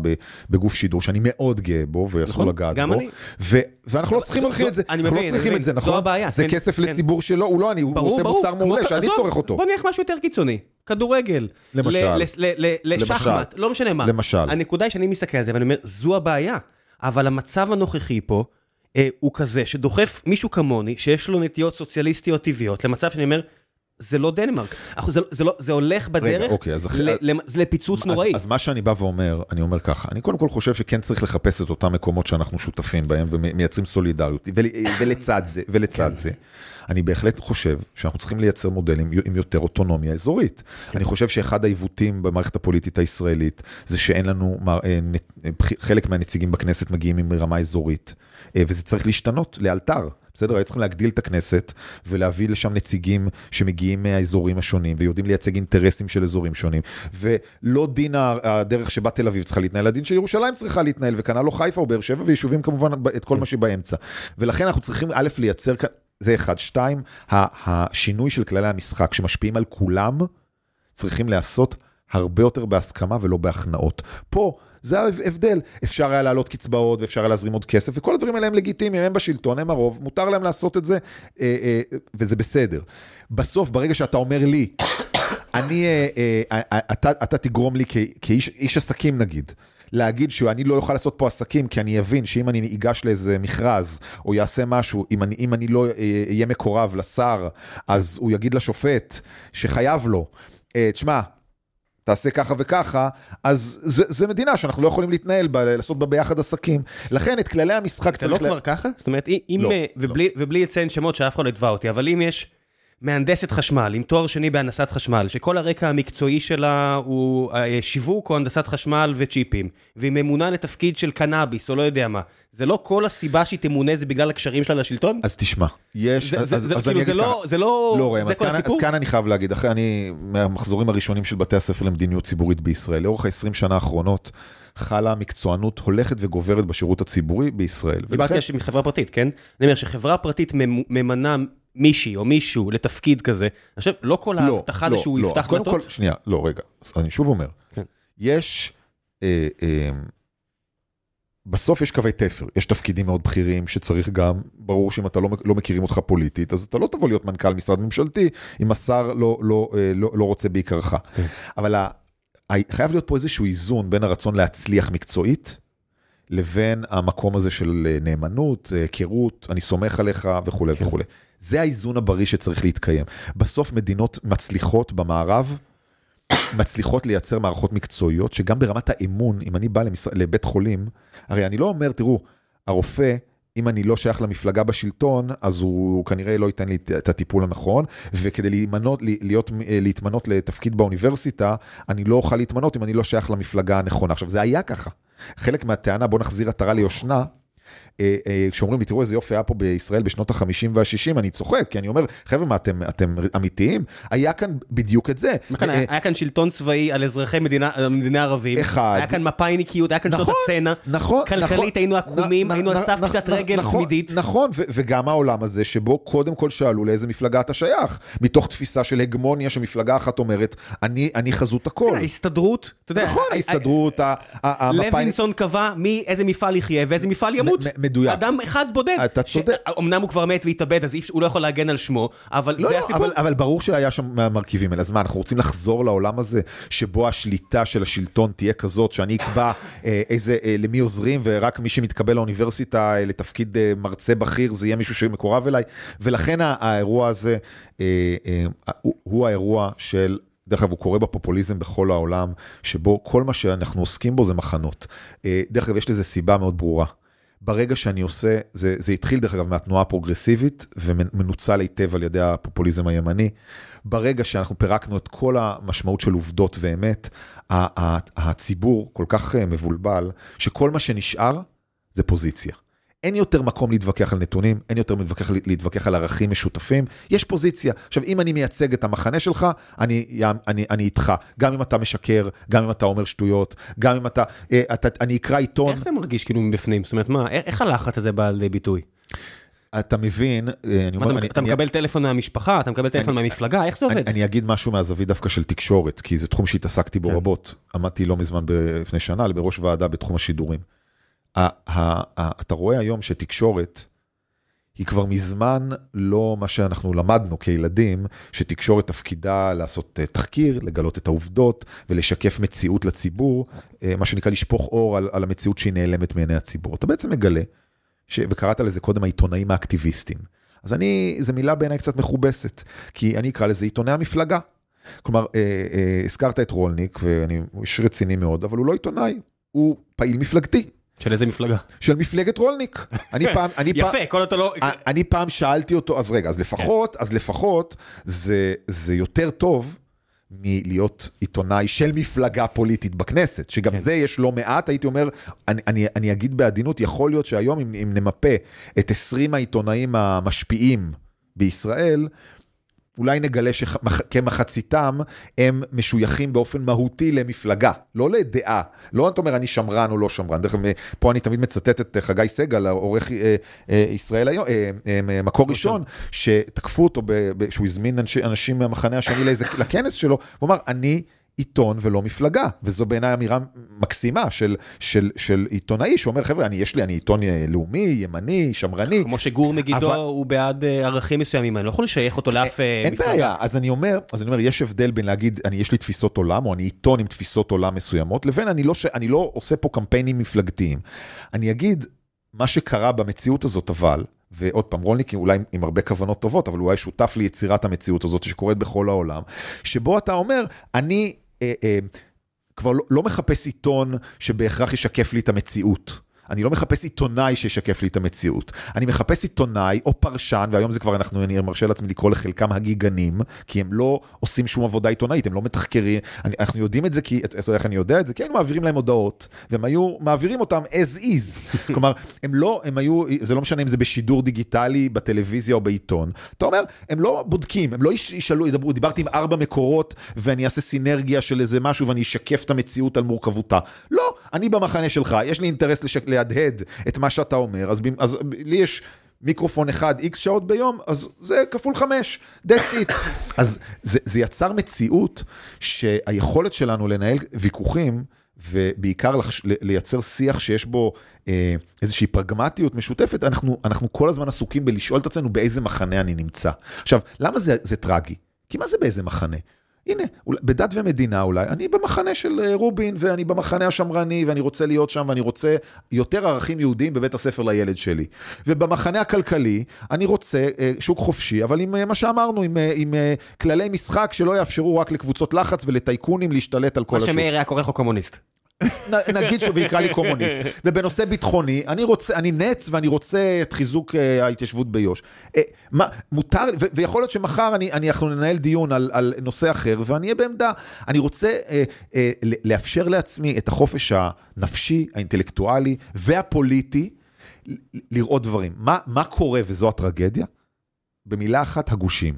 בגוף שידור, שאני מאוד גאה בו, ואסור נכון, לגעת בו. אני. ו... ואנחנו לא צריכים להרחיב את זה, אנחנו לא צריכים את זה, נכון? זו הבעיה. זה כן, כסף כן. לציבור שלו, הוא לא אני, הוא עושה מוצר מעולה, שאני צורך אותו. בוא נלך משהו יותר קיצוני, כדורגל. למשל. לשחמט, לא משנה מה. למשל. הנקודה היא שאני מסתכל על זה, ואני אומר, זו הבעיה. אבל המצב הנוכחי פה, אה, הוא כזה שדוחף מישהו כמוני, שיש לו נטיות סוציאליסטיות טבעיות, למצב שאני אומר, זה לא דנמרק, זה, זה, לא, זה הולך בדרך רגע, אוקיי, אז ל, ל, לפיצוץ אז, נוראי. אז מה שאני בא ואומר, אני אומר ככה, אני קודם כל חושב שכן צריך לחפש את אותם מקומות שאנחנו שותפים בהם ומייצרים סולידריות, ול, ולצד זה, ולצד כן. זה, אני בהחלט חושב שאנחנו צריכים לייצר מודלים עם יותר אוטונומיה אזורית. כן. אני חושב שאחד העיוותים במערכת הפוליטית הישראלית, זה שאין לנו, אה, חלק מהנציגים בכנסת מגיעים עם רמה אזורית, אה, וזה צריך להשתנות לאלתר. בסדר? היו צריכים להגדיל את הכנסת ולהביא לשם נציגים שמגיעים מהאזורים השונים ויודעים לייצג אינטרסים של אזורים שונים. ולא דין הדרך שבה תל אביב צריכה להתנהל, הדין שירושלים צריכה להתנהל, וכנ"ל לא חיפה או באר שבע ויישובים כמובן את כל מה שבאמצע. ולכן אנחנו צריכים א', לייצר כאן, זה אחד. שתיים, השינוי של כללי המשחק שמשפיעים על כולם, צריכים להיעשות הרבה יותר בהסכמה ולא בהכנעות. פה, זה ההבדל. אפשר היה להעלות קצבאות ואפשר היה להזרים עוד כסף, וכל הדברים האלה הם לגיטימיים, הם בשלטון, הם הרוב, מותר להם לעשות את זה, אה, אה, וזה בסדר. בסוף, ברגע שאתה אומר לי, אני, אה, אתה, אתה תגרום לי כאיש עסקים נגיד, להגיד שאני לא אוכל לעשות פה עסקים, כי אני אבין שאם אני אגש לאיזה מכרז, או יעשה משהו, אם אני, אם אני לא אהיה מקורב לשר, אז הוא יגיד לשופט שחייב לו, תשמע, תעשה ככה וככה, אז זה, זה מדינה שאנחנו לא יכולים להתנהל בה, לעשות בה ביחד עסקים. לכן את כללי המשחק צריך... זה לא לה... כבר ככה? זאת אומרת, אם... לא, ובלי, לא. ובלי לציין שמות שאף אחד לא יתבע אותי, אבל אם יש מהנדסת חשמל עם תואר שני בהנדסת חשמל, שכל הרקע המקצועי שלה הוא אה, שיווק או הנדסת חשמל וצ'יפים, והיא ממונה לתפקיד של קנאביס או לא יודע מה, זה לא כל הסיבה שהיא תמונה זה בגלל הקשרים שלה לשלטון? אז תשמע, יש, זה, אז, זה, אז, זה, אז כאילו אני זה אגיד לא, זה לא, לא ראם, זה אז כל כאן, הסיפור? אז כאן אני חייב להגיד, אחרי אני, מהמחזורים הראשונים של בתי הספר למדיניות ציבורית בישראל, לאורך ה-20 שנה האחרונות, חלה מקצוענות הולכת וגוברת בשירות הציבורי בישראל. דיברתי ולכן... מחברה פרטית, כן? אני אומר שחברה פרטית ממנה מישהי או מישהו לתפקיד כזה, אני חושב, לא כל ההבטחה לא, שהוא לא, יפתח דלתות? כל, שנייה, לא, רגע, אז אני שוב אומר, כן. יש, אה, אה, בסוף יש קווי תפר, יש תפקידים מאוד בכירים שצריך גם, ברור שאם אתה לא, לא מכירים אותך פוליטית, אז אתה לא תבוא להיות מנכ"ל משרד ממשלתי, אם השר לא, לא, אה, לא, לא רוצה בעיקרך. כן. אבל ה, חייב להיות פה איזשהו איזון בין הרצון להצליח מקצועית, לבין המקום הזה של אה, נאמנות, אה, היכרות, אני סומך עליך וכולי כן. וכולי. זה האיזון הבריא שצריך להתקיים. בסוף מדינות מצליחות במערב, מצליחות לייצר מערכות מקצועיות, שגם ברמת האמון, אם אני בא למש... לבית חולים, הרי אני לא אומר, תראו, הרופא, אם אני לא שייך למפלגה בשלטון, אז הוא כנראה לא ייתן לי את הטיפול הנכון, וכדי להימנות, להיות, להתמנות לתפקיד באוניברסיטה, אני לא אוכל להתמנות אם אני לא שייך למפלגה הנכונה. עכשיו, זה היה ככה. חלק מהטענה, בוא נחזיר עטרה ליושנה, אה, אה, כשאומרים לי, תראו איזה יופי היה פה בישראל בשנות ה-50 וה-60, אני צוחק, כי אני אומר, חבר'ה, מה, אתם, אתם אמיתיים? היה כאן בדיוק את זה. נכון, אה, היה כאן שלטון צבאי על אזרחי מדינה, מדינה ערבים. אחד. היה כאן מפאיניקיות, היה כאן שנות נכון, הצנע. נכון, נכון. כלכלית היינו עקומים, היינו על סף פשיטת רגל תמידית. נכון, וגם העולם הזה, שבו קודם כל שאלו לאיזה מפלגה אתה שייך, מתוך תפיסה של הגמוניה שמפלגה אחת אומרת, אני חזות הכל. ההסתדרות, אתה יודע. נכון, ההסתדרות, לוינסון קבע מי, איזה מפעל יחיה ואיזה מפעל ימות. מדויק. אדם אחד בודד. אתה צודק. אמנם הוא כבר מת והתאבד, אז הוא לא יכול להגן על שמו, אבל לא, זה לא, הסיפור. אבל, ברור שהיה שם מהמרכיבים האלה. אז מה, אנחנו רוצים לחזור לעולם הזה, שבו השליטה של השלטון תהיה כזאת, שאני אקבע אה, איזה, אה, למי עוזרים, ורק מי שמתקבל לאוניברסיטה אה, לתפקיד מרצה בכיר, זה יהיה מישהו שמקורב אליי. ולכן האירוע הזה הוא, האירוע של... דרך אגב, הוא קורה בפופוליזם בכל העולם, שבו כל מה שאנחנו עוסקים בו זה מחנות. דרך אגב, יש לזה סיבה מאוד ברורה. ברגע שאני עושה, זה, זה התחיל דרך אגב מהתנועה הפרוגרסיבית ומנוצל היטב על ידי הפופוליזם הימני. ברגע שאנחנו פירקנו את כל המשמעות של עובדות ואמת, הציבור כל כך אה, מבולבל, שכל מה שנשאר זה פוזיציה. אין יותר מקום להתווכח על נתונים, אין יותר מתווכח, להתווכח על ערכים משותפים, יש פוזיציה. עכשיו, אם אני מייצג את המחנה שלך, אני, אני, אני איתך. גם אם אתה משקר, גם אם אתה אומר שטויות, גם אם אתה, אה, אתה אני אקרא עיתון. איך זה מרגיש כאילו מבפנים? זאת אומרת, מה, איך הלחץ הזה בא לידי ביטוי? אתה מבין, אה, אני אומר... אתה מקבל טלפון מהמשפחה, אתה מקבל טלפון מהמפלגה, איך זה עובד? אני אגיד משהו מהזווית דווקא של תקשורת, כי זה תחום שהתעסקתי בו כן. רבות. עמדתי לא מזמן, לפני שנה, בראש ועדה בתחום השידורים. אתה רואה היום שתקשורת היא כבר מזמן לא מה שאנחנו למדנו כילדים, שתקשורת תפקידה לעשות אה, תחקיר, לגלות את העובדות ולשקף מציאות לציבור, אה, מה שנקרא לשפוך אור על, על המציאות שהיא נעלמת מעיני הציבור. אתה בעצם מגלה, ש... וקראת לזה קודם העיתונאים האקטיביסטים. אז אני, זו מילה בעיניי קצת מכובסת, כי אני אקרא לזה עיתוני המפלגה. כלומר, אה, אה, הזכרת את רולניק, ואני, איש רציני מאוד, אבל הוא לא עיתונאי, הוא פעיל מפלגתי. של איזה מפלגה? של מפלגת רולניק. אני פעם, אני יפה, פעם, כל אתה לא... אני פעם שאלתי אותו, אז רגע, אז לפחות, אז לפחות, זה, זה יותר טוב מלהיות עיתונאי של מפלגה פוליטית בכנסת, שגם כן. זה יש לא מעט, הייתי אומר, אני, אני, אני אגיד בעדינות, יכול להיות שהיום אם, אם נמפה את 20 העיתונאים המשפיעים בישראל, אולי נגלה שכמחציתם הם משויכים באופן מהותי למפלגה, לא לדעה. לא אתה אומר אני שמרן או לא שמרן. דרך אגב, פה אני תמיד מצטט את חגי סגל, העורך אה, אה, ישראל היום, אה, מקור ראשון, שתקפו אותו, שהוא הזמין אנשים מהמחנה השני לכנס שלו, הוא אמר, אני... עיתון ולא מפלגה, וזו בעיניי אמירה מקסימה של, של, של עיתונאי שאומר, חבר'ה, אני, יש לי, אני עיתון אה, לאומי, ימני, שמרני. כמו שגור מגידו אבל... הוא בעד אה, ערכים מסוימים, אני לא יכול לשייך אותו לאף אה, אין מפלגה. אין בעיה, אז אני אומר, אז אני אומר, יש הבדל בין להגיד, אני, יש לי תפיסות עולם, או אני עיתון עם תפיסות עולם מסוימות, לבין אני לא, אני לא עושה פה קמפיינים מפלגתיים. אני אגיד, מה שקרה במציאות הזאת, אבל, ועוד פעם, רולניק אולי עם הרבה כוונות טובות, אבל הוא היה שותף ליצירת המציאות הזאת שקורית בכל העולם, שבו אתה אומר, אני כבר לא, לא מחפש עיתון שבהכרח ישקף לי את המציאות. אני לא מחפש עיתונאי שישקף לי את המציאות. אני מחפש עיתונאי או פרשן, והיום זה כבר, אנחנו, אני מרשה לעצמי לקרוא לחלקם הגיגנים, כי הם לא עושים שום עבודה עיתונאית, הם לא מתחקרים. אני, אנחנו יודעים את זה, כי, אתה יודע איך אני יודע את זה? כי היינו מעבירים להם הודעות, והם היו מעבירים אותם as is. כלומר, הם לא, הם היו, זה לא משנה אם זה בשידור דיגיטלי, בטלוויזיה או בעיתון. אתה אומר, הם לא בודקים, הם לא ישאלו, ידברו, דיברתי עם ארבע מקורות, ואני אעשה סינרגיה של איזה משהו, ואני אשקף את המציאות על מורכבותה. לא, אני במחנה שלך, יש לי אינטרס לשק... להדהד את מה שאתה אומר, אז, אז לי יש מיקרופון אחד איקס שעות ביום, אז זה כפול חמש, that's it. אז זה, זה יצר מציאות שהיכולת שלנו לנהל ויכוחים, ובעיקר לחש, לייצר שיח שיש בו אה, איזושהי פרגמטיות משותפת, אנחנו, אנחנו כל הזמן עסוקים בלשאול את עצמנו באיזה מחנה אני נמצא. עכשיו, למה זה, זה טרגי? כי מה זה באיזה מחנה? הנה, בדת ומדינה אולי, אני במחנה של אה, רובין, ואני במחנה השמרני, ואני רוצה להיות שם, ואני רוצה יותר ערכים יהודיים בבית הספר לילד שלי. ובמחנה הכלכלי, אני רוצה אה, שוק חופשי, אבל עם אה, מה שאמרנו, עם, עם כללי משחק שלא יאפשרו רק לקבוצות לחץ ולטייקונים להשתלט על כל השוק. מה שמאיר היה קורא לך קומוניסט. נגיד שהוא יקרא לי קומוניסט. ובנושא ביטחוני, אני רוצה, אני נץ ואני רוצה את חיזוק אה, ההתיישבות ביו"ש. אה, מה, מותר, ויכול להיות שמחר אני, אני, אנחנו ננהל דיון על, על נושא אחר, ואני אהיה בעמדה. אני רוצה אה, אה, לאפשר לעצמי את החופש הנפשי, האינטלקטואלי והפוליטי, לראות דברים. מה, מה קורה, וזו הטרגדיה? במילה אחת, הגושים.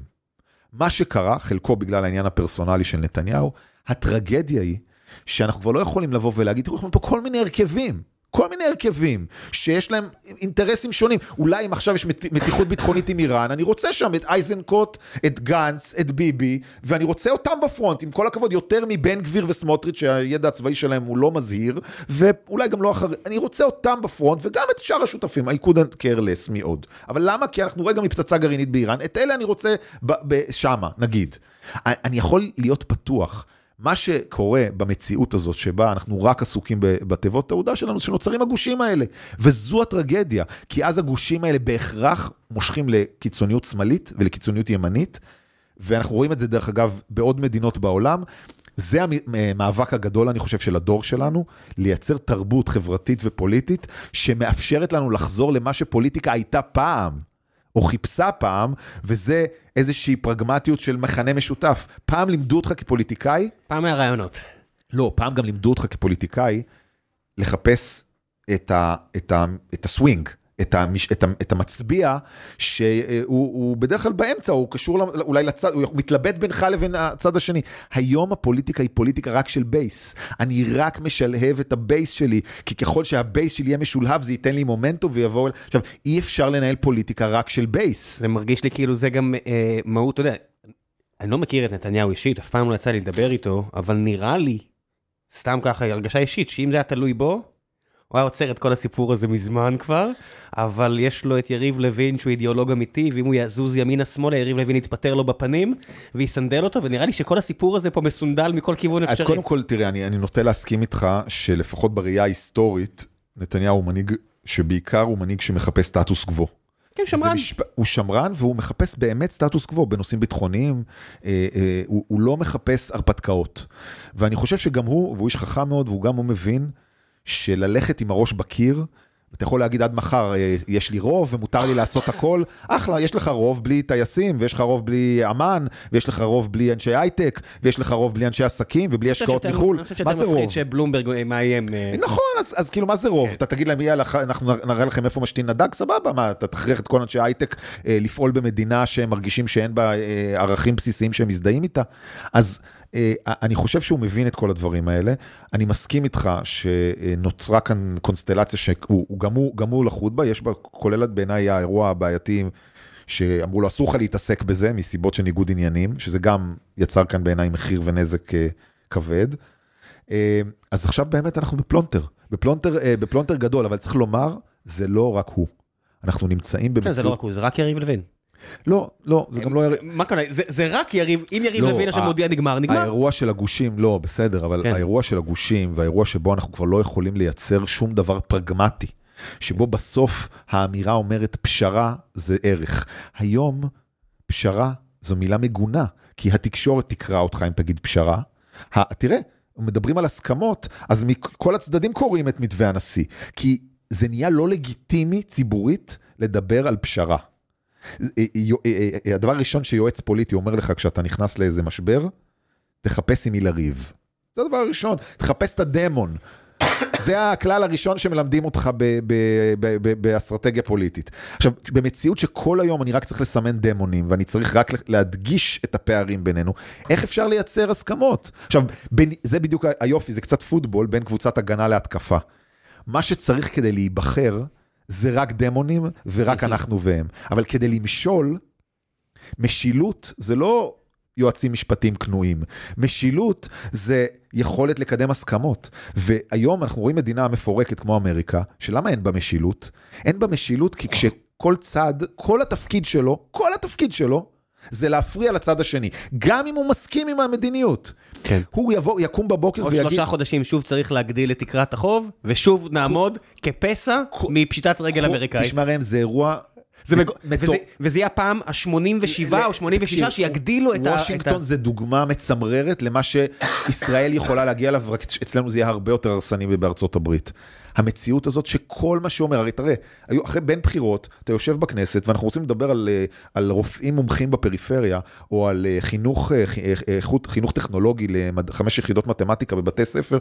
מה שקרה, חלקו בגלל העניין הפרסונלי של נתניהו, הטרגדיה היא שאנחנו כבר לא יכולים לבוא ולהגיד, תראו, יש לנו פה כל מיני הרכבים. כל מיני הרכבים שיש להם אינטרסים שונים. אולי אם עכשיו יש מתיחות ביטחונית עם איראן, אני רוצה שם את אייזנקוט, את גנץ, את ביבי, ואני רוצה אותם בפרונט, עם כל הכבוד, יותר מבן גביר וסמוטריץ', שהידע הצבאי שלהם הוא לא מזהיר, ואולי גם לא אחרי, אני רוצה אותם בפרונט, וגם את שאר השותפים, I couldn't care less מאוד. אבל למה? כי אנחנו רגע מפצצה גרעינית באיראן, את אלה אני רוצה שמה, נגיד. אני יכול להיות פתוח. מה שקורה במציאות הזאת, שבה אנחנו רק עסוקים בתיבות תעודה שלנו, שנוצרים הגושים האלה. וזו הטרגדיה, כי אז הגושים האלה בהכרח מושכים לקיצוניות שמאלית ולקיצוניות ימנית, ואנחנו רואים את זה, דרך אגב, בעוד מדינות בעולם. זה המאבק הגדול, אני חושב, של הדור שלנו, לייצר תרבות חברתית ופוליטית שמאפשרת לנו לחזור למה שפוליטיקה הייתה פעם. או חיפשה פעם, וזה איזושהי פרגמטיות של מכנה משותף. פעם לימדו אותך כפוליטיקאי... פעם היה רעיונות. לא, פעם גם לימדו אותך כפוליטיקאי לחפש את, ה, את, ה, את הסווינג. את, המש, את, את המצביע, שהוא בדרך כלל באמצע, הוא קשור אולי לצד, הוא מתלבט בינך לבין הצד השני. היום הפוליטיקה היא פוליטיקה רק של base. אני רק משלהב את ה base שלי, כי ככל שה base שלי יהיה משולהב, זה ייתן לי מומנטום ויבוא... עכשיו, אי אפשר לנהל פוליטיקה רק של base. זה מרגיש לי כאילו זה גם אה, מהות, אתה יודע, אני לא מכיר את נתניהו אישית, אף פעם לא יצא לי לדבר איתו, אבל נראה לי, סתם ככה, הרגשה אישית, שאם זה היה תלוי בו, הוא היה עוצר את כל הסיפור הזה מזמן כבר, אבל יש לו את יריב לוין שהוא אידיאולוג אמיתי, ואם הוא יזוז ימינה-שמאלה, יריב לוין יתפטר לו בפנים, ויסנדל אותו, ונראה לי שכל הסיפור הזה פה מסונדל מכל כיוון אפשרי. אז קודם כל, תראה, אני, אני נוטה להסכים איתך שלפחות בראייה ההיסטורית, נתניהו הוא מנהיג שבעיקר הוא מנהיג שמחפש סטטוס קוו. כן, שמרן. משפ... הוא שמרן והוא מחפש באמת סטטוס קוו בנושאים ביטחוניים, אה, אה, הוא, הוא לא מחפש הרפתקאות. ואני חושב שגם הוא, והוא איש חכם מאוד, והוא גם הוא מבין, שללכת עם הראש בקיר אתה יכול להגיד עד מחר, אה, יש לי רוב ומותר לי לעשות הכל, אחלה, יש לך רוב בלי טייסים, ויש לך רוב בלי אמ"ן, ויש לך רוב בלי אנשי הייטק, ויש לך רוב בלי אנשי עסקים ובלי השקעות מחו"ל, אני חושב מה שאתה זה רוב? מפחיד שבלומברג מאיים... אה, נכון, אז, אז כאילו מה זה רוב? כן. אתה תגיד להם, יאללה, אנחנו נראה לכם איפה משתין נדג, סבבה, מה, אתה תכריח את כל אנשי ההייטק אה, לפעול במדינה שהם מרגישים שאין בה אה, ערכים בסיסיים שהם מזדהים איתה? אז אה, אני חושב שהוא מבין את כל הדברים האלה. אני מסכים איתך שנוצרה כאן קונסטלציה שהוא הוא גם, הוא, גם הוא לחוד בה, יש בה, כולל בעיניי האירוע הבעייתי. שאמרו לו אסור לך להתעסק בזה מסיבות של ניגוד עניינים, שזה גם יצר כאן בעיניי מחיר ונזק אה, כבד. אה, אז עכשיו באמת אנחנו בפלונטר, בפלונטר, אה, בפלונטר גדול, אבל צריך לומר, זה לא רק הוא. אנחנו נמצאים כן, במציאות... זה לא רק הוא, זה רק יריב לוין. לא, לא, זה גם לא... יריב- מה קורה? זה- רק יריב, אם יריב לא, לוין עכשיו מודיע נגמר, נגמר. האירוע של הגושים, לא, בסדר, אבל כן. האירוע של הגושים והאירוע שבו אנחנו כבר לא יכולים לייצר שום דבר פרגמטי, שבו בסוף האמירה אומרת פשרה זה ערך. היום פשרה זו מילה מגונה, כי התקשורת תקרא אותך אם תגיד פשרה. תראה, מדברים על הסכמות, אז כל הצדדים קוראים את מתווה הנשיא, כי זה נהיה לא לגיטימי ציבורית לדבר על פשרה. אה, הדבר הראשון שיועץ פוליטי אומר לך כשאתה נכנס לאיזה משבר, תחפש עם מי לריב. זה הדבר הראשון, תחפש את הדמון. זה הכלל הראשון שמלמדים אותך באסטרטגיה פוליטית. עכשיו, במציאות שכל היום אני רק צריך לסמן דמונים, ואני צריך רק להדגיש את הפערים בינינו, איך אפשר לייצר הסכמות? עכשיו, בין, זה בדיוק היופי, זה קצת פוטבול בין קבוצת הגנה להתקפה. מה שצריך כדי להיבחר, זה רק דמונים ורק אנחנו והם. אבל כדי למשול, משילות זה לא יועצים משפטיים כנועים. משילות זה יכולת לקדם הסכמות. והיום אנחנו רואים מדינה מפורקת כמו אמריקה, שלמה אין בה משילות? אין בה משילות כי כשכל צד, כל התפקיד שלו, כל התפקיד שלו, זה להפריע לצד השני, גם אם הוא מסכים עם המדיניות. כן. הוא יבוא, יקום בבוקר עוד ויגיד... שלושה חודשים שוב צריך להגדיל את תקרת החוב, ושוב נעמוד כפסע מפשיטת רגל אמריקאית. תשמע ראם, זה אירוע... זה מג... וזה, וזה יהיה הפעם ה-87 או 86 תקשיב, שיגדילו את ה... וושינגטון. זה דוגמה מצמררת למה שישראל יכולה להגיע אליו, רק אצלנו זה יהיה הרבה יותר הרסני מבארצות הברית. המציאות הזאת שכל מה שאומר, הרי תראה, אחרי בין בחירות, אתה יושב בכנסת ואנחנו רוצים לדבר על, אה, על רופאים מומחים בפריפריה, או על אה, חינוך, אה, חינוך טכנולוגי לחמש יחידות מתמטיקה בבתי ספר.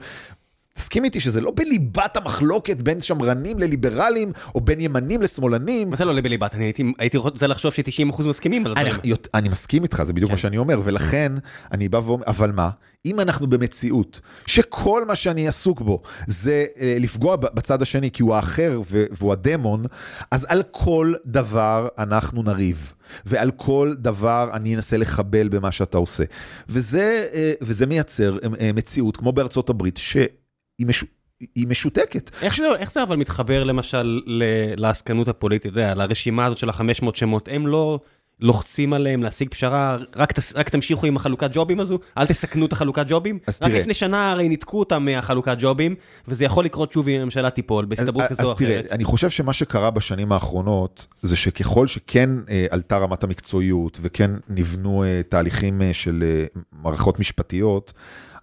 תסכים איתי שזה לא בליבת המחלוקת בין שמרנים לליברלים, או בין ימנים לשמאלנים. מה זה לא בליבת? אני הייתי, הייתי רוצה לחשוב ש-90% מסכימים על הדברים. אני מסכים איתך, זה בדיוק כן. מה שאני אומר, ולכן אני בא ואומר, אבל מה, אם אנחנו במציאות שכל מה שאני עסוק בו זה אה, לפגוע בצד השני, כי הוא האחר והוא הדמון, אז על כל דבר אנחנו נריב, ועל כל דבר אני אנסה לחבל במה שאתה עושה. וזה, אה, וזה מייצר אה, מציאות, כמו בארצות הברית, שהיא מש... היא משותקת. איך, שזה, איך זה אבל מתחבר למשל ל- לעסקנות הפוליטית, אתה יודע, לרשימה הזאת של ה-500 שמות, הם לא לוחצים עליהם להשיג פשרה, רק, תס, רק תמשיכו עם החלוקת ג'ובים הזו, אל תסכנו את החלוקת ג'ובים. אז רק תראה. לפני שנה הרי ניתקו אותם מהחלוקת ג'ובים, וזה יכול לקרות שוב אם הממשלה תיפול, בהסתברות כזו או אז תראה, אחרת. אני חושב שמה שקרה בשנים האחרונות, זה שככל שכן אה, עלתה רמת המקצועיות, וכן נבנו אה, תהליכים אה, של אה, מערכות משפטיות,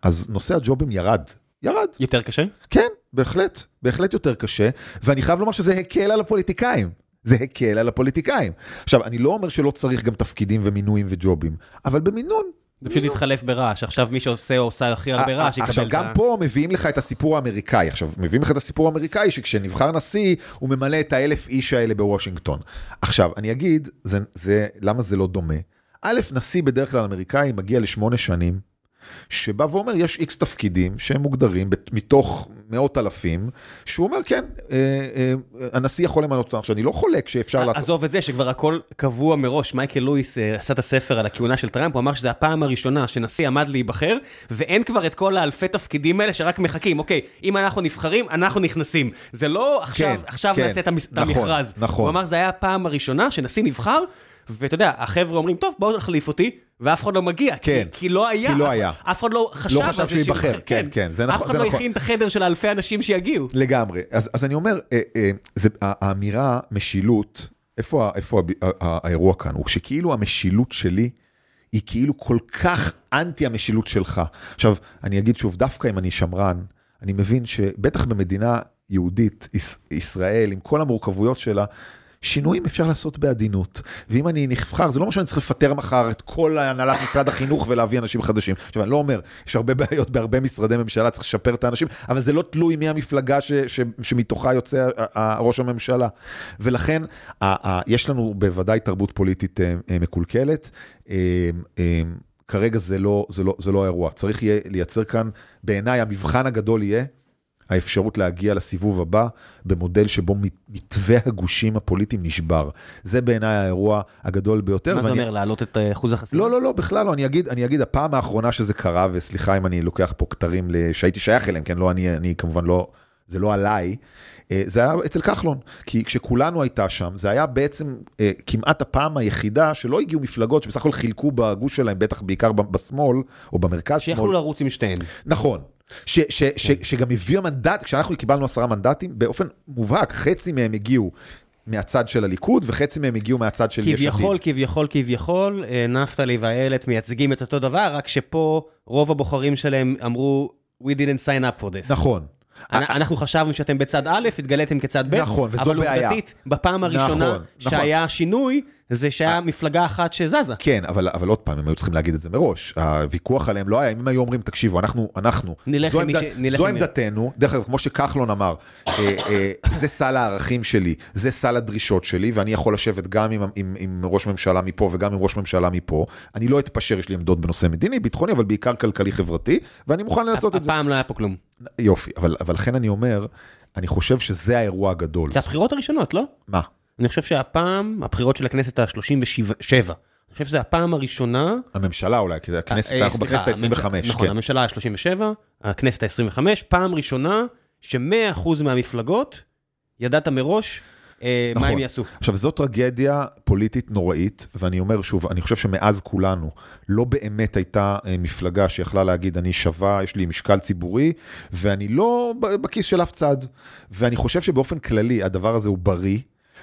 אז נושא הג'ובים ירד. ירד, יותר קשה? כן, בהחלט, בהחלט יותר קשה, ואני חייב לומר שזה הקל על הפוליטיקאים. זה הקל על הפוליטיקאים. עכשיו, אני לא אומר שלא צריך גם תפקידים ומינויים וג'ובים, אבל במינון. זה פשוט התחלף ברעש, עכשיו מי שעושה או עושה הכי הרבה רעש יקבל את ה... עכשיו, גם פה מביאים לך את הסיפור האמריקאי. עכשיו, מביאים לך את הסיפור האמריקאי שכשנבחר נשיא, הוא ממלא את האלף איש האלה בוושינגטון. עכשיו, אני אגיד, זה, זה, למה זה לא דומה? א', נשיא בדרך כלל אמריקאי מגיע לשמונה שנים, שבא ואומר, יש איקס תפקידים שהם מוגדרים מתוך מאות אלפים, שהוא אומר, כן, אה, אה, הנשיא יכול למנות אותם. עכשיו, אני לא חולק שאפשר לעשות... עזוב את זה שכבר הכל קבוע מראש, מייקל לואיס אה, עשה את הספר על הכהונה של טראמפ, הוא אמר שזו הפעם הראשונה שנשיא עמד להיבחר, ואין כבר את כל האלפי תפקידים האלה שרק מחכים, אוקיי, אם אנחנו נבחרים, אנחנו נכנסים. זה לא עכשיו, כן, עכשיו כן, נעשה את נכון, המכרז. נכון. הוא אמר, זה היה הפעם הראשונה שנשיא נבחר, ואתה יודע, החבר'ה אומרים, טוב, בואו תחליף אותי, ואף אחד לא מגיע. כן, כי, כי לא היה. כי לא היה. אף אחד לא חשב, חשב על זה שהוא ייבחר, שייבחר, כן, כן, זה נכון, אף אחד לא נכון. הכין את החדר של אלפי אנשים שיגיעו. לגמרי. אז, אז אני אומר, אה, אה, זה, האמירה משילות, איפה, איפה ה- ה- האירוע כאן? הוא שכאילו המשילות שלי היא כאילו כל כך אנטי המשילות שלך. עכשיו, אני אגיד שוב, דווקא אם אני שמרן, אני מבין שבטח במדינה יהודית, יש, ישראל, עם כל המורכבויות שלה, שינויים אפשר לעשות בעדינות. ואם אני נבחר, זה לא אומר שאני צריך לפטר מחר את כל הנהלת משרד החינוך ולהביא אנשים חדשים. עכשיו, אני לא אומר, יש הרבה בעיות בהרבה משרדי ממשלה, צריך לשפר את האנשים, אבל זה לא תלוי מי המפלגה ש, ש, שמתוכה יוצא ראש הממשלה. ולכן, יש לנו בוודאי תרבות פוליטית אה, אה, מקולקלת. אה, כרגע זה לא, זה, לא, זה לא האירוע. צריך יהיה לייצר כאן, בעיניי המבחן הגדול יהיה האפשרות להגיע לסיבוב הבא במודל שבו מתווה הגושים הפוליטיים נשבר. זה בעיניי האירוע הגדול ביותר. מה זה אומר, להעלות את אה, אחוז החסימה? לא, לא, לא, בכלל לא. אני אגיד, אני אגיד, הפעם האחרונה שזה קרה, וסליחה אם אני לוקח פה כתרים שהייתי שייך אליהם, כן, לא, אני, אני כמובן לא, זה לא עליי. אה, זה היה אצל כחלון, כי כשכולנו הייתה שם, זה היה בעצם אה, כמעט הפעם היחידה שלא הגיעו מפלגות שבסך הכל חילקו בגוש שלהם, בטח בעיקר בשמאל או במרכז שמאל. שיכולו לרוץ עם שתיהן. נכון, ש, ש, ש, שגם הביאו מנדט, כשאנחנו קיבלנו עשרה מנדטים, באופן מובהק, חצי מהם הגיעו מהצד של הליכוד, וחצי מהם הגיעו מהצד של יש עתיד. כביכול, כביכול, כביכול, אה, נפתלי ואיילת מייצגים את אותו דבר, רק שפה רוב הבוחרים שלהם אמרו, we didn't sign up for this. נכון. אנחנו חשבנו שאתם בצד א', התגליתם כצד ב', נכון, וזו בעיה. אבל עובדתית, בפעם הראשונה נכון, נכון. שהיה שינוי, זה שהיה מפלגה אחת שזזה. כן, אבל, אבל עוד פעם, הם היו צריכים להגיד את זה מראש. הוויכוח עליהם לא היה, אם הם היו אומרים, תקשיבו, אנחנו, אנחנו, זו, עמד, ש... זו עמדתנו, דרך אגב, כמו שכחלון אמר, אה, אה, זה סל הערכים שלי, זה סל הדרישות שלי, ואני יכול לשבת גם עם, עם, עם ראש ממשלה מפה וגם עם ראש ממשלה מפה. אני לא אתפשר, יש לי עמדות בנושא מדיני, ביטחוני, אבל בעיקר כלכלי-חברתי, ואני מוכן לעשות את זה. הפעם לא היה פה כלום. יופי, אבל, אבל לכן אני אומר, אני חושב שזה האירוע הגדול. זה הבחירות הראשונות, לא? מה? אני חושב שהפעם, הבחירות של הכנסת ה-37, אני חושב שזו הפעם הראשונה... הממשלה אולי, כי הכנסת, אה, אנחנו בכנסת ה-25. נכון, הממשלה ה-37, הכנסת ה-25, פעם ראשונה ש-100% מהמפלגות, ידעת מראש אה, מה הם נכון. יעשו. עכשיו, זו טרגדיה פוליטית נוראית, ואני אומר שוב, אני חושב שמאז כולנו, לא באמת הייתה אה, מפלגה שיכלה להגיד, אני שווה, יש לי משקל ציבורי, ואני לא בכיס של אף צד. ואני חושב שבאופן כללי, הדבר הזה הוא בריא.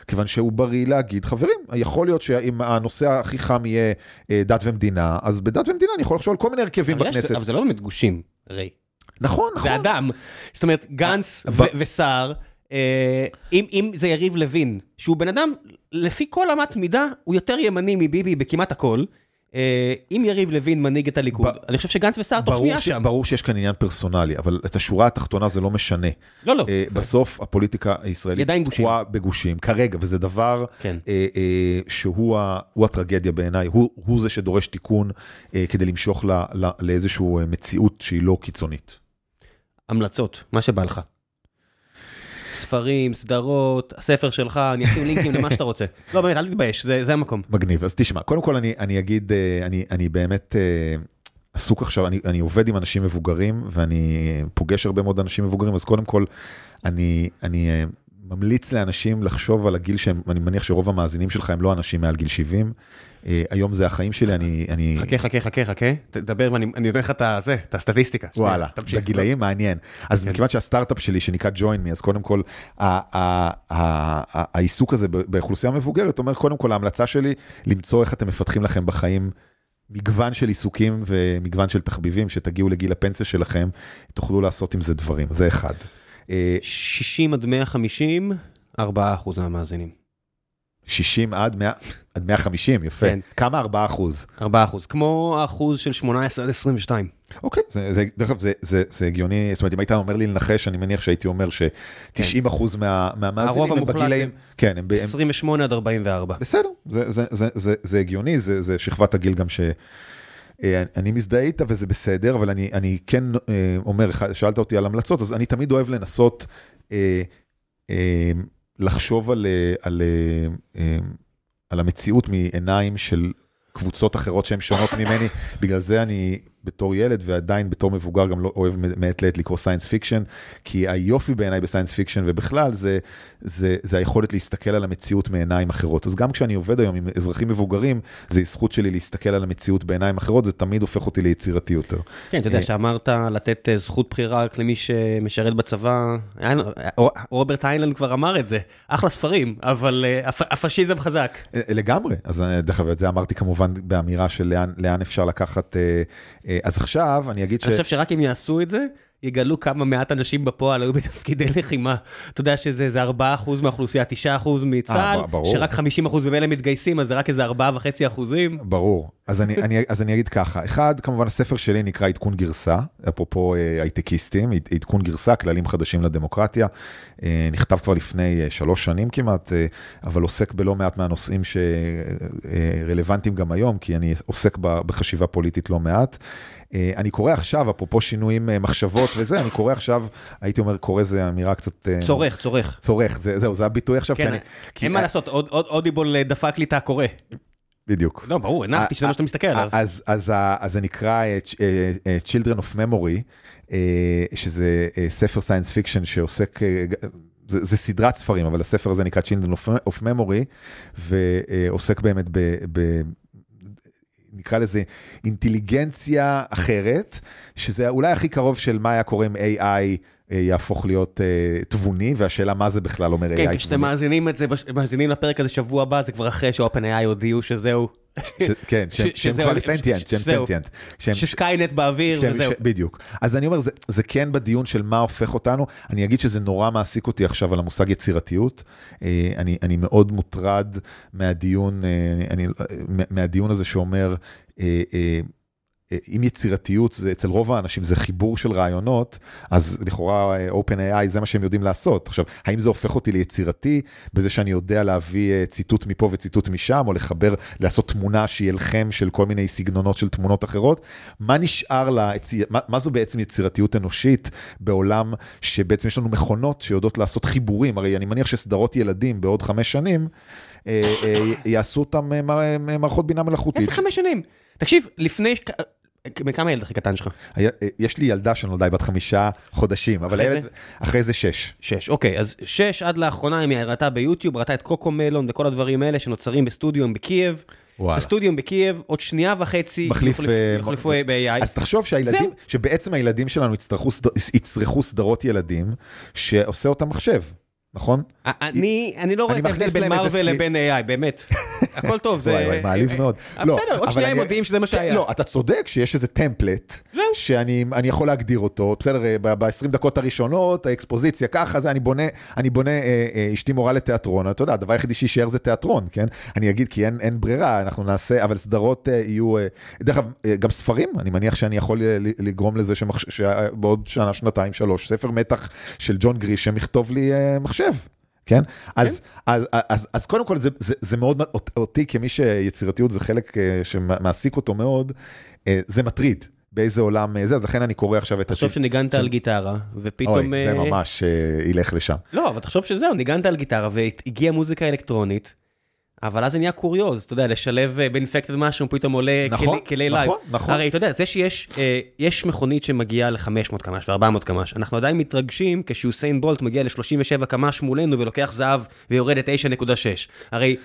כיוון שהוא בריא להגיד, חברים, יכול להיות שאם הנושא הכי חם יהיה אה, דת ומדינה, אז בדת ומדינה אני יכול לחשוב על כל מיני הרכבים בכנסת. אבל זה לא באמת גושים, ריי. נכון, נכון. זה אדם. זאת אומרת, גנץ וסער, אה, אם זה יריב לוין, שהוא בן אדם, לפי כל אמת מידה, הוא יותר ימני מביבי בכמעט הכל. אה, אם יריב לוין מנהיג את הליכוד, אני חושב שגנץ וסער תוך שנייה שם. ברור שיש כאן עניין פרסונלי, אבל את השורה התחתונה זה לא משנה. לא, לא. אה, בסוף הפוליטיקה הישראלית תקועה בגושים, כרגע, וזה דבר כן. שהוא הטרגדיה בעיניי, הוא זה שדורש תיקון כדי למשוך לאיזושהי מציאות שהיא לא קיצונית. המלצות, מה שבא לך. ספרים, סדרות, הספר שלך, אני אשים לינקים למה שאתה רוצה. לא, באמת, אל תתבייש, זה, זה המקום. מגניב, אז תשמע, קודם כל אני, אני אגיד, אה, אני, אני באמת אה, עסוק עכשיו, אני, אני עובד עם אנשים מבוגרים, ואני פוגש הרבה מאוד אנשים מבוגרים, אז קודם כל, אני, אני אה, ממליץ לאנשים לחשוב על הגיל שהם, אני מניח שרוב המאזינים שלך הם לא אנשים מעל גיל 70. אה, היום זה החיים שלי, אני... אני... חכה, חכה, חכה, חכה, תדבר ואני נותן לך את הזה, את הסטטיסטיקה. וואלה, בגילאים מעניין. אז כן. מכיוון שהסטארט-אפ שלי שנקרא join me, אז קודם כל, העיסוק הזה באוכלוסייה מבוגרת אומר, קודם כל ההמלצה שלי, למצוא איך אתם מפתחים לכם בחיים. מגוון של עיסוקים ומגוון של תחביבים, שתגיעו לגיל הפנסיה שלכם, תוכלו לעשות עם זה דברים, זה אחד. 60 עד 150, 4 אחוז מהמאזינים. 60 עד 100, עד 150, יפה. כן. כמה 4 אחוז? 4 אחוז, כמו האחוז של 18 עד 22. אוקיי, זה, זה, דרך אגב, זה, זה, זה הגיוני, זאת אומרת, אם היית אומר לי לנחש, אני מניח שהייתי אומר ש-90 אחוז מה, מהמאזינים הם בגילאים, כן, הם... 28 עד 44. בסדר, זה, זה, זה, זה, זה הגיוני, זה, זה שכבת הגיל גם ש... אה, אני מזדהה איתה וזה בסדר, אבל אני, אני כן אה, אומר, שאלת אותי על המלצות, אז אני תמיד אוהב לנסות אה, אה, לחשוב על, אה, על, אה, על המציאות מעיניים של קבוצות אחרות שהן שונות ממני, בגלל זה אני בתור ילד ועדיין בתור מבוגר גם לא אוהב מעת לעת לקרוא science fiction, כי היופי בעיניי ב science fiction ובכלל זה, זה, זה היכולת להסתכל על המציאות מעיניים אחרות. אז גם כשאני עובד היום עם אזרחים מבוגרים, זה זכות שלי להסתכל על המציאות בעיניים אחרות, זה תמיד הופך אותי ליצירתי יותר. כן, אתה יודע, אה, שאמרת לתת אה, זכות בחירה רק למי שמשרת בצבא, רוברט איינלנד כבר אמר את זה, אחלה ספרים, אבל אה, הפשיזם חזק. לגמרי, אז דרך אגב, את זה אמרתי כמובן באמירה של לאן, לאן אפשר לקחת... אז עכשיו אני אגיד ש... אני חושב שרק אם יעשו את זה, יגלו כמה מעט אנשים בפועל היו בתפקידי לחימה. אתה יודע שזה איזה 4% מהאוכלוסייה, 9% מצה"ל, אה. שרק 50% ממילא מתגייסים, אז זה רק איזה 4.5 אחוזים. ברור. אז אני, אני, אז אני אגיד ככה, אחד, כמובן הספר שלי נקרא עדכון גרסה, אפרופו אה, הייטקיסטים, עד- עדכון גרסה, כללים חדשים לדמוקרטיה. אה, נכתב כבר לפני אה, שלוש שנים כמעט, אבל עוסק בלא מעט מהנושאים שרלוונטיים גם היום, כי אני עוסק בחשיבה פוליטית לא מעט. אני קורא עכשיו, אפרופו שינויים מחשבות וזה, אני קורא עכשיו, הייתי אומר, קורא זה אמירה קצת... צורך, צורך. צורך, זה, זהו, זה הביטוי עכשיו, כי כן, אני... כי- אין מה לעשות, אודיבול דפק לי את הקורא. בדיוק. לא, ברור, הנחתי שזה מה שאתה מסתכל עליו. אז, אז, ה- אז זה נקרא אה, אה, אה, Children of Memory, שזה ספר science fiction שעוסק, זה, זה סדרת ספרים, אבל הספר הזה נקרא Children of- of Memory, ועוסק באמת ב... ב נקרא לזה אינטליגנציה אחרת, שזה אולי הכי קרוב של מה היה קורה אם AI יהפוך להיות אה, תבוני, והשאלה מה זה בכלל אומר AI כן, תבוני. כשאתם מאזינים את זה, מאזינים לפרק הזה שבוע הבא, זה כבר אחרי ש-OpenAI הודיעו שזהו, כן, שהם כבר סנטיאנט, שהם. סנטיאנט. שסקיינט באוויר וזהו. בדיוק. אז אני אומר, זה, כן בדיון של מה הופך אותנו. אני אגיד שזה נורא מעסיק אותי עכשיו על המושג יצירתיות. אה, אני, מאוד מוטרד מהדיון, אה, אה, הזה שאומר, אה, אה, אה, אם יצירתיות, זה, אצל רוב האנשים זה חיבור של רעיונות, אז לכאורה אה, OpenAI זה מה שהם יודעים לעשות. עכשיו, האם זה הופך אותי ליצירתי בזה שאני יודע להביא אה, ציטוט מפה וציטוט משם, או לחבר, לעשות תמונה שהיא אלחם של כל מיני סגנונות של תמונות אחרות? מה נשאר לה, מה, מה זו בעצם יצירתיות אנושית בעולם שבעצם יש לנו מכונות שיודעות לעשות חיבורים? הרי אני מניח שסדרות ילדים בעוד חמש שנים, אה, אה, יעשו אותם אה, מע- מערכות בינה מלאכותית. איזה חמש שנים? תקשיב, לפני... בן כמה הילד הכי קטן שלך? אה, יש לי ילדה שנולדה בת חמישה חודשים, אבל הילד? אחרי זה שש. שש, אוקיי, אז שש עד לאחרונה היא ראתה ביוטיוב, ראתה את קוקומלון וכל הדברים האלה שנוצרים בסטודיו בקייב. וואלה. הסטודיו בקייב, עוד שנייה וחצי מחליף, יוחלפו מ- ב-AI. אז תחשוב שהילדים, זהו. שבעצם הילדים שלנו יצטרכו, יצרכו סדרות ילדים, שעושה אותם מחשב, נכון? אני אני לא רואה את ההבדל בין סקי- לבין AI, באמת. הכל טוב, זה... וואי וואי, מעליב אה, מאוד. אה, לא, בסדר, עוד שנייה הם מודיעים שזה מה כן, שהיה. לא, אתה צודק שיש איזה טמפלט, זהו. שאני אני יכול להגדיר אותו, בסדר, ב-20 דקות הראשונות, האקספוזיציה ככה, זה אני בונה, אני בונה, אה, אה, אשתי מורה לתיאטרון, אתה יודע, הדבר היחידי שיישאר זה תיאטרון, כן? אני אגיד כי אין, אין ברירה, אנחנו נעשה, אבל סדרות אה, יהיו, אה, דרך אגב, אה, גם ספרים, אני מניח שאני יכול אה, לגרום לזה. שבעוד שנה, שנתיים, שלוש, ספר מתח של ג'ון גרישם יכתוב לי אה, מחשב. כן? אז, אז, אז, אז קודם כל זה, זה, זה מאוד, אותי כמי שיצירתיות זה חלק אה, שמעסיק אותו מאוד, אה, זה מטריד. באיזה עולם אה, זה, אז לכן אני קורא עכשיו את תחשוב הצ'יפ- שניגנת על גיטרה, ופתאום... אוי, זה ממש ילך לשם. לא, אבל תחשוב שזהו, ניגנת על גיטרה והגיעה מוזיקה אלקטרונית, אבל אז זה נהיה קוריוז, אתה יודע, לשלב אה, ב Infected משהו, פתאום עולה נכון, כלי- live. נכון, נכון. הרי אתה יודע, זה שיש אה, יש מכונית שמגיעה ל-500 קמ"ש ו-400 קמ"ש, אנחנו עדיין מתרגשים כשיוסיין בולט מגיע ל-37 קמ"ש מולנו ולוקח זהב ויורד ל-9.6. הרי,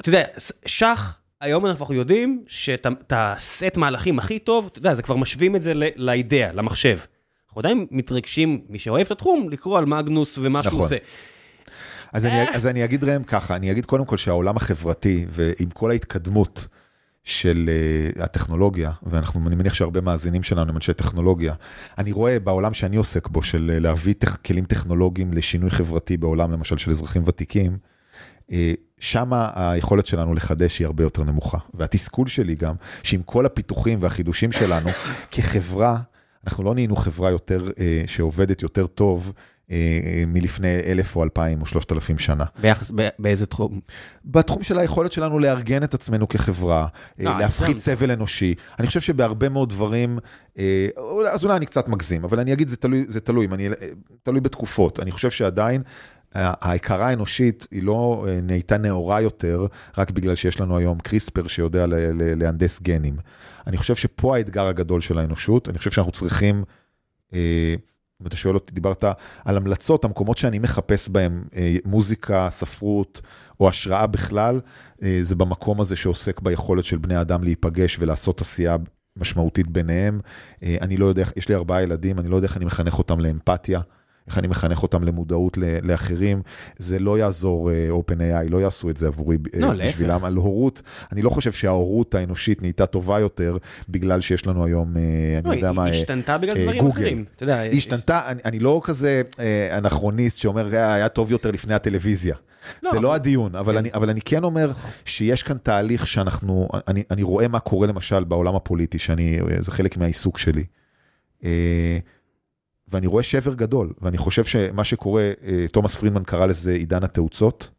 אתה יודע, שח... היום אנחנו יודעים שאת הסט מהלכים הכי טוב, אתה יודע, זה כבר משווים את זה לאידאה, למחשב. אנחנו עדיין מתרגשים, מי שאוהב את התחום, לקרוא על מגנוס ומה שהוא נכון. עושה. אז אני, אז אני אגיד ראם ככה, אני אגיד קודם כל שהעולם החברתי ועם כל ההתקדמות של uh, הטכנולוגיה, ואנחנו, אני מניח שהרבה מאזינים שלנו הם אנשי טכנולוגיה, אני רואה בעולם שאני עוסק בו של אה, להביא טכ, כלים טכנולוגיים לשינוי חברתי בעולם, למשל של אזרחים ותיקים, אה, שמה היכולת שלנו לחדש היא הרבה יותר נמוכה. והתסכול שלי גם, שעם כל הפיתוחים והחידושים שלנו, כחברה, אנחנו לא נהיינו חברה יותר, אה, שעובדת יותר טוב מלפני אלף או אלפיים או שלושת אלפים שנה. ביחס, ב- באיזה תחום? בתחום של היכולת שלנו לארגן את עצמנו כחברה, לא, אה, להפחית זה- סבל אנושי. אני חושב שבהרבה מאוד דברים, אה, אז אולי אני קצת מגזים, אבל אני אגיד, זה תלוי, זה תלוי, אני, אה, תלוי בתקופות. אני חושב שעדיין... ההכרה האנושית היא לא אה, נהייתה נאורה יותר, רק בגלל שיש לנו היום קריספר שיודע ל- ל- להנדס גנים. אני חושב שפה האתגר הגדול של האנושות, אני חושב שאנחנו צריכים, אה, אם אתה שואל אותי, דיברת על המלצות, המקומות שאני מחפש בהם אה, מוזיקה, ספרות או השראה בכלל, אה, זה במקום הזה שעוסק ביכולת של בני אדם להיפגש ולעשות עשייה משמעותית ביניהם. אה, אני לא יודע, יש לי ארבעה ילדים, אני לא יודע איך אני מחנך אותם לאמפתיה. איך אני מחנך אותם למודעות לאחרים, זה לא יעזור OpenAI, לא יעשו את זה עבורי לא, בשבילם. על הורות, אני לא חושב שההורות האנושית נהייתה טובה יותר בגלל שיש לנו היום, אני לא, יודע מה, היא השתנתה בגלל דברים אחרים. היא השתנתה, אני לא כזה אנכרוניסט שאומר, היה טוב יותר לפני הטלוויזיה. לא, זה לא הדיון, אבל, כן. אני, אבל אני כן אומר שיש כאן תהליך שאנחנו, אני, אני רואה מה קורה למשל בעולם הפוליטי, שאני, זה חלק מהעיסוק שלי. ואני רואה שבר גדול, ואני חושב שמה שקורה, אה, תומאס פרידמן קרא לזה עידן התאוצות.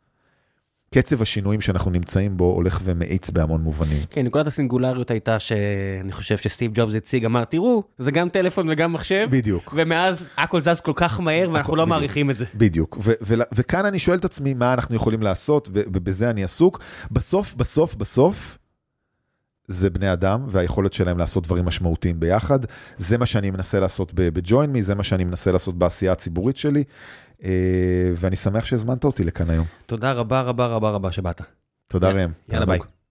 קצב השינויים שאנחנו נמצאים בו הולך ומאיץ בהמון מובנים. כן, נקודת הסינגולריות הייתה שאני חושב שסטיב ג'ובס הציג, אמר, תראו, זה גם טלפון וגם מחשב. בדיוק. ומאז הכל זז כל כך מהר ואנחנו לא מעריכים את זה. בדיוק, וכאן אני שואל את עצמי מה אנחנו יכולים לעשות, ובזה אני עסוק. בסוף, בסוף, בסוף, זה בני אדם והיכולת שלהם לעשות דברים משמעותיים ביחד. זה מה שאני מנסה לעשות בג'וין מי, זה מה שאני מנסה לעשות בעשייה הציבורית שלי. אה, ואני שמח שהזמנת אותי לכאן היום. תודה רבה רבה רבה רבה שבאת. תודה ראם. יאללה ביי.